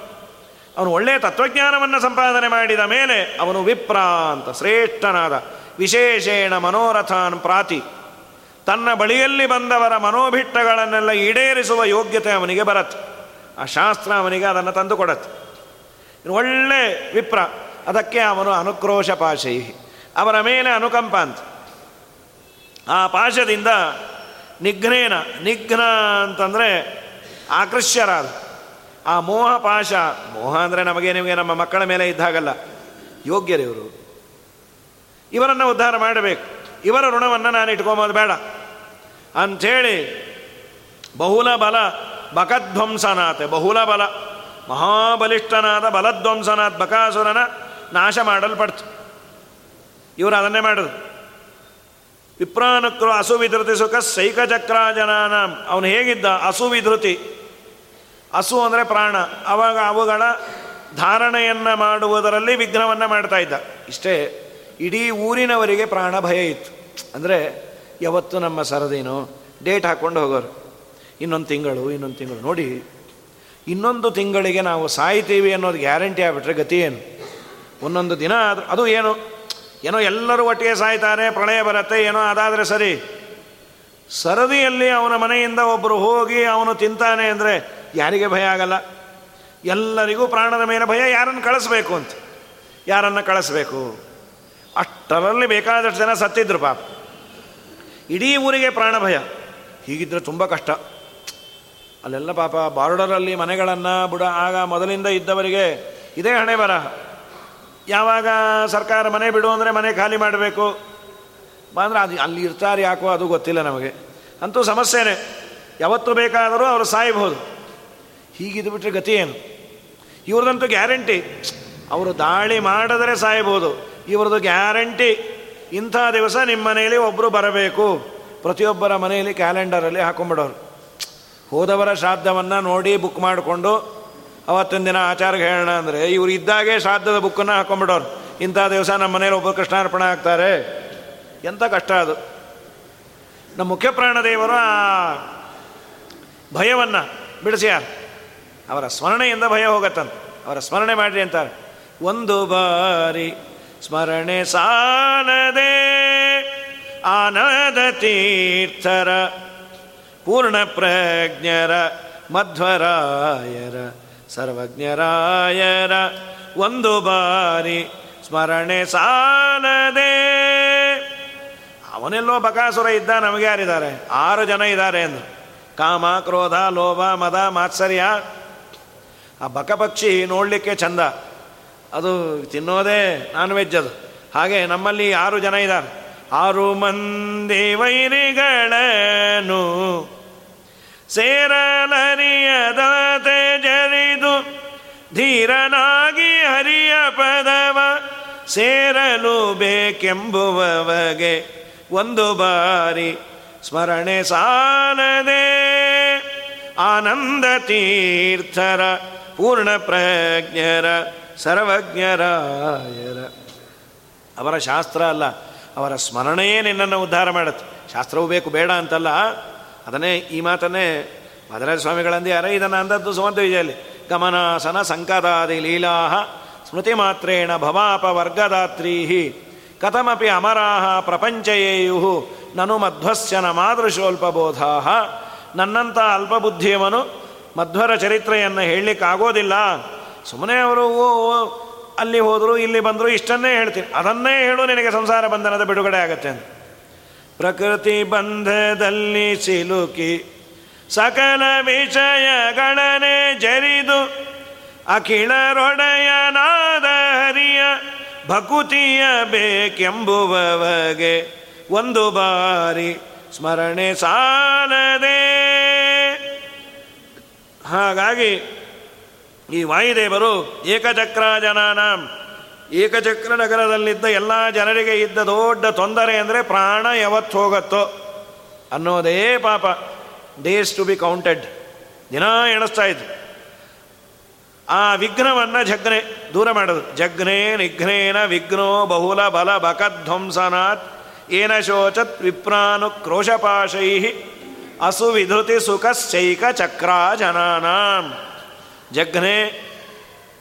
ಅವನು ಒಳ್ಳೆಯ ತತ್ವಜ್ಞಾನವನ್ನು ಸಂಪಾದನೆ ಮಾಡಿದ ಮೇಲೆ ಅವನು ವಿಪ್ರ ಅಂತ ಶ್ರೇಷ್ಠನಾದ, ವಿಶೇಷೇಣ ಮನೋರಥಾನ್ ಪ್ರಾತಿ. ತನ್ನ ಬಳಿಯಲ್ಲಿ ಬಂದವರ ಮನೋಭಿಟ್ಟಗಳನ್ನೆಲ್ಲ ಈಡೇರಿಸುವ ಯೋಗ್ಯತೆ ಅವನಿಗೆ ಬರತ್ತೆ. ಆ ಶಾಸ್ತ್ರ ಅವನಿಗೆ ಅದನ್ನು ತಂದು ಕೊಡತ್ತೆ. ಒಳ್ಳೆ ವಿಪ್ರ. ಅದಕ್ಕೆ ಅವನು ಅನುಕ್ರೋಶ ಪಾಶೈ ಅವರ ಮೇಲೆ ಅನುಕಂಪ ಅಂತ. ಆ ಪಾಶದಿಂದ ನಿಘ್ನೇನ, ನಿಘ್ನ ಅಂತಂದರೆ ಆಕೃಷ್ಯರಾದ. ಆ ಮೋಹ ಪಾಶ, ಮೋಹ ಅಂದರೆ ನಮಗೆ ನಿಮಗೆ ನಮ್ಮ ಮಕ್ಕಳ ಮೇಲೆ ಇದ್ದಾಗಲ್ಲ. ಯೋಗ್ಯರಿವರು ಇವರನ್ನು ಉದ್ಧಾರ ಮಾಡಬೇಕು. ಇವರ ಋಣವನ್ನು ನಾನು ಇಟ್ಕೊಂಬೋದು, ಬೇಡ. ಅಂಥೇಳಿ ಬಹುಲ ಬಲ ಬಕಧ್ವಂಸನಾಥೆ ಬಹುಲ ಬಲ. ಮಹಾಬಲಿಷ್ಠನಾದ ಬಲಧ್ವಂಸನಾಥ್ ಬಕಾಸುರನ ನಾಶ ಮಾಡಲ್ಪಡ್ತು. ಇವರು ಅದನ್ನೇ ಮಾಡೋದು ವಿಪ್ರಾನುಕ್ರು ಅಸುವಿಧೃತಿ ಸುಖ ಸೈಕಚಕ್ರಾಜನಾನ. ಅವನು ಹೇಗಿದ್ದ? ಅಸುವಿಧೃತಿ. ಹಸು ಅಂದರೆ ಪ್ರಾಣ. ಅವಾಗ ಅವುಗಳ ಧಾರಣೆಯನ್ನು ಮಾಡುವುದರಲ್ಲಿ ವಿಘ್ನವನ್ನು ಮಾಡ್ತಾ ಇದ್ದ. ಇಷ್ಟೇ, ಇಡೀ ಊರಿನವರಿಗೆ ಪ್ರಾಣ ಭಯ ಇತ್ತು. ಅಂದರೆ, ಯಾವತ್ತು ನಮ್ಮ ಸರದಿನೋ, ಡೇಟ್ ಹಾಕ್ಕೊಂಡು ಹೋಗೋರು. ಇನ್ನೊಂದು ತಿಂಗಳು ಇನ್ನೊಂದು ತಿಂಗಳು. ನೋಡಿ, ಇನ್ನೊಂದು ತಿಂಗಳಿಗೆ ನಾವು ಸಾಯ್ತೀವಿ ಅನ್ನೋದು ಗ್ಯಾರಂಟಿ ಆಗಿಬಿಟ್ರೆ ಗತಿ ಏನು? ಒಂದೊಂದು ದಿನ ಆದರೂ, ಅದು ಏನು? ಏನೋ ಎಲ್ಲರೂ ಒಟ್ಟಿಗೆ ಸಾಯ್ತಾರೆ, ಪ್ರಳಯ ಬರುತ್ತೆ, ಏನೋ ಅದಾದರೆ ಸರಿ. ಸರದಿಯಲ್ಲಿ ಅವನ ಮನೆಯಿಂದ ಒಬ್ಬರು ಹೋಗಿ ಅವನು ತಿಂತಾನೆ ಅಂದರೆ ಯಾರಿಗೆ ಭಯ ಆಗಲ್ಲ? ಎಲ್ಲರಿಗೂ ಪ್ರಾಣದ ಮೇಲೆ ಭಯ ಯಾರನ್ನು ಕಳಿಸ್ಬೇಕು ಅಂತ. ಯಾರನ್ನು ಕಳಿಸ್ಬೇಕು? ಅಷ್ಟರಲ್ಲಿ ಬೇಕಾದಷ್ಟು ಜನ ಸತ್ತಿದ್ರು ಪಾಪ. ಇಡೀ ಊರಿಗೆ ಪ್ರಾಣ ಭಯ. ಹೀಗಿದ್ರೆ ತುಂಬ ಕಷ್ಟ. ಅಲ್ಲೆಲ್ಲ ಪಾಪ ಬಾರ್ಡರಲ್ಲಿ ಮನೆಗಳನ್ನು ಬುಡ ಆಗ ಮೊದಲಿಂದ ಇದ್ದವರಿಗೆ ಇದೇ ಹಣೆ ಬರಹ. ಯಾವಾಗ ಸರ್ಕಾರ ಮನೆ ಬಿಡು ಅಂದರೆ ಮನೆ ಖಾಲಿ ಮಾಡಬೇಕು? ಅಂದರೆ ಅದು ಅಲ್ಲಿ ಇರ್ತಾರೆ ಯಾಕೋ ಅದು ಗೊತ್ತಿಲ್ಲ ನಮಗೆ. ಅಂತೂ ಸಮಸ್ಯೆನೇ. ಯಾವತ್ತು ಬೇಕಾದರೂ ಅವರು ಸಾಯಬಹುದು. ಹೀಗಿದ್ದು ಬಿಟ್ಟರೆ ಗತಿ ಏನು? ಇವ್ರದಂತೂ ಗ್ಯಾರಂಟಿ. ಅವರು ದಾಳಿ ಮಾಡಿದ್ರೆ ಸಾಯಬಹುದು ಇವ್ರದ್ದು ಗ್ಯಾರಂಟಿ. ಇಂಥ ದಿವಸ ನಿಮ್ಮ ಮನೆಯಲ್ಲಿ ಒಬ್ಬರು ಬರಬೇಕು. ಪ್ರತಿಯೊಬ್ಬರ ಮನೆಯಲ್ಲಿ ಕ್ಯಾಲೆಂಡರಲ್ಲಿ ಹಾಕೊಂಡ್ಬಿಡೋರು ಹೋದವರ ಶ್ರಾದ್ದವನ್ನು ನೋಡಿ ಬುಕ್ ಮಾಡಿಕೊಂಡು ಅವತ್ತಿನ ದಿನ ಆಚಾರಕ್ಕೆ ಹೇಳೋಣ ಅಂದರೆ ಇವರು ಇದ್ದಾಗೆ ಶ್ರಾದ್ದದ ಬುಕ್ಕನ್ನು ಹಾಕೊಂಡ್ಬಿಡೋರು ಇಂಥ ದಿವಸ ನಮ್ಮ ಮನೇಲಿ ಒಬ್ಬರು ಕೃಷ್ಣಾರ್ಪಣೆ ಆಗ್ತಾರೆ. ಎಂಥ ಕಷ್ಟ ಅದು. ನಮ್ಮ ಮುಖ್ಯ ಪ್ರಾಣದೇವರು ಆ ಭಯವನ್ನು ಬಿಡಿಸ್ಯಾರ. ಅವರ ಸ್ಮರಣೆಯಿಂದ ಭಯ ಹೋಗತ್ತಂತೆ. ಅವರ ಸ್ಮರಣೆ ಮಾಡಿರಿ ಅಂತಾರೆ. ಒಂದು ಬಾರಿ ಸ್ಮರಣೆ ಸಾಲದೆ ಆನದ ತೀರ್ಥರ, ಪೂರ್ಣ ಪ್ರಜ್ಞರ, ಮಧ್ವರಾಯರ, ಸರ್ವಜ್ಞರಾಯರ ಒಂದು ಬಾರಿ ಸ್ಮರಣೆ ಸಾಲದೆ. ಅವನೆಲ್ಲೋ ಬಕಾಸುರ ಇದ್ದ ನಮಗೆ ಯಾರಿದ್ದಾರೆ? ಆರು ಜನ ಇದ್ದಾರೆ ಎಂದು ಕಾಮ, ಕ್ರೋಧ, ಲೋಭ, ಮದ, ಮಾತ್ಸರ್ಯ ಆ ಬಕಪಕ್ಷಿ ನೋಡಲಿಕ್ಕೆ ಚಂದ. ಅದು ತಿನ್ನೋದೇ ನಾನ್ ವೆಜ್ ಅದು. ಹಾಗೆ ನಮ್ಮಲ್ಲಿ ಆರು ಜನ ಇದ್ದಾರೆ. ಆರು ಮಂದಿ ವೈರಿಗಳನ್ನು ಸೇರಲರಿಯದ ಜರಿದು ಧೀರನಾಗಿ ಹರಿಯ ಪದವ ಸೇರಲು ಬೇಕೆಂಬುವವಗೆ ಒಂದು ಬಾರಿ ಸ್ಮರಣೆ ಸಾಲದೆ ಆನಂದ ತೀರ್ಥರ ಪೂರ್ಣ ಪ್ರಜ್ಞರ ಸರ್ವಜ್ಞರಾಯರ. ಅವರ ಶಾಸ್ತ್ರ ಅಲ್ಲ, ಅವರ ಸ್ಮರಣೆಯೇ ನಿನ್ನನ್ನು ಉದ್ಧಾರ ಮಾಡುತ್ತೆ. ಶಾಸ್ತ್ರವೂ ಬೇಕು, ಬೇಡ ಅಂತಲ್ಲ. ಅದನ್ನೇ ಈ ಮಾತನ್ನೇ ಮದರಾಜ ಸ್ವಾಮಿಗಳಂದಿದ್ದಾರೆ ಇದನ್ನು ಅಂದದ್ದು ಸುಮಂತ ವಿಜಯಲ್ಲಿ. ಗಮನಾಸನ ಸಂಕದಾದಿ ಲೀಲಾ ಸ್ಮೃತಿ ಮಾತ್ರೇಣ ಭವಾಪ ವರ್ಗದಾತ್ರೀ ಕಥಮಿ ಅಮರಾಹ ಪ್ರಪಂಚಯೇಯು ನನು ಮಧ್ವಸ್ಯನ ಮಾದೃಶೋಲ್ಪಬೋಧಾ ನನ್ನಂಥ ಅಲ್ಪಬುದ್ಧಿಯವನು ಮಧ್ವರ ಚರಿತ್ರೆಯನ್ನು ಹೇಳಲಿಕ್ಕಾಗೋದಿಲ್ಲ. ಸುಮ್ಮನೆ ಅವರು ಅಲ್ಲಿ ಹೋದರು, ಇಲ್ಲಿ ಬಂದರು, ಇಷ್ಟನ್ನೇ ಹೇಳ್ತೀನಿ. ಅದನ್ನೇ ಹೇಳು ನಿನಗೆ ಸಂಸಾರ ಬಂಧನದ ಬಿಡುಗಡೆ ಆಗತ್ತೆ ಅಂತ. ಪ್ರಕೃತಿ ಬಂಧದಲ್ಲಿ ಸಿಲುಕಿ, ಸಕಲ ವಿಷಯಗಳನೆ ಜರಿದು ಅಖಿಳರೊಡೆಯನಾದ ಹರಿಯ ಭಕುತಿಯ ಬೇಕೆಂಬುವವಗೆ ಒಂದು ಬಾರಿ ಸ್ಮರಣೆ ಸಾಲದೆ ಹಾಗಾಗಿ ಈ ವಾಯುದೇವರು ಏಕಚಕ್ರ ಜನಾನ ಏಕಚಕ್ರ ನಗರದಲ್ಲಿದ್ದ ಎಲ್ಲ ಜನರಿಗೆ ಇದ್ದ ದೊಡ್ಡ ತೊಂದರೆ ಅಂದರೆ ಪ್ರಾಣ ಯಾವತ್ತು ಹೋಗತ್ತೋ ಅನ್ನೋದೇ ಪಾಪ. ಡೇಸ್ ಟು ಬಿ ಕೌಂಟೆಡ್ ದಿನ ಎಣಿಸ್ತಾ ಇದ್ರು. ಆ ವಿಘ್ನವನ್ನು ಜಗ್ನೆ ದೂರ ಮಾಡೋದು ಜಗ್ನೇ ನಿಘ್ನೇನ ವಿಘ್ನೋ ಬಹುಲ ಬಲ ಬಕಧ್ವಂಸನಾತ್ ಏನ ಶೋಚತ್ ವಿಪ್ರಾನು ಕ್ರೋಶಪಾಶೈ ಅಸುವಿಧೃತಿ ಸುಖಶ್ಚೈಕ ಚಕ್ರ ಜನಾನ ಜಘ್ನೆ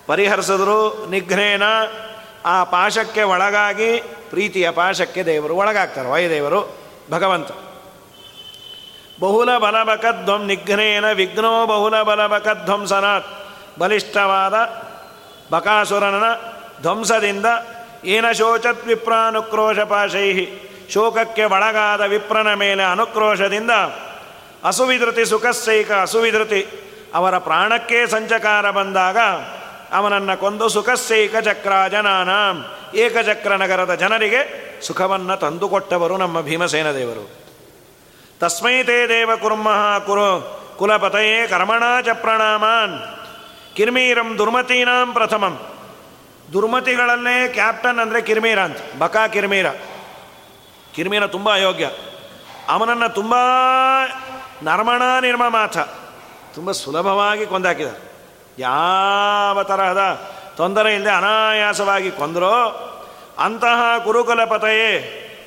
ಪರಿಹರಿಸಿದ್ರು ನಿಘ್ನೇನ ಆ ಪಾಶಕ್ಕೆ ಒಳಗಾಗಿ, ಪ್ರೀತಿಯ ಪಾಶಕ್ಕೆ ದೇವರು ಒಳಗಾಗ್ತಾರೆ, ವಾಯುದೇವರು, ಭಗವಂತ. ಬಹುಲ ಬಲಬಕಧ್ವಂ ನಿಘ್ನೇನ ವಿಘ್ನೋ ಬಹುಲ ಬಲಬಕಧ್ವಂಸನಾತ್ ಬಲಿಷ್ಠವಾದ ಬಕಾಸುರನ ಧ್ವಂಸದಿಂದ ಏನ ಶೋಚತ್ ವಿಪ್ರಾನುಕ್ರೋಶ ಶೋಕಕ್ಕೆ ಒಳಗಾದ ವಿಪ್ರನ ಮೇಲೆ ಅನುಕ್ರೋಶದಿಂದ ಅಸುವಿಧೃತಿ ಸುಖಸೈಕ ಅಸುವಿಧೃತಿ. ಅವರ ಪ್ರಾಣಕ್ಕೆ ಸಂಚಕಾರ ಬಂದಾಗ ಅವನನ್ನು ಕೊಂದು ಸುಖಸೈಕ ಚಕ್ರ ಜನಾನ ಏಕಚಕ್ರ ನಗರದ ಜನರಿಗೆ ಸುಖವನ್ನು ತಂದುಕೊಟ್ಟವರು ನಮ್ಮ ಭೀಮಸೇನ ದೇವರು. ತಸ್ಮೈ ತೇ ದೇವ ಕುರ್ಮಃ ಕುರು ಕುಲಪತಯೇ ಕರ್ಮಣಾ ಚ ಪ್ರಣಾಮಾನ್. ಕಿರ್ಮೀರಂ ದುರ್ಮತೀನಾಂ ಪ್ರಥಮಂ. ದುರ್ಮತಿಗಳಲ್ಲೇ ಕ್ಯಾಪ್ಟನ್ ಅಂದರೆ ಕಿರ್ಮೀರ ಅಂತ, ಬಕಾ ಕಿರ್ಮೀರ. ಕಿರ್ಮೀರ ತುಂಬ ಅಯೋಗ್ಯ. ಅವನನ್ನು ತುಂಬ ನರ್ಮಣ ನಿರ್ಮಮಾಥ ತುಂಬ ಸುಲಭವಾಗಿ ಕೊಂದಾಕಿದ ಯಾವ ತರಹದ ತೊಂದರೆ ಇಲ್ಲದೆ ಅನಾಯಾಸವಾಗಿ ಕೊಂದರೋ ಅಂತಹ ಕುರುಕುಲ ಪತೆಯೇ,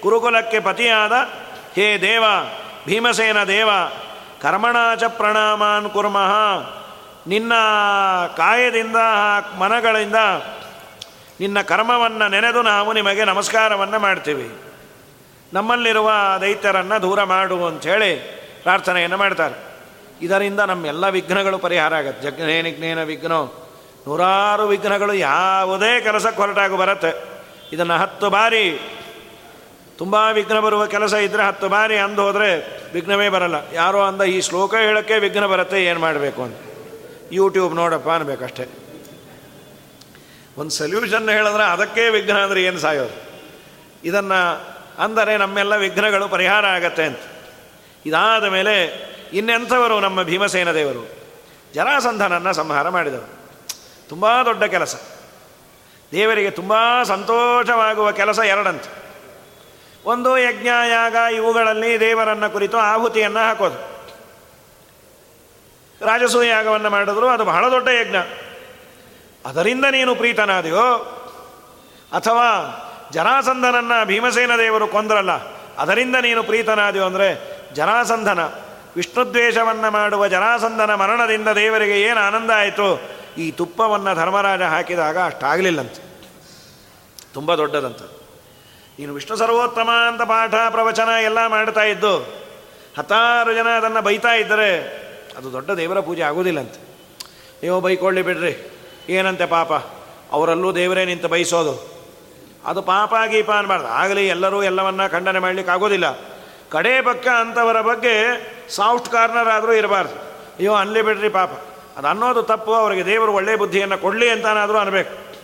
ಕುರುಕುಲಕ್ಕೆ ಪತಿಯಾದ ಹೇ ದೇವ, ಭೀಮಸೇನ ದೇವ ಕರ್ಮಣಾಚ ಪ್ರಣಾಮಾನ್ ಕುರ್ಮಃ. ನಿನ್ನ ಕಾಯದಿಂದ, ಮನಗಳಿಂದ ನಿನ್ನ ಕರ್ಮವನ್ನು ನೆನೆದು ನಾವು ನಿಮಗೆ ನಮಸ್ಕಾರವನ್ನು ಮಾಡ್ತೀವಿ. ನಮ್ಮಲ್ಲಿರುವ ದೈತ್ಯರನ್ನು ದೂರ ಮಾಡು ಅಂಥೇಳಿ ಪ್ರಾರ್ಥನೆಯನ್ನು ಮಾಡ್ತಾರೆ. ಇದರಿಂದ ನಮ್ಮೆಲ್ಲ ವಿಘ್ನಗಳು ಪರಿಹಾರ ಆಗತ್ತೆ. ಜಗ್ನೇ ವಿಘ್ನ ವಿಘ್ನೋ. ನೂರಾರು ವಿಘ್ನಗಳು ಯಾವುದೇ ಕೆಲಸಕ್ಕೆ ಹೊರಟಾಗಿ ಬರುತ್ತೆ. ಇದನ್ನು ಹತ್ತು ಬಾರಿ, ತುಂಬ ವಿಘ್ನ ಬರುವ ಕೆಲಸ ಇದ್ದರೆ ಹತ್ತು ಬಾರಿ ಅಂದು ಹೋದರೆ ವಿಘ್ನವೇ ಬರಲ್ಲ. ಯಾರೋ ಅಂದ ಈ ಶ್ಲೋಕ ಹೇಳೋಕ್ಕೆ ವಿಘ್ನ ಬರುತ್ತೆ, ಏನು ಮಾಡಬೇಕು ಅಂತ. ಯೂಟ್ಯೂಬ್ ನೋಡಪ್ಪ ಅನ್ಬೇಕಷ್ಟೇ. ಒಂದು ಸೊಲ್ಯೂಷನ್ ಹೇಳಿದ್ರೆ ಅದಕ್ಕೆ ವಿಘ್ನ ಅಂದರೆ ಏನು ಸಾಯೋದು? ಇದನ್ನು ಅಂದರೆ ನಮ್ಮೆಲ್ಲ ವಿಘ್ನಗಳು ಪರಿಹಾರ ಆಗತ್ತೆ ಅಂತ. ಇದಾದ ಮೇಲೆ ಇನ್ನೆಂಥವರು ನಮ್ಮ ಭೀಮಸೇನ ದೇವರು? ಜರಾಸಂಧನನ್ನು ಸಂಹಾರ ಮಾಡಿದರು ತುಂಬ ದೊಡ್ಡ ಕೆಲಸ. ದೇವರಿಗೆ ತುಂಬ ಸಂತೋಷವಾಗುವ ಕೆಲಸ ಎರಡಂತೆ. ಒಂದು ಯಜ್ಞ ಯಾಗ ಇವುಗಳಲ್ಲಿ ದೇವರನ್ನು ಕುರಿತು ಆಹುತಿಯನ್ನು ಹಾಕೋದು. ರಾಜಸೂಯ ಯಾಗವನ್ನು ಮಾಡಿದ್ರು, ಅದು ಬಹಳ ದೊಡ್ಡ ಯಜ್ಞ. ಅದರಿಂದ ನೀನು ಪ್ರೀತನಾದೆಯೋ? ಅಥವಾ ಜರಾಸಂಧನನ್ನು ಭೀಮಸೇನ ದೇವರು ಕೊಂದ್ರಲ್ಲ, ಅದರಿಂದ ನೀನು ಪ್ರೀತನಾದೆಯೋ ಅಂದರೆ ಜರಾಸಂಧನ ವಿಷ್ಣುದ್ವೇಷವನ್ನು ಮಾಡುವ ಜರಾಸಂಧನ ಮರಣದಿಂದ ದೇವರಿಗೆ ಏನು ಆನಂದ ಆಯಿತು? ಈ ತುಪ್ಪವನ್ನು ಧರ್ಮರಾಜ ಹಾಕಿದಾಗ ಅಷ್ಟಾಗಲಿಲ್ಲಂತೆ. ತುಂಬ ದೊಡ್ಡದಂತ ನೀನು ವಿಷ್ಣು ಸರ್ವೋತ್ತಮ ಅಂತ ಪಾಠ, ಪ್ರವಚನ ಎಲ್ಲ ಮಾಡ್ತಾ ಇದ್ದು, ಹತ್ತಾರು ಜನ ಅದನ್ನು ಬೈತಾ ಇದ್ದರೆ ಅದು ದೊಡ್ಡ ದೇವರ ಪೂಜೆ ಆಗೋದಿಲ್ಲಂತೆ ನೀವು ಬೈಕೊಳ್ಳಿ ಬಿಡ್ರಿ. ಏನಂತೆ ಪಾಪ? ಅವರಲ್ಲೂ ದೇವರೇ ನಿಂತು ಬಯಸೋದು. ಅದು ಪಾಪ ಗೀಪ ಅನ್ಬಾರ್ದು. ಆಗಲಿ ಎಲ್ಲರೂ ಎಲ್ಲವನ್ನ ಖಂಡನೆ ಮಾಡಲಿಕ್ಕೆ ಆಗೋದಿಲ್ಲ ಕಡೇ ಪಕ್ಕ ಅಂಥವರ ಬಗ್ಗೆ ಸಾಫ್ಟ್ ಕಾರ್ನರ್ ಆದರೂ ಇರಬಾರ್ದು. ಅಯ್ಯೋ, ಅನ್ಲಿ ಬಿಡ್ರಿ ಪಾಪ. ಅದು ಅನ್ನೋದು ತಪ್ಪು, ಅವರಿಗೆ ದೇವರು ಒಳ್ಳೆಯ ಬುದ್ಧಿಯನ್ನು ಕೊಡಲಿ ಅಂತಾನಾದರೂ ಅನ್ಬೇಕು.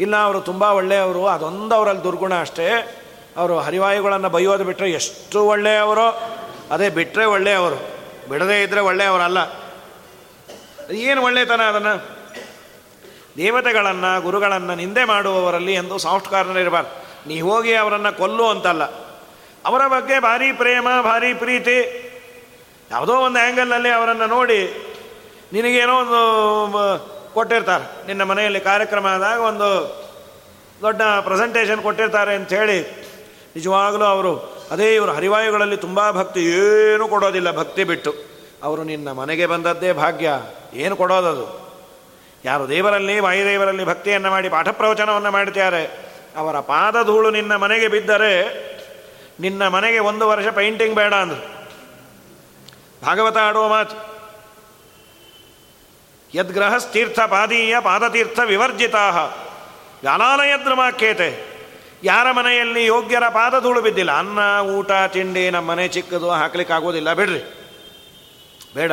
ಇಲ್ಲ, ಅವರು ತುಂಬ ಒಳ್ಳೆಯವರು, ಅದೊಂದು ಅವರಲ್ಲಿ ದುರ್ಗುಣ ಅಷ್ಟೇ. ಅವರು ಹರಿವಾಯುಗಳನ್ನು ಬೈಯೋದು ಬಿಟ್ಟರೆ ಎಷ್ಟು ಒಳ್ಳೆಯವರು? ಅದೇ ಬಿಟ್ಟರೆ ಒಳ್ಳೆಯವರು. ಬಿಡದೇ ಇದ್ದರೆ ಒಳ್ಳೆಯವರಲ್ಲ. ಏನು ಒಳ್ಳೆಯತನ ಅದನ್ನು? ದೇವತೆಗಳನ್ನು, ಗುರುಗಳನ್ನು ನಿಂದೆ ಮಾಡುವವರಲ್ಲಿ ಎಂದು ಸಾಫ್ಟ್ ಕಾರ್ನರ್ ಇರಬಾರ್ದು. ನೀ ಹೋಗಿ ಅವರನ್ನು ಕೊಲ್ಲು ಅಂತಲ್ಲ. ಅವರ ಬಗ್ಗೆ ಭಾರಿ ಪ್ರೇಮ, ಭಾರಿ ಪ್ರೀತಿ. ಯಾವುದೋ ಒಂದು ಆ್ಯಂಗಲ್ನಲ್ಲಿ ಅವರನ್ನು ನೋಡಿ ನಿನಗೇನೋ ಒಂದು ಕೊಟ್ಟಿರ್ತಾರೆ. ನಿನ್ನ ಮನೆಯಲ್ಲಿ ಕಾರ್ಯಕ್ರಮ ಆದಾಗ ಒಂದು ದೊಡ್ಡ ಪ್ರೆಸೆಂಟೇಷನ್ ಕೊಟ್ಟಿರ್ತಾರೆ ಅಂಥೇಳಿ ನಿಜವಾಗಲೂ ಅವರು ಅದೇ ಇವರು ಹರಿವಾಯುಗಳಲ್ಲಿ ತುಂಬ ಭಕ್ತಿ, ಏನು ಕೊಡೋದಿಲ್ಲ, ಭಕ್ತಿ ಬಿಟ್ಟು. ಅವರು ನಿನ್ನ ಮನೆಗೆ ಬಂದದ್ದೇ ಭಾಗ್ಯ, ಏನು ಕೊಡೋದದು ಯಾರು ದೇವರಲ್ಲಿ ವಾಯುದೇವರಲ್ಲಿ ಭಕ್ತಿಯನ್ನು ಮಾಡಿ ಪಾಠ ಪ್ರವಚನವನ್ನು ಮಾಡ್ತಾರೆ ಅವರ ಪಾದಧೂಳು ನಿನ್ನ ಮನೆಗೆ ಬಿದ್ದರೆ ನಿನ್ನ ಮನೆಗೆ ಒಂದು ವರ್ಷ ಪೈಂಟಿಂಗ್ ಬೇಡ ಅಂದರು. ಭಾಗವತ ಆಡುವ ಮಾತು. ಯದ್ಗ್ರಹಸ್ಥೀರ್ಥ ಪಾದೀಯ ಪಾದತೀರ್ಥ ವಿವರ್ಜಿತಾ ವ್ಯಾಲಾಲಯದ್ರಮಾಖ್ಯೇತೆ ಯಾರ ಮನೆಯಲ್ಲಿ ಯೋಗ್ಯರ ಪಾದಧೂಳು ಬಿದ್ದಿಲ್ಲ. ಅನ್ನ, ಊಟ, ತಿಂಡಿ ನಮ್ಮ ಮನೆ ಚಿಕ್ಕದು ಹಾಕ್ಲಿಕ್ಕೆ ಆಗೋದಿಲ್ಲ ಬಿಡ್ರಿ. ಬೇಡ.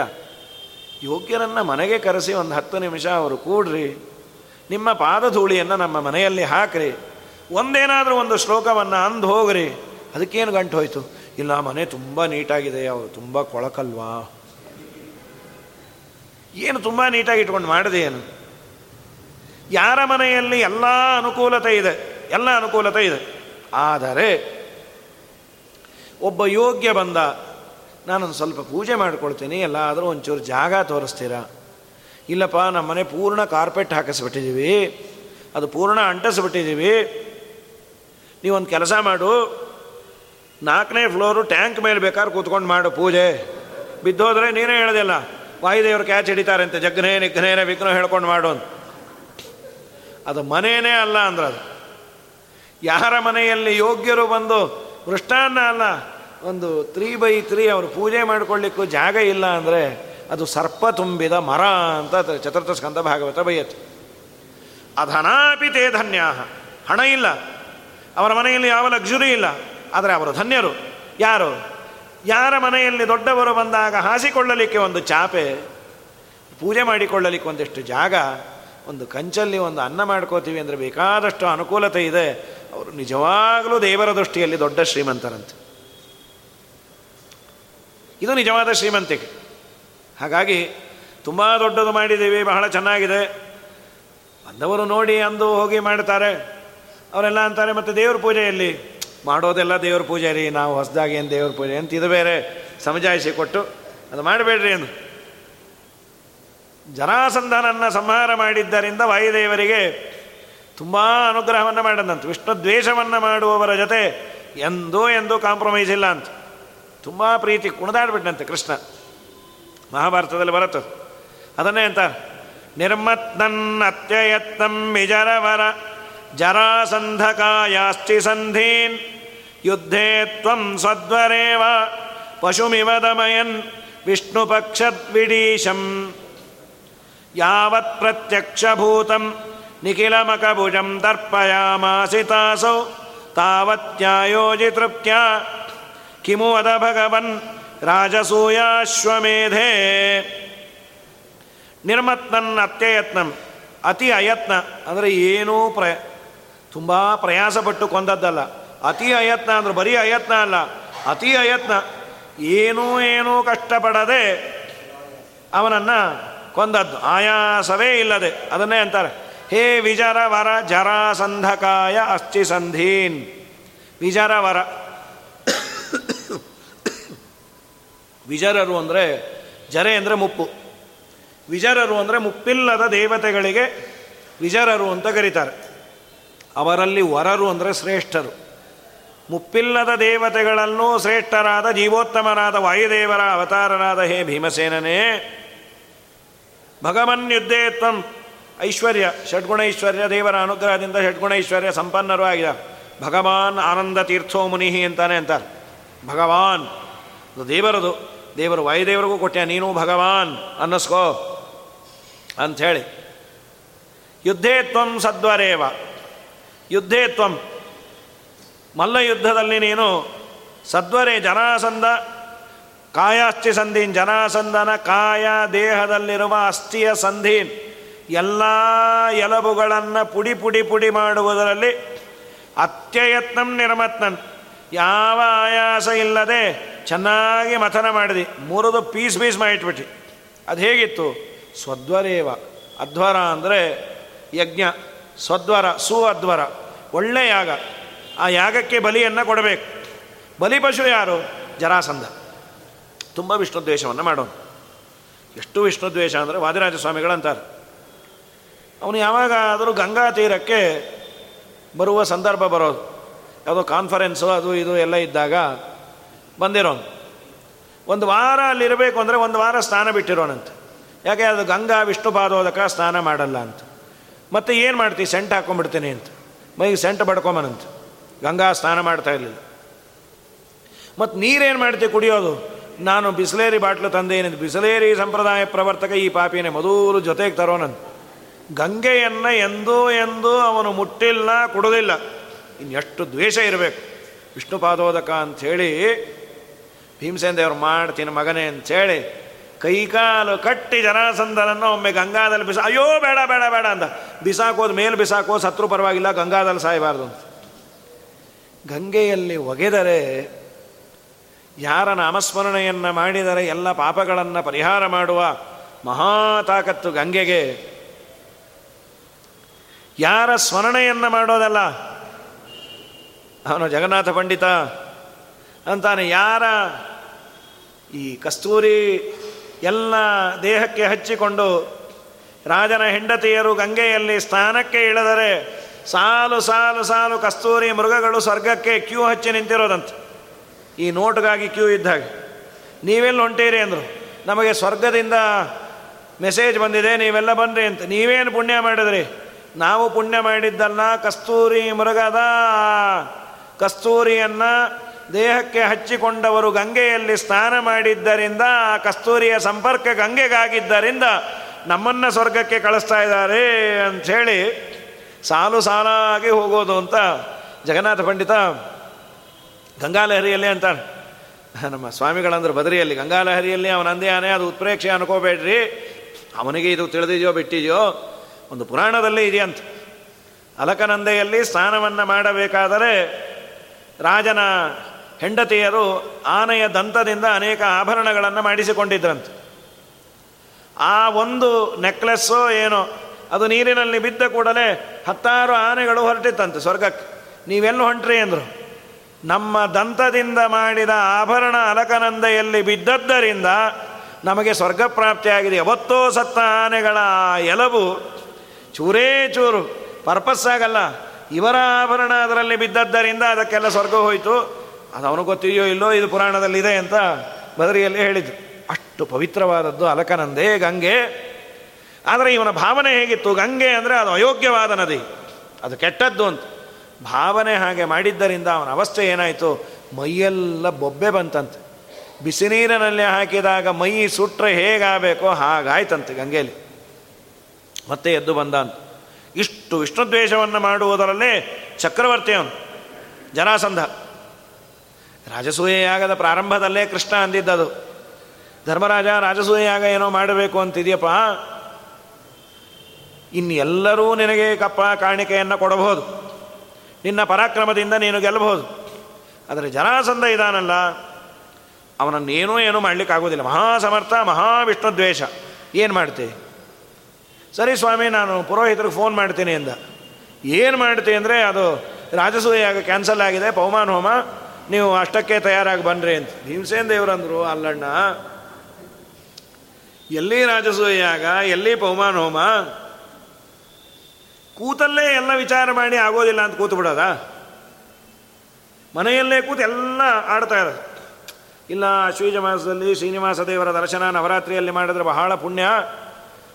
ಯೋಗ್ಯರನ್ನು ಮನೆಗೆ ಕರೆಸಿ ಒಂದು ಹತ್ತು ನಿಮಿಷ ಅವರು ಕೂಡ್ರಿ. ನಿಮ್ಮ ಪಾದಧೂಳಿಯನ್ನು ನಮ್ಮ ಮನೆಯಲ್ಲಿ ಹಾಕ್ರಿ. ಒಂದೇನಾದರೂ ಒಂದು ಶ್ಲೋಕವನ್ನು ಅಂದು ಹೋಗ್ರಿ. ಅದಕ್ಕೇನು ಗಂಟು ಹೋಯಿತು? ಇಲ್ಲ, ಮನೆ ತುಂಬ ನೀಟಾಗಿದೆ ಅವರು ತುಂಬ ಕೊಳಕಲ್ವಾ? ಏನು ತುಂಬ ನೀಟಾಗಿ ಇಟ್ಕೊಂಡು ಮಾಡಿದೆ ಏನು? ಯಾರ ಮನೆಯಲ್ಲಿ ಎಲ್ಲ ಅನುಕೂಲತೆ ಇದೆ? ಎಲ್ಲ ಅನುಕೂಲತೆ ಇದೆ. ಆದರೆ, ಒಬ್ಬ ಯೋಗ್ಯ ಬಂದ, ನಾನೊಂದು ಸ್ವಲ್ಪ ಪೂಜೆ ಮಾಡ್ಕೊಳ್ತೀನಿ, ಎಲ್ಲಾದರೂ ಒಂಚೂರು ಜಾಗ ತೋರಿಸ್ತೀರಾ? ಇಲ್ಲಪ್ಪ, ನಮ್ಮ ಮನೆ ಪೂರ್ಣ ಕಾರ್ಪೆಟ್ ಹಾಕಿಸ್ಬಿಟ್ಟಿದ್ದೀವಿ. ಅದು ಪೂರ್ಣ ಅಂಟಿಸ್ಬಿಟ್ಟಿದ್ದೀವಿ. ನೀವೊಂದು ಕೆಲಸ ಮಾಡು. ನಾಲ್ಕನೇ ಫ್ಲೋರು ಟ್ಯಾಂಕ್ ಮೇಲೆ ಬೇಕಾದ್ರೆ ಕೂತ್ಕೊಂಡು ಮಾಡು ಪೂಜೆ. ಬಿದ್ದೋದ್ರೆ ನೀನೇ ಹೇಳೋದಿಲ್ಲ. ವಾಯುದೇವರು ಕ್ಯಾಚ್ ಹಿಡಿತಾರೆ ಅಂತ ಜಗ್ನೇ ನಿಗ್ನೇನೆ ವಿಘ್ನ ಹೇಳ್ಕೊಂಡು ಮಾಡು ಅಂತ. ಅದು ಮನೆಯೇ ಅಲ್ಲ ಅಂದ್ರೆ ಅದು ಯಾರ ಮನೆಯಲ್ಲಿ ಯೋಗ್ಯರು ಬಂದು ವೃಷ್ಟಾನ್ನ ಅಲ್ಲ, ಒಂದು ತ್ರೀ ಬೈ ತ್ರೀ ಅವರು ಪೂಜೆ ಮಾಡಿಕೊಳ್ಳಿಕ್ಕೂ ಜಾಗ ಇಲ್ಲ ಅಂದರೆ ಅದು ಸರ್ಪ ತುಂಬಿದ ಮರ ಅಂತ ಚತುರ್ಥ ಸ್ಕಂದ ಭಾಗವತ ಬೈಯತ್ ಅಧನಾಪಿ ತೇ ಧನ್ಯ ಹಣ ಇಲ್ಲ. ಅವರ ಮನೆಯಲ್ಲಿ ಯಾವ ಲಕ್ಸುರಿ ಇಲ್ಲ. ಆದರೆ ಅವರು ಧನ್ಯರು. ಯಾರು? ಯಾರ ಮನೆಯಲ್ಲಿ ದೊಡ್ಡವರು ಬಂದಾಗ ಹಾಸಿಕೊಳ್ಳಲಿಕ್ಕೆ ಒಂದು ಚಾಪೆ, ಪೂಜೆ ಮಾಡಿಕೊಳ್ಳಲಿಕ್ಕೆ ಒಂದಿಷ್ಟು ಜಾಗ, ಒಂದು ಕಂಚಲ್ಲಿ ಒಂದು ಅನ್ನ ಮಾಡ್ಕೋತೀವಿ ಅಂದರೆ ಬೇಕಾದಷ್ಟು ಅನುಕೂಲತೆ ಇದೆ. ಅವರು ನಿಜವಾಗಲೂ ದೇವರ ದೃಷ್ಟಿಯಲ್ಲಿ ದೊಡ್ಡ ಶ್ರೀಮಂತರಂತೆ. ಇದು ನಿಜವಾದ ಶ್ರೀಮಂತಿಕೆ. ಹಾಗಾಗಿ ತುಂಬ ದೊಡ್ಡದು ಮಾಡಿದ್ದೀವಿ, ಬಹಳ ಚೆನ್ನಾಗಿದೆ. ಬಂದವರು ನೋಡಿ ಅಂದು ಹೋಗಿ ಮಾಡ್ತಾರೆ. ಅವರೆಲ್ಲ ಅಂತಾರೆ, ಮತ್ತು ದೇವ್ರ ಪೂಜೆಯಲ್ಲಿ ಮಾಡೋದೆಲ್ಲ ದೇವ್ರ ಪೂಜೆ ರೀ, ನಾವು ಹೊಸದಾಗಿ ಏನು ದೇವ್ರ ಪೂಜೆ ಅಂತ ಇದು ಬೇರೆ ಸಮಜಾಯಿಸಿ ಕೊಟ್ಟು, ಅದು ಮಾಡಬೇಡ್ರಿ ಎಂದು ಜನಾಸಂಧನನ್ನು ಸಂಹಾರ ಮಾಡಿದ್ದರಿಂದ ವಾಯುದೇವರಿಗೆ ತುಂಬ ಅನುಗ್ರಹವನ್ನು ಮಾಡಿದಂತ, ವಿಷ್ಣು ದ್ವೇಷವನ್ನು ಮಾಡುವವರ ಜೊತೆ ಎಂದೂ ಎಂದೂ ಕಾಂಪ್ರಮೈಸ್ ಇಲ್ಲ ಅಂತ. ತುಂಬ ಪ್ರೀತಿ ಕುಣಿದಾಡ್ಬಿಟ್ಟಂತೆ ಕೃಷ್ಣ. ಮಹಾಭಾರತದಲ್ಲಿ ಬರುತ್ತೆ ಅದನ್ನೇ ಅಂತ ನಿರ್ಮತ್ನನ್ನತ್ಯಯತ್ನಂ ಮಿಜರವರ ಜರಾಸಂಧಕಾಯಾಸ್ತಿ ಸಂಧೀನ್ ಯುದ್ಧೇ ತ್ವಂ ಸ್ವದ್ವರೇವ ಪಶುಮಿವ ದಮಯನ್ ವಿಷ್ಣು ಪಕ್ಷದ್ವಿಡೀಶಂ ಯಾವತ್ ಪ್ರತ್ಯಕ್ಷಭೂತಂ ನಿಖಿಲಮಕಭುಜಂ ತರ್ಪಯಾಮಾಸಿತಾಸೌ ತಾವತ್ಯಾಯೋಜಿತೃಪ್ತ್ಯ ಕಿಮು ಅದ ಭಗವನ್ ರಾಜಸೂಯಾಶ್ವಮೇಧೆ ನಿರ್ಮತ್ನನ್ ಅತ್ಯಯತ್ನಂ ಅತಿ ಅಯತ್ನ ಅಂದರೆ ಏನೂ ಪ್ರಯ ತುಂಬ ಪ್ರಯಾಸಪಟ್ಟು ಕೊಂದದ್ದಲ್ಲ ಅತಿ ಅಯತ್ನ ಅಂದ್ರೆ ಬರೀ ಅಯತ್ನ ಅಲ್ಲ, ಅತಿ ಅಯತ್ನ. ಏನೂ ಏನೂ ಕಷ್ಟಪಡದೆ ಅವನನ್ನು ಕೊಂದದ್ದು. ಆಯಾಸವೇ ಇಲ್ಲದೆ. ಅದನ್ನೇ ಅಂತಾರೆ. ಹೇ ವಿಜರ ವರ ಜರಾಸಂಧಕಾಯ ಅಸ್ಥಿ ಸಂಧೀನ್. ವಿಜರ ವರ ವಿಜರರು ಅಂದರೆ ಜರೆ ಅಂದರೆ ಮುಪ್ಪು. ವಿಜರರು ಅಂದರೆ ಮುಪ್ಪಿಲ್ಲದ ದೇವತೆಗಳಿಗೆ ವಿಜರರು ಅಂತ ಕರೀತಾರೆ. ಅವರಲ್ಲಿ ವರರು ಅಂದರೆ ಶ್ರೇಷ್ಠರು. ಮುಪ್ಪಿಲ್ಲದ ದೇವತೆಗಳನ್ನೂ ಶ್ರೇಷ್ಠರಾದ ಜೀವೋತ್ತಮರಾದ ವಾಯುದೇವರ ಅವತಾರರಾದ ಹೇ ಭೀಮಸೇನನೇ. ಭಗವನ್ ಯುದ್ಧೇತ್ವಂ ಐಶ್ವರ್ಯ, ಷಡ್ಗುಣೈಶ್ವರ್ಯ, ದೇವರ ಅನುಗ್ರಹದಿಂದ ಷಡ್ಗುಣೈಶ್ವರ್ಯ ಸಂಪನ್ನರು ಆಗಿದ. ಭಗವಾನ್ ಆನಂದ ತೀರ್ಥೋ ಮುನಿಹಿ ಅಂತಾನೆ ಅಂತಾರೆ. ಭಗವಾನ್, ಅದು ದೇವರದು, ದೇವರು ವಾಯುದೇವರಿಗೂ ಕೊಟ್ಟೆ ನೀನು ಭಗವಾನ್ ಅನ್ನಿಸ್ಕೋ ಅಂಥೇಳಿ. ತ್ವಂ ಸದ್ವರೇವ. ಯುದ್ಧೇ ತ್ವಂ ಮಲ್ಲ ಯುದ್ಧದಲ್ಲಿ ನೀನು ಸದ್ವರೆ ಜನಾಸಂದ ಕಾಯಾಸ್ಥಿ ಸಂಧೀನ್, ಜನಾಸಂದನ ಕಾಯ ದೇಹದಲ್ಲಿರುವ ಅಸ್ಥಿಯ ಸಂಧೀನ್, ಎಲ್ಲ ಎಲಬುಗಳನ್ನು ಪುಡಿ ಪುಡಿ ಪುಡಿ ಮಾಡುವುದರಲ್ಲಿ ಅತ್ಯಯತ್ನಂ ನಿರ್ಮತ್ನನ್. ಯಾವ ಆಯಾಸ ಇಲ್ಲದೆ ಚೆನ್ನಾಗಿ ಮಥನ ಮಾಡಿದಿ. ಮೂರದು ಪೀಸ್ ಪೀಸ್ ಮಾಡಿಟ್ಬಿಟ್ಟು. ಅದು ಹೇಗಿತ್ತು? ಸ್ವದ್ವರೇವ. ಅಧ್ವರ ಅಂದರೆ ಯಜ್ಞ. ಸ್ವದ್ವರ ಸು ಅಧ್ವರ ಒಳ್ಳೆ ಯಾಗ. ಆ ಯಾಗಕ್ಕೆ ಬಲಿಯನ್ನು ಕೊಡಬೇಕು. ಬಲಿ ಪಶು ಯಾರು? ಜರಾಸಂಧ. ತುಂಬ ವಿಷ್ಣುದ್ವೇಷವನ್ನು ಮಾಡೋನು. ಎಷ್ಟು ವಿಷ್ಣುದ್ವೇಷ ಅಂದರೆ ವಾದಿರಾಜ ಸ್ವಾಮಿಗಳಂತಾರೆ ಅವನು ಯಾವಾಗ ಆದರೂ ಗಂಗಾ ತೀರಕ್ಕೆ ಬರುವ ಸಂದರ್ಭ ಬರೋದು. ಯಾವುದೋ ಕಾನ್ಫರೆನ್ಸು ಅದು ಇದು ಎಲ್ಲ ಇದ್ದಾಗ ಬಂದಿರೋನು. ಒಂದು ವಾರ ಅಲ್ಲಿರಬೇಕು ಅಂದರೆ ಒಂದು ವಾರ ಸ್ನಾನ ಬಿಟ್ಟಿರೋನಂತೆ. ಯಾಕೆ? ಅದು ಗಂಗಾ ವಿಷ್ಣು ಪಾದೋದಕ ಸ್ನಾನ ಮಾಡಲ್ಲ ಅಂತ. ಮತ್ತು ಏನು ಮಾಡ್ತೀವಿ ಸೆಂಟ್ ಹಾಕ್ಕೊಂಬಿಡ್ತೀನಿ ಅಂತ. ಮೈಗೆ ಸೆಂಟ್ ಬಡ್ಕೊಂಬನಂತ. ಗಂಗಾ ಸ್ನಾನ ಮಾಡ್ತಾ ಇರಲಿಲ್ಲ. ಮತ್ತು ನೀರೇನು ಮಾಡ್ತೀವಿ ಕುಡಿಯೋದು? ನಾನು ಬಿಸಿಲೇರಿ ಬಾಟ್ಲು ತಂದೇನಿದ್ದು ಬಿಸಿಲೇರಿ ಸಂಪ್ರದಾಯ ಪ್ರವರ್ತಕ ಈ ಪಾಪಿನೇ ಮಧೂರು ಜೊತೆಗೆ ತರೋನಂತ ಗಂಗೆಯನ್ನು ಎಂದೂ ಎಂದೂ ಅವನು ಮುಟ್ಟಿಲ್ಲ, ಕುಡೋದಿಲ್ಲ. ಇನ್ನೆಷ್ಟು ದ್ವೇಷ ಇರಬೇಕು. ವಿಷ್ಣು ಪಾದೋದಕ ಅಂಥೇಳಿ ಭೀಮಸೇನ ದೇವರು ಮಾಡ್ತೀನಿ ಮಗನೇ ಅಂಥೇಳಿ ಕೈಕಾಲು ಕಟ್ಟಿ ಜನಾಸಂದನನ್ನು ಒಮ್ಮೆ ಗಂಗಾದಲ್ಲಿ ಬಿಸ ಅಯ್ಯೋ, ಬೇಡ ಬೇಡ ಬೇಡ ಅಂತ ಬಿಸಾಕೋದು ಮೇಲೆ ಬಿಸಾಕೋ ಸತ್ರು ಪರವಾಗಿಲ್ಲ, ಗಂಗಾದಲ್ಲಿ ಸಾಯಬಾರ್ದು ಅಂತ. ಗಂಗೆಯಲ್ಲಿ ಒಗೆದರೆ, ಯಾರ ನಾಮಸ್ಮರಣೆಯನ್ನು ಮಾಡಿದರೆ ಎಲ್ಲ ಪಾಪಗಳನ್ನು ಪರಿಹಾರ ಮಾಡುವ ಮಹಾ ತಾಕತ್ತು ಗಂಗೆಗೆ. ಯಾರ ಸ್ಮರಣೆಯನ್ನು ಮಾಡೋದಲ್ಲ? ಅವನು ಜಗನ್ನಾಥ ಪಂಡಿತ ಅಂತಾನೆ, ಯಾರ ಈ ಕಸ್ತೂರಿ ಎಲ್ಲ ದೇಹಕ್ಕೆ ಹಚ್ಚಿಕೊಂಡು ರಾಜನ ಹೆಂಡತಿಯರು ಗಂಗೆಯಲ್ಲಿ ಸ್ನಾನಕ್ಕೆ ಇಳಿದರೆ ಸಾಲು ಸಾಲು ಸಾಲು ಕಸ್ತೂರಿ ಮೃಗಗಳು ಸ್ವರ್ಗಕ್ಕೆ ಕ್ಯೂ ಹಚ್ಚಿ ನಿಂತಿರೋದಂತೆ. ಈ ನೋಟ್ಗಾಗಿ ಕ್ಯೂ ಇದ್ದಾಗ ನೀವೆಲ್ಲಿ ಹೊಂಟೀರಿ ಅಂದರು. ನಮಗೆ ಸ್ವರ್ಗದಿಂದ ಮೆಸೇಜ್ ಬಂದಿದೆ, ನೀವೆಲ್ಲ ಬನ್ನಿರಿ ಅಂತ. ನೀವೇನು ಪುಣ್ಯ ಮಾಡಿದ್ರಿ? ನಾವು ಪುಣ್ಯ ಮಾಡಿದ್ದಲ್ಲ, ಕಸ್ತೂರಿ ಮೃಗದ ಕಸ್ತೂರಿಯನ್ನು ದೇಹಕ್ಕೆ ಹಚ್ಚಿಕೊಂಡವರು ಗಂಗೆಯಲ್ಲಿ ಸ್ನಾನ ಮಾಡಿದ್ದರಿಂದ ಆ ಕಸ್ತೂರಿಯ ಸಂಪರ್ಕ ಗಂಗೆಗಾಗಿದ್ದರಿಂದ ನಮ್ಮನ್ನು ಸ್ವರ್ಗಕ್ಕೆ ಕಳಿಸ್ತಾ ಇದ್ದಾರೆ ಅಂಥೇಳಿ ಸಾಲು ಸಾಲಾಗಿ ಹೋಗೋದು ಅಂತ ಜಗನ್ನಾಥ ಪಂಡಿತ ಗಂಗಾಲಹರಿಯಲ್ಲಿ ಅಂತಾನೆ. ನಮ್ಮ ಸ್ವಾಮಿಗಳಂದ್ರೆ ಬದರಿಯಲ್ಲಿ, ಗಂಗಾಲಹರಿಯಲ್ಲಿ ಅವನಂದೇ ಆನೆ, ಅದು ಉತ್ಪ್ರೇಕ್ಷೆ ಅನ್ಕೋಬೇಡ್ರಿ. ಅವನಿಗೆ ಇದು ತಿಳಿದಿದೆಯೋ ಬಿಟ್ಟಿದೆಯೋ, ಒಂದು ಪುರಾಣದಲ್ಲಿ ಇದೆಯಂತ ಅಲಕನಂದೆಯಲ್ಲಿ ಸ್ನಾನವನ್ನು ಮಾಡಬೇಕಾದರೆ ರಾಜನ ಹೆಂಡತಿಯರು ಆನೆಯ ದಂತದಿಂದ ಅನೇಕ ಆಭರಣಗಳನ್ನು ಮಾಡಿಸಿಕೊಂಡಿದ್ರಂತೆ. ಆ ಒಂದು ನೆಕ್ಲೆಸ್ಸೋ ಏನೋ ಅದು ನೀರಿನಲ್ಲಿ ಬಿದ್ದ ಕೂಡಲೇ ಹತ್ತಾರು ಆನೆಗಳು ಹೊರಟಿತ್ತಂತೆ ಸ್ವರ್ಗಕ್ಕೆ. ನೀವೆಲ್ಲ ಹೊಂಟ್ರಿ ಅಂದರು. ನಮ್ಮ ದಂತದಿಂದ ಮಾಡಿದ ಆಭರಣ ಅಲಕನಂದೆಯಲ್ಲಿ ಬಿದ್ದದ್ದರಿಂದ ನಮಗೆ ಸ್ವರ್ಗ ಪ್ರಾಪ್ತಿಯಾಗಿದೆ. ಯಾವತ್ತೋ ಸತ್ತ ಆನೆಗಳ ಎಲಬು. ಚೂರೇ ಚೂರು. ಪರ್ಪಸ್ ಆಗಲ್ಲ. ಇವರ ಆಭರಣ ಅದರಲ್ಲಿ ಬಿದ್ದದ್ದರಿಂದ ಅದಕ್ಕೆಲ್ಲ ಸ್ವರ್ಗ ಹೋಯಿತು. ಅದು ಅವನು ಗೊತ್ತಿದೆಯೋ ಇಲ್ಲೋ ಇದು ಪುರಾಣದಲ್ಲಿದೆ ಅಂತ ಬದರಿಯಲ್ಲಿ ಹೇಳಿದ್ರು. ಅಷ್ಟು ಪವಿತ್ರವಾದದ್ದು ಅಲಕನಂದೇ ಗಂಗೆ. ಆದರೆ ಇವನ ಭಾವನೆ ಹೇಗಿತ್ತು? ಗಂಗೆ ಅಂದರೆ ಅದು ಅಯೋಗ್ಯವಾದ ನದಿ. ಅದು ಕೆಟ್ಟದ್ದು ಅಂತ. ಭಾವನೆ ಹಾಗೆ ಮಾಡಿದ್ದರಿಂದ ಅವನ ಅವಸ್ಥೆ ಏನಾಯಿತು? ಮೈಯೆಲ್ಲ ಬೊಬ್ಬೆ ಬಂತಂತೆ. ಬಿಸಿನೀರಿನಲ್ಲಿ ಹಾಕಿದಾಗ ಮೈ ಸುಟ್ಟರೆ ಹೇಗಾಗಬೇಕೋ ಹಾಗಾಯ್ತಂತೆ ಗಂಗೆಯಲ್ಲಿ. ಮತ್ತೆ ಎದ್ದು ಬಂದ ಅಂತ. ಇಷ್ಟು ವಿಷ್ಣುದ್ವೇಷವನ್ನು ಮಾಡುವುದರಲ್ಲೇ ಚಕ್ರವರ್ತಿ ಅವನು, ಜನಾಸಂಧ. ರಾಜಸೂಯಯಾಗದ ಪ್ರಾರಂಭದಲ್ಲೇ ಕೃಷ್ಣ ಅಂದಿದ್ದದು. ಧರ್ಮರಾಜ, ರಾಜಸೂಯಯಾಗ ಏನೋ ಮಾಡಬೇಕು ಅಂತಿದೆಯಪ್ಪ. ಇನ್ನೆಲ್ಲರೂ ನಿನಗೆ ಕಪ್ಪ ಕಾಣಿಕೆಯನ್ನು ಕೊಡಬಹುದು. ನಿನ್ನ ಪರಾಕ್ರಮದಿಂದ ನೀನು ಗೆಲ್ಲಬಹುದು. ಆದರೆ ಜನಾಸಂದ ಇದಾನಲ್ಲ, ಅವನನ್ನು ಏನೂ ಮಾಡಲಿಕ್ಕಾಗೋದಿಲ್ಲ ಮಹಾಸಮರ್ಥ, ಮಹಾವಿಷ್ಣು ದ್ವೇಷ. ಏನು ಮಾಡ್ತೀವಿ ಸರಿ ಸ್ವಾಮಿ, ನಾನು ಪುರೋಹಿತರಿಗೆ ಫೋನ್ ಮಾಡ್ತೀನಿ ಅಂದ. ಏನು ಮಾಡ್ತೀನಿ ಅಂದರೆ, ಅದು ರಾಜಸೂಯಾಗ ಕ್ಯಾನ್ಸಲ್ ಆಗಿದೆ, ಪವಮಾನ ಹೋಮ. ನೀವು ಅಷ್ಟಕ್ಕೆ ತಯಾರಾಗಿ ಬನ್ನಿರಿ ಅಂತ. ಭೀಮಸೇನ್ ದೇವರಂದರು, ಅಲ್ಲಣ್ಣ, ಎಲ್ಲಿ ರಾಜಸೂಯಾಗ ಎಲ್ಲಿ ಪವಮಾನ ಹೋಮ? ಕೂತಲ್ಲೇ ಎಲ್ಲ ವಿಚಾರ ಮಾಡಿ ಆಗೋದಿಲ್ಲ ಅಂತ ಕೂತು ಬಿಡೋದ? ಮನೆಯಲ್ಲೇ ಕೂತು ಎಲ್ಲ ಆಡ್ತಾ ಇಲ್ಲ ಶ್ರೀಜ ಮಾಸದಲ್ಲಿ ಶ್ರೀನಿವಾಸ ದೇವರ ದರ್ಶನ ನವರಾತ್ರಿಯಲ್ಲಿ ಮಾಡಿದ್ರೆ ಬಹಳ ಪುಣ್ಯ.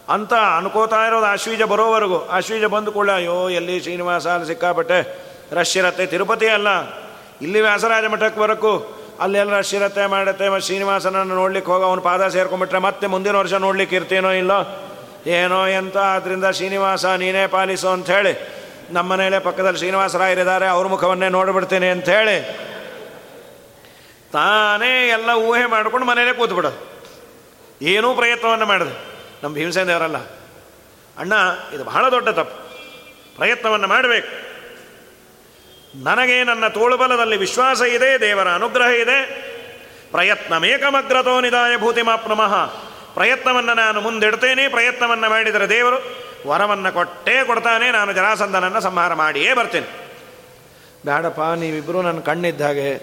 ಅಂತ ಅನ್ಕೋತಾ ಇರೋದು ಆಶ್ವೀಜ ಬರೋವರೆಗೂ. ಆಶ್ವೀಜ ಬಂದು ಕೂಡ, ಅಯ್ಯೋ, ಎಲ್ಲಿ ಶ್ರೀನಿವಾಸ, ಅಲ್ಲಿ ಸಿಕ್ಕಾಪಟ್ಟೆ ರಶ್ ಇರತ್ತೆ. ತಿರುಪತಿ ಅಲ್ಲ, ಇಲ್ಲಿ ವ್ಯಾಸರಾಜ ಮಠಕ್ಕೆ ಬರೋಕ್ಕೂ ಅಲ್ಲೆಲ್ಲ ರಶ್ ಇರತ್ತೆ, ಮಾಡತ್ತೆ. ಮತ್ತು ಶ್ರೀನಿವಾಸನನ್ನು ನೋಡ್ಲಿಕ್ಕೆ ಹೋಗಿ, ಅವನ ಪಾದ ಸೇರ್ಕೊಂಡ್ಬಿಟ್ರೆ ಮತ್ತೆ ಮುಂದಿನ ವರ್ಷ ನೋಡ್ಲಿಕ್ಕೆ ಇರ್ತೇನೋ ಇಲ್ಲೋ? ಏನೋ ಎಂತ ಆದ್ದರಿಂದ ಶ್ರೀನಿವಾಸ, ನೀನೇ ಪಾಲಿಸು ಅಂಥೇಳಿ ನಮ್ಮ ಮನೇಲೆ ಪಕ್ಕದಲ್ಲಿ ಶ್ರೀನಿವಾಸರಾಯರಿದ್ದಾರೆ ಅವ್ರ ಮುಖವನ್ನೇ ನೋಡಿಬಿಡ್ತೇನೆ ಅಂಥೇಳಿ ತಾನೇ ಎಲ್ಲ ಊಹೆ ಮಾಡ್ಕೊಂಡು ಮನೇಲೆ ಕೂತ್ಬಿಡೋದು ಏನೂ ಪ್ರಯತ್ನವನ್ನು ಮಾಡಿದೆ. ನಮ್ಮ ಭೀಮಸೇನ ದೇವರಲ್ಲ. ಅಣ್ಣ, ಇದು ಬಹಳ ದೊಡ್ಡ ತಪ್ಪು. ಪ್ರಯತ್ನವನ್ನು ಮಾಡಬೇಕು. ನನಗೆ ನನ್ನ ತೋಳುಬಲದಲ್ಲಿ ವಿಶ್ವಾಸ ಇದೆ, ದೇವರ ಅನುಗ್ರಹ ಇದೆ. ಪ್ರಯತ್ನ ಮೇಕಮಗ್ರತೋ ನಿದಾಯ ಭೂತಿಮಾಪ್ನಮಃ ಪ್ರಯತ್ನವನ್ನು ನಾನು ಮುಂದಿಡ್ತೇನೆ, ಪ್ರಯತ್ನವನ್ನು ಮಾಡಿದರೆ ದೇವರು ವರವನ್ನು ಕೊಟ್ಟೇ ಕೊಡ್ತಾನೆ, ನಾನು ಜರಾಸಂಧನನ್ನು ಸಂಹಾರ ಮಾಡಿಯೇ ಬರ್ತೇನೆ. ಬೇಡಪ್ಪ ನೀವಿಬ್ಬರು ನನ್ನ ಕಣ್ಣಿದ್ದ ಹಾಗೆ.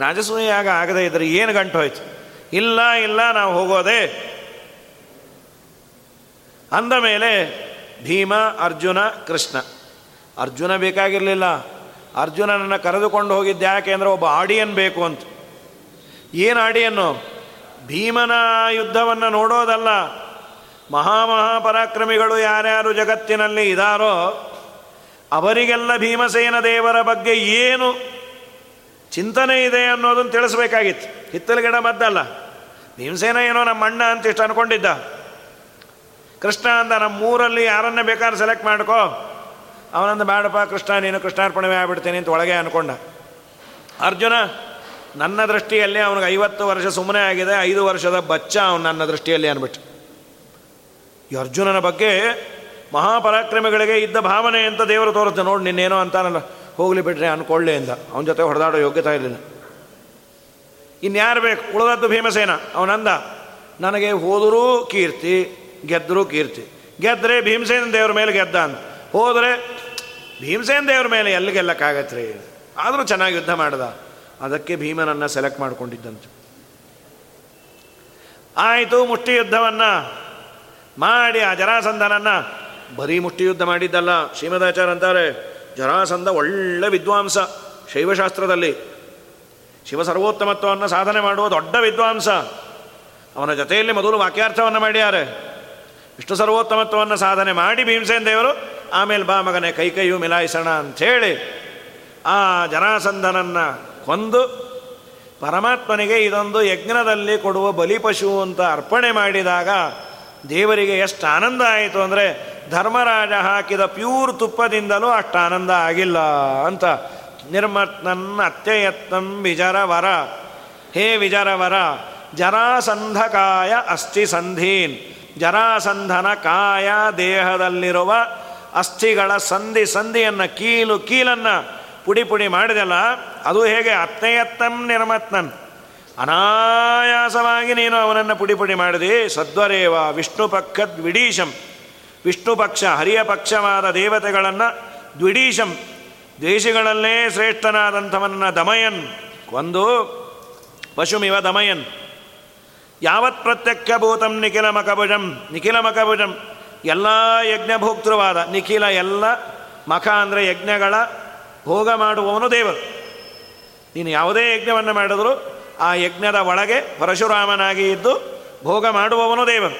ರಾಜಸೂಯಾಗ ಆಗದೇ ಇದ್ರೆ ಏನು ಗಂಟು ಹೋಯ್ತು? ಇಲ್ಲ ಇಲ್ಲ, ನಾವು ಹೋಗೋದೆ. ಅಂದ ಮೇಲೆ ಭೀಮ, ಅರ್ಜುನ, ಕೃಷ್ಣ. ಅರ್ಜುನ ಬೇಕಾಗಿರಲಿಲ್ಲ. ಅರ್ಜುನನನ್ನು ಕರೆದುಕೊಂಡು ಹೋಗಿದ್ದ ಯಾಕೆ ಅಂದರೆ ಒಬ್ಬ ಆಡಿಯನ್ ಬೇಕು ಅಂತ. ಏನು ಆಡಿಯನ್ನು? ಭೀಮನ ಯುದ್ಧವನ್ನು ನೋಡೋದಲ್ಲ. ಮಹಾಮಹಾಪರಾಕ್ರಮಿಗಳು ಯಾರ್ಯಾರು ಜಗತ್ತಿನಲ್ಲಿ ಇದ್ದಾರೋ ಅವರಿಗೆಲ್ಲ ಭೀಮಸೇನ ದೇವರ ಬಗ್ಗೆ ಏನು ಚಿಂತನೆ ಇದೆ ಅನ್ನೋದನ್ನು ತಿಳಿಸ್ಬೇಕಾಗಿತ್ತು. ಹಿತ್ತಲ ಗಿಡ ಮದ್ದಲ್ಲ. ಭೀಮಸೇನ ಏನೋ ನಮ್ಮ ಅಣ್ಣ ಅಂತ ಇಷ್ಟು ಅನ್ಕೊಂಡಿದ್ದ. ಕೃಷ್ಣ ಅಂದ ನಮ್ಮ ಊರಲ್ಲಿ ಯಾರನ್ನೇ ಬೇಕಾದ್ರೆ ಸೆಲೆಕ್ಟ್ ಮಾಡ್ಕೋ. ಅವನಂದ ಬೇಡಪ್ಪ ಕೃಷ್ಣ, ನೀನು ಕೃಷ್ಣಾರ್ಪಣೆ ಆಗ್ಬಿಡ್ತೀನಿ ಅಂತ ಒಳಗೆ ಅನ್ಕೊಂಡ. ಅರ್ಜುನ ನನ್ನ ದೃಷ್ಟಿಯಲ್ಲಿ ಅವನಿಗೆ ಐವತ್ತು ವರ್ಷ ಸುಮ್ಮನೆ ಆಗಿದೆ, ಐದು ವರ್ಷದ ಬಚ್ಚ ಅವನು ನನ್ನ ದೃಷ್ಟಿಯಲ್ಲಿ ಅನ್ಬಿಟ್ಟು ಈ ಅರ್ಜುನನ ಬಗ್ಗೆ ಮಹಾಪರಾಕ್ರಮಿಗಳಿಗೆ ಇದ್ದ ಭಾವನೆ ಅಂತ ದೇವರು ತೋರುತ್ತೆ ನೋಡಿ, ನಿನ್ನೇನೋ ಅಂತಾನಲ್ಲ, ಹೋಗ್ಲಿ ಬಿಟ್ರೆ ಅನ್ಕೊಳ್ಳೆ ಅಂತ ಅವನ ಜೊತೆ ಹೊಡೆದಾಡೋ ಯೋಗ್ಯತೆ ಇರಲಿಲ್ಲ. ಇನ್ಯಾರು ಬೇಕು? ಉಳಿದದ್ದು ಭೀಮಸೇನ? ಅವನಂದ, ನನಗೆ ಹೋದರೂ ಕೀರ್ತಿ, ಗೆದ್ದರೂ ಕೀರ್ತಿ. ಗೆದ್ದರೆ ಭೀಮಸೇನ ದೇವರ ಮೇಲೆ ಗೆದ್ದ ಅಂತ. ಹೋದರೆ, ಭೀಮಸೇನ ದೇವರ ಮೇಲೆ ಎಲ್ಲಿ ಗೆಲ್ಲಕ್ಕಾಗತ್ತೆ ರೀ ಆದರೂ ಚೆನ್ನಾಗಿ ಯುದ್ಧ ಮಾಡ್ದ. ಅದಕ್ಕೆ ಭೀಮನನ್ನು ಸೆಲೆಕ್ಟ್ ಮಾಡಿಕೊಂಡಿದ್ದಂತೆ. ಆಯಿತು ಮುಷ್ಟಿ ಯುದ್ಧವನ್ನು ಮಾಡಿ ಆ ಜರಾಸಂಧನನ್ನು. ಬರೀ ಮುಷ್ಟಿ ಯುದ್ಧ ಮಾಡಿದ್ದಲ್ಲ, ಶ್ರೀಮದಾಚಾರ್ಯ ಅಂತಾರೆ, ಜರಾಸಂಧ ಒಳ್ಳೆ ವಿದ್ವಾಂಸ ಶೈವಶಾಸ್ತ್ರದಲ್ಲಿ. ಶಿವ ಸರ್ವೋತ್ತಮತ್ವವನ್ನು ಸಾಧನೆ ಮಾಡುವ ದೊಡ್ಡ ವಿದ್ವಾಂಸ. ಅವನ ಜೊತೆಯಲ್ಲಿ ಮೊದಲು ವಾಕ್ಯಾರ್ಥವನ್ನು ಮಾಡ್ಯಾರೆ. ವಿಷ್ಣು ಸರ್ವೋತ್ತಮತ್ವವನ್ನು ಸಾಧನೆ ಮಾಡಿ ಭೀಮಸೇನ ದೇವರು, ಆಮೇಲೆ ಬಾ ಮಗನೇ ಕೈ ಕೈಯು ಮಿಲಾಯಿಸೋಣ ಅಂಥೇಳಿ ಆ ಜರಾಸಂಧನನ್ನು ಕೊಂದು ಪರಮಾತ್ಮನಿಗೆ ಇದೊಂದು ಯಜ್ಞದಲ್ಲಿ ಕೊಡುವ ಬಲಿಪಶು ಅಂತ ಅರ್ಪಣೆ ಮಾಡಿದಾಗ ದೇವರಿಗೆ ಎಷ್ಟು ಆನಂದ ಆಯಿತು ಅಂದರೆ ಧರ್ಮರಾಜ ಹಾಕಿದ ಪ್ಯೂರ್ ತುಪ್ಪದಿಂದಲೂ ಅಷ್ಟು ಆನಂದ ಆಗಿಲ್ಲ ಅಂತ. ನಿರ್ಮತ್ನನ್ ಅತ್ಯಯತ್ನಂ ವಿಜರವರ. ಹೇ ವಿಜರವರ, ಜರಾಸಂಧಕಾಯ ಅಸ್ಥಿ ಸಂಧೀನ್. ಜರಾಸಂಧನ ಕಾಯ ದೇಹದಲ್ಲಿರುವ ಅಸ್ಥಿಗಳ ಸಂಧಿ ಸಂಧಿಯನ್ನು, ಕೀಲು, ಕೀಲನ್ನು ಪುಡಿ ಪುಡಿ ಮಾಡಿದೆಲ್ಲ ಅದು ಹೇಗೆ ಅತ್ಯಯತ್ತಂ ನಿರ್ಮತ್ನನ್. ಅನಾಯಾಸವಾಗಿ ನೀನು ಅವನನ್ನು ಪುಡಿ ಪುಡಿ ಮಾಡಿದಿ. ಸದ್ವರೇವ ವಿಷ್ಣು ಪಕ್ಷದ್ ದ್ವಿಡೀಶಂ ವಿಷ್ಣು ಪಕ್ಷ, ಹರಿಯ ಪಕ್ಷವಾದ ದೇವತೆಗಳನ್ನು ದ್ವಿಡೀಶಂ. ದ್ವೇಷಿಗಳಲ್ಲೇ ಶ್ರೇಷ್ಠನಾದಂಥವನ್ನ ದಮಯನ್. ಒಂದು, ಪಶುಮಿವ ದಮಯನ್. ಯಾವತ್ ಪ್ರತ್ಯಕ್ಷ ಭೂತಂ ನಿಖಿಲ ಮಕಭುಜಂ. ನಿಖಿಲ ಮಕಭುಜಂ. ಎಲ್ಲ ಯಜ್ಞಭೋಕ್ತೃವಾದ, ನಿಖಿಲ ಎಲ್ಲ ಮಖ ಅಂದರೆ ಯಜ್ಞಗಳ ಭೋಗ ಮಾಡುವವನು ದೇವರು. ನೀನು ಯಾವುದೇ ಯಜ್ಞವನ್ನು ಮಾಡಿದ್ರು ಆ ಯಜ್ಞದ ಒಳಗೆ ಪರಶುರಾಮನಾಗಿ ಇದ್ದು ಭೋಗ ಮಾಡುವವನು ದೇವರು.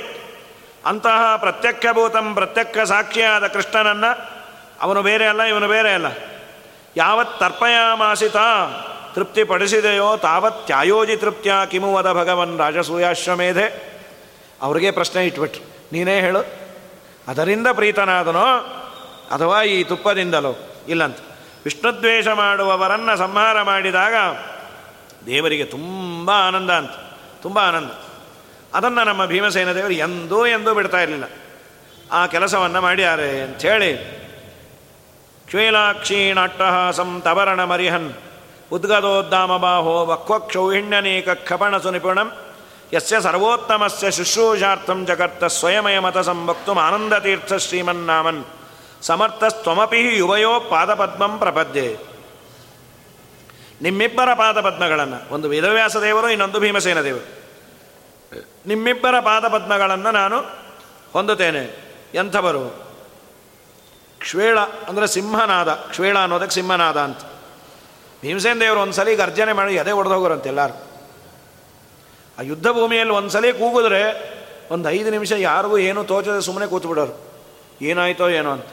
ಅಂತಹ ಪ್ರತ್ಯಕ್ಷಭೂತಂ ಪ್ರತ್ಯಕ್ಷ ಸಾಕ್ಷಿಯಾದ ಕೃಷ್ಣನನ್ನು ಅವನು ಬೇರೆ ಅಲ್ಲ, ಇವನು ಬೇರೆ ಅಲ್ಲ. ಯಾವತ್ ತರ್ಪಯಾಮಾಸಿತ ತೃಪ್ತಿಪಡಿಸಿದೆಯೋ ತಾವತ್ ತ್ಯಾಯೋಜಿ ತೃಪ್ತಿಯ ಕಿಮುವದ ಭಗವನ್ ರಾಜಸೂಯಾಶ್ವಮೇಧೆ ಅವ್ರಿಗೆ ಪ್ರಶ್ನೆ ಇಟ್ಬಿಟ್ರು. ನೀನೇ ಹೇಳು, ಅದರಿಂದ ಪ್ರೀತನಾದನೋ ಅಥವಾ ಈ ತುಪ್ಪದಿಂದಲೋ, ಇಲ್ಲಂತ. ವಿಷ್ಣುದ್ವೇಷ ಮಾಡುವವರನ್ನು ಸಂಹಾರ ಮಾಡಿದಾಗ ದೇವರಿಗೆ ತುಂಬ ಆನಂದ ಅಂತ, ತುಂಬ ಆನಂದ. ಅದನ್ನು ನಮ್ಮ ಭೀಮಸೇನ ದೇವರು ಎಂದೂ ಎಂದೂ ಬಿಡ್ತಾ ಇರಲಿಲ್ಲ. ಆ ಕೆಲಸವನ್ನು ಮಾಡ್ಯಾರೆ ಅಂಥೇಳಿ ಕ್ಷೀಲಾಕ್ಷೀಣಾಟ್ಟಹಾಸಂ ತವರಣ ಮರಿಹನ್ ಉದ್ಗದೋದ್ದಾಮ ಬಾಹೋ ವಕ್ವಕ್ಷೌಹಿಣ್ಯನೇಕ ಖಪಣ ಸುನಿಪುಣಂ ಯಸ್ಯ ಸರ್ವೋತ್ತಮಸ್ಯ ಶುಶ್ರೂಷಾರ್ಥಂ ಜಗತ್ತ ಸ್ವಯಮಯ ಮತ ಸಂಭಕ್ತು ಆನಂದತೀರ್ಥ ಶ್ರೀಮನ್ನಾಮನ್. ಸಮರ್ಥಸ್ತ್ವಮಪಿ ಯುವಯೋ ಪಾದಪದ್ಮಂ ಪ್ರಪದ್ಯೆ. ನಿಮ್ಮಿಬ್ಬರ ಪಾದಪದ್ಮಗಳನ್ನು, ಒಂದು ವೇದವ್ಯಾಸ ದೇವರು, ಇನ್ನೊಂದು ಭೀಮಸೇನ ದೇವರು. ನಿಮ್ಮಿಬ್ಬರ ಪಾದಪದ್ಮಗಳನ್ನು ನಾನು ಹೊಂದುತ್ತೇನೆ. ಎಂಥವರು? ಕ್ಷೇಳ ಅಂದರೆ ಸಿಂಹನಾದ. ಕ್ಷೇಳ ಅನ್ನೋದಕ್ಕೆ ಸಿಂಹನಾದ ಅಂತ. ಭೀಮಸೇನ ದೇವರು ಒಂದು ಸಲ ಗರ್ಜನೆ ಮಾಡಿ ಎದೆ ಹೊಡೆದೋಗೋರಂತೆ ಎಲ್ಲರೂ. ಆ ಯುದ್ಧ ಭೂಮಿಯಲ್ಲಿ ಒಂದು ಸಲ ಕೂಗಿದ್ರೆ ಒಂದು ಐದು ನಿಮಿಷ ಯಾರಿಗೂ ಏನೂ ತೋಚದೆ ಸುಮ್ಮನೆ ಕೂತ್ಬಿಡೋರು. ಏನಾಯಿತೋ ಏನೋ ಅಂತ.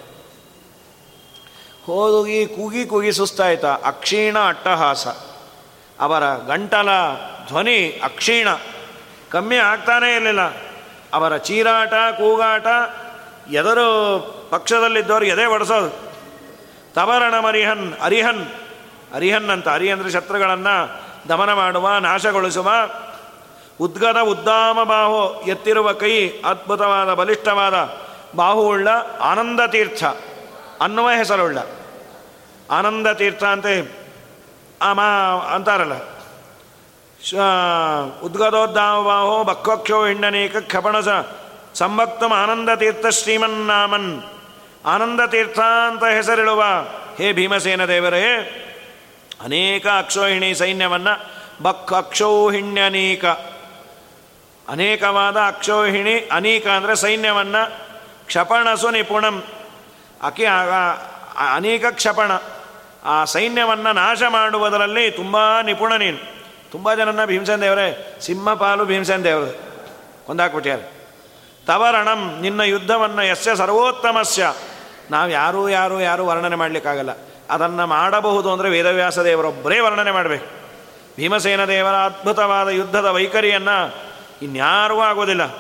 ಹೋಗಿ ಕೂಗಿ ಕೂಗಿ ಸುಸ್ತಾಯ್ತ. ಅಕ್ಷೀಣ ಅಟ್ಟಹಾಸ. ಅವರ ಗಂಟಲ ಧ್ವನಿ ಅಕ್ಷೀಣ. ಕಮ್ಮಿ ಆಗ್ತಾನೇ ಇರಲಿಲ್ಲ. ಅವರ ಚೀರಾಟ, ಕೂಗಾಟ, ಎದರು ಪಕ್ಷದಲ್ಲಿದ್ದವರು ಎದೆ ಒಡಿಸೋದು. ತವರಣ ಮರಿಹನ್, ಅರಿಹನ್. ಅರಿಹನ್ ಅಂತ ಅರಿ ಶತ್ರುಗಳನ್ನು ದಮನ ಮಾಡುವ, ನಾಶಗೊಳಿಸುವ, ಉದ್ಗದ ಉದ್ದಾಮ ಬಾಹು ಎತ್ತಿರುವ ಕೈ ಅದ್ಭುತವಾದ, ಬಲಿಷ್ಠವಾದ, ಬಾಹುವುಳ್ಳ ಆನಂದ ತೀರ್ಥ ಅನ್ನುವ ಹೆಸರುಳ್ಳ. ಆನಂದ ತೀರ್ಥ ಅಂತ ಮಾ ಅಂತಾರಲ್ಲ. ಉದ್ಗದೋದ್ದಾಮ ಬಾಹೋ ಬಕ್ವಕ್ಷೋ ಹಿಂಡನೇಕ ಕ್ಷಪಣಸ ಸಂಭಕ್ತಮ ಆನಂದ ತೀರ್ಥ ಶ್ರೀಮನ್ನಾಮನ್. ಆನಂದ ತೀರ್ಥ ಅಂತ ಹೆಸರಿಳುವ ಹೇ ಭೀಮಸೇನ ದೇವರೇ, ಅನೇಕ ಅಕ್ಷೋಹಿಣಿ ಸೈನ್ಯವನ್ನು ಬಕ್ ಅಕ್ಷೌಹಿಣ್ಯನೀಕ ಅನೇಕವಾದ ಅಕ್ಷೋಹಿಣಿ ಅನೇಕ ಅಂದರೆ ಸೈನ್ಯವನ್ನು ಕ್ಷಪಣಸು ನಿಪುಣಂ. ಅಕಿ ಅನೇಕ ಕ್ಷಪಣ. ಆ ಸೈನ್ಯವನ್ನು ನಾಶ ಮಾಡುವುದರಲ್ಲಿ ತುಂಬ ನಿಪುಣ ನೀನು. ತುಂಬ ಜನನ ಭೀಮಸೇನ ದೇವರೇ ಸಿಂಹಪಾಲು ಭೀಮಸೇನ ದೇವರು. ಕೊಂದಾಕ್ಬಿಟ್ಯಾರೆ. ತವರಣಂ, ನಿನ್ನ ಯುದ್ಧವನ್ನು ಯಸ್ಯ ಸರ್ವೋತ್ತಮಸ್ಯ. ನಾವು ಯಾರೂ ಯಾರೂ ಯಾರೂ ವರ್ಣನೆ ಮಾಡಲಿಕ್ಕಾಗಲ್ಲ. ಅದನ್ನು ಮಾಡಬಹುದು ಅಂದರೆ ವೇದವ್ಯಾಸ ದೇವರೊಬ್ಬರೇ ವರ್ಣನೆ ಮಾಡಬೇಕು. ಭೀಮಸೇನ ದೇವರ ಅದ್ಭುತವಾದ ಯುದ್ಧದ ವೈಖರಿಯನ್ನು ಇನ್ಯಾರೂ ಆಗೋದಿಲ್ಲ.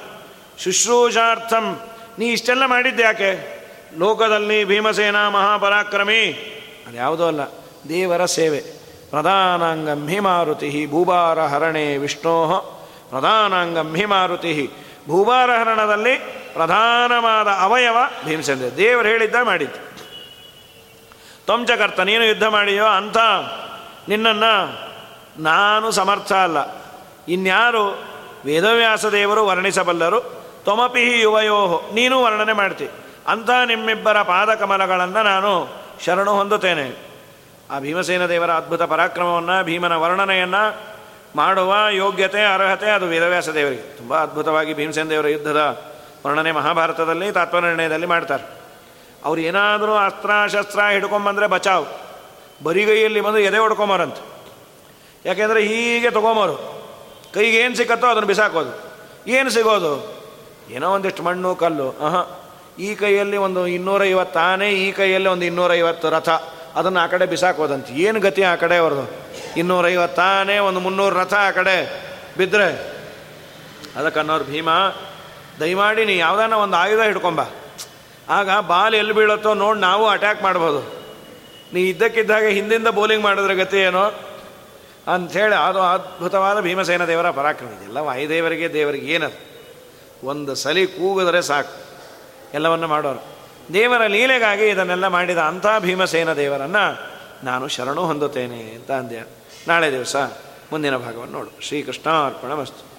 ಶುಶ್ರೂಷಾರ್ಥಂ, ನೀ ಇಷ್ಟೆಲ್ಲ ಮಾಡಿದ್ದೆ ಯಾಕೆ? ಲೋಕದಲ್ಲಿ ಭೀಮಸೇನ ಮಹಾಪರಾಕ್ರಮಿ. ಅದು ಯಾವುದೋ ಅಲ್ಲ, ದೇವರ ಸೇವೆ. ಪ್ರಧಾನಾಂಗಂ ಹಿಮಾರುತಿ ಭೂಭಾರ ಹರಣೆ ವಿಷ್ಣೋ. ಪ್ರಧಾನಾಂಗಂ ಹಿಮಾರುತಿ ಭೂಭಾರ ಹರಣದಲ್ಲಿ ಪ್ರಧಾನವಾದ ಅವಯವ ಭೀಮಸೇನ ದೇವರು ಹೇಳಿದ್ದ ಮಾಡಿದ್ದು. ತ್ವಂಚಕರ್ತ ನೀನು ಯುದ್ಧ ಮಾಡಿಯೋ ಅಂಥ ನಿನ್ನನ್ನು ನಾನು ಸಮರ್ಥ ಅಲ್ಲ. ಇನ್ಯಾರು ವೇದವ್ಯಾಸ ದೇವರು ವರ್ಣಿಸಬಲ್ಲರು ತೊಮಪಿ ಯುವಯೋಹೋ ನೀನು ವರ್ಣನೆ ಮಾಡ್ತಿ. ಅಂಥ ನಿಮ್ಮಿಬ್ಬರ ಪಾದಕಮಲಗಳನ್ನು ನಾನು ಶರಣು ಹೊಂದುತ್ತೇನೆ. ಆ ಭೀಮಸೇನ ದೇವರ ಅದ್ಭುತ ಪರಾಕ್ರಮವನ್ನು, ಭೀಮನ ವರ್ಣನೆಯನ್ನು ಮಾಡುವ ಯೋಗ್ಯತೆ, ಅರ್ಹತೆ ಅದು ವೇದವ್ಯಾಸ ದೇವರಿಗೆ. ತುಂಬ ಅದ್ಭುತವಾಗಿ ಭೀಮಸೇನ ದೇವರ ಯುದ್ಧದ ವರ್ಣನೆ ಮಹಾಭಾರತದಲ್ಲಿ ನಿರ್ಣಯದಲ್ಲಿ ಮಾಡ್ತಾರೆ. ಅವ್ರು ಏನಾದರೂ ಅಸ್ತ್ರ, ಶಸ್ತ್ರ ಹಿಡ್ಕೊಂಬಂದರೆ ಬಚಾವ್. ಬರಿಗೈಯಲ್ಲಿ ಬಂದು ಎದೆ ಹೊಡ್ಕೊಂಬರಂತ. ಯಾಕೆಂದರೆ ಹೀಗೆ ತೊಗೊಂಬರು. ಕೈಗೆ ಏನು ಸಿಕ್ಕತ್ತೋ ಅದನ್ನು ಬಿಸಾಕೋದು. ಏನು ಸಿಗೋದು? ಏನೋ ಒಂದಿಷ್ಟು ಮಣ್ಣು, ಕಲ್ಲು. ಆಹಾ ಈ ಕೈಯಲ್ಲಿ ಒಂದು ಇನ್ನೂರೈವತ್ತು ಆನೆ ಈ ಕೈಯಲ್ಲಿ ಒಂದು ಇನ್ನೂರೈವತ್ತು ರಥ. ಅದನ್ನು ಆ ಕಡೆ ಬಿಸಾಕೋದಂತೆ ಏನು ಗತಿ ಆ ಕಡೆ ಅವ್ರದ್ದು? ಇನ್ನೂರೈವತ್ತು ಆನೆ ಒಂದು ಮುನ್ನೂರು ರಥ ಆ ಕಡೆ ಬಿದ್ದರೆ ಅದಕ್ಕೆ ಅನ್ನೋರು, ಭೀಮ, ದಯಮಾಡಿ ನೀ ಯಾವುದಾನ ಒಂದು ಆಯುಧ ಹಿಡ್ಕೊಂಬ. ಆಗ ಬಾಲ್ ಎಲ್ಲಿ ಬೀಳುತ್ತೋ ನೋಡಿ ನಾವು ಅಟ್ಯಾಕ್ ಮಾಡ್ಬೋದು. ನೀ ಇದ್ದಕ್ಕಿದ್ದಾಗ ಹಿಂದಿಂದ ಬೌಲಿಂಗ್ ಮಾಡಿದ್ರೆ ಗತಿ ಏನೋ? ಅಂಥೇಳಿ ಅದು ಅದ್ಭುತವಾದ ಭೀಮಸೇನ ದೇವರ ಪರಾಕ್ರಮ. ಇದೆಲ್ಲ ವಾಯುದೇವರಿಗೆ, ದೇವರಿಗೆ ಏನದು? ಒಂದು ಸಲಿ ಕೂಗಿದ್ರೆ ಸಾಕು. ಎಲ್ಲವನ್ನು ಮಾಡೋರು. ದೇವರ ಲೀಲೆಗಾಗಿ ಇದನ್ನೆಲ್ಲ ಮಾಡಿದ ಅಂಥ ಭೀಮಸೇನ ದೇವರನ್ನು ನಾನು ಶರಣು ಹೊಂದುತ್ತೇನೆ ಅಂತ ಅಂದೆ ನಾಳೆ ದಿವಸ ಮುಂದಿನ ಭಾಗವನ್ನು ನೋಡು. ಶ್ರೀಕೃಷ್ಣ ಅರ್ಪಣ ವಸ್ತು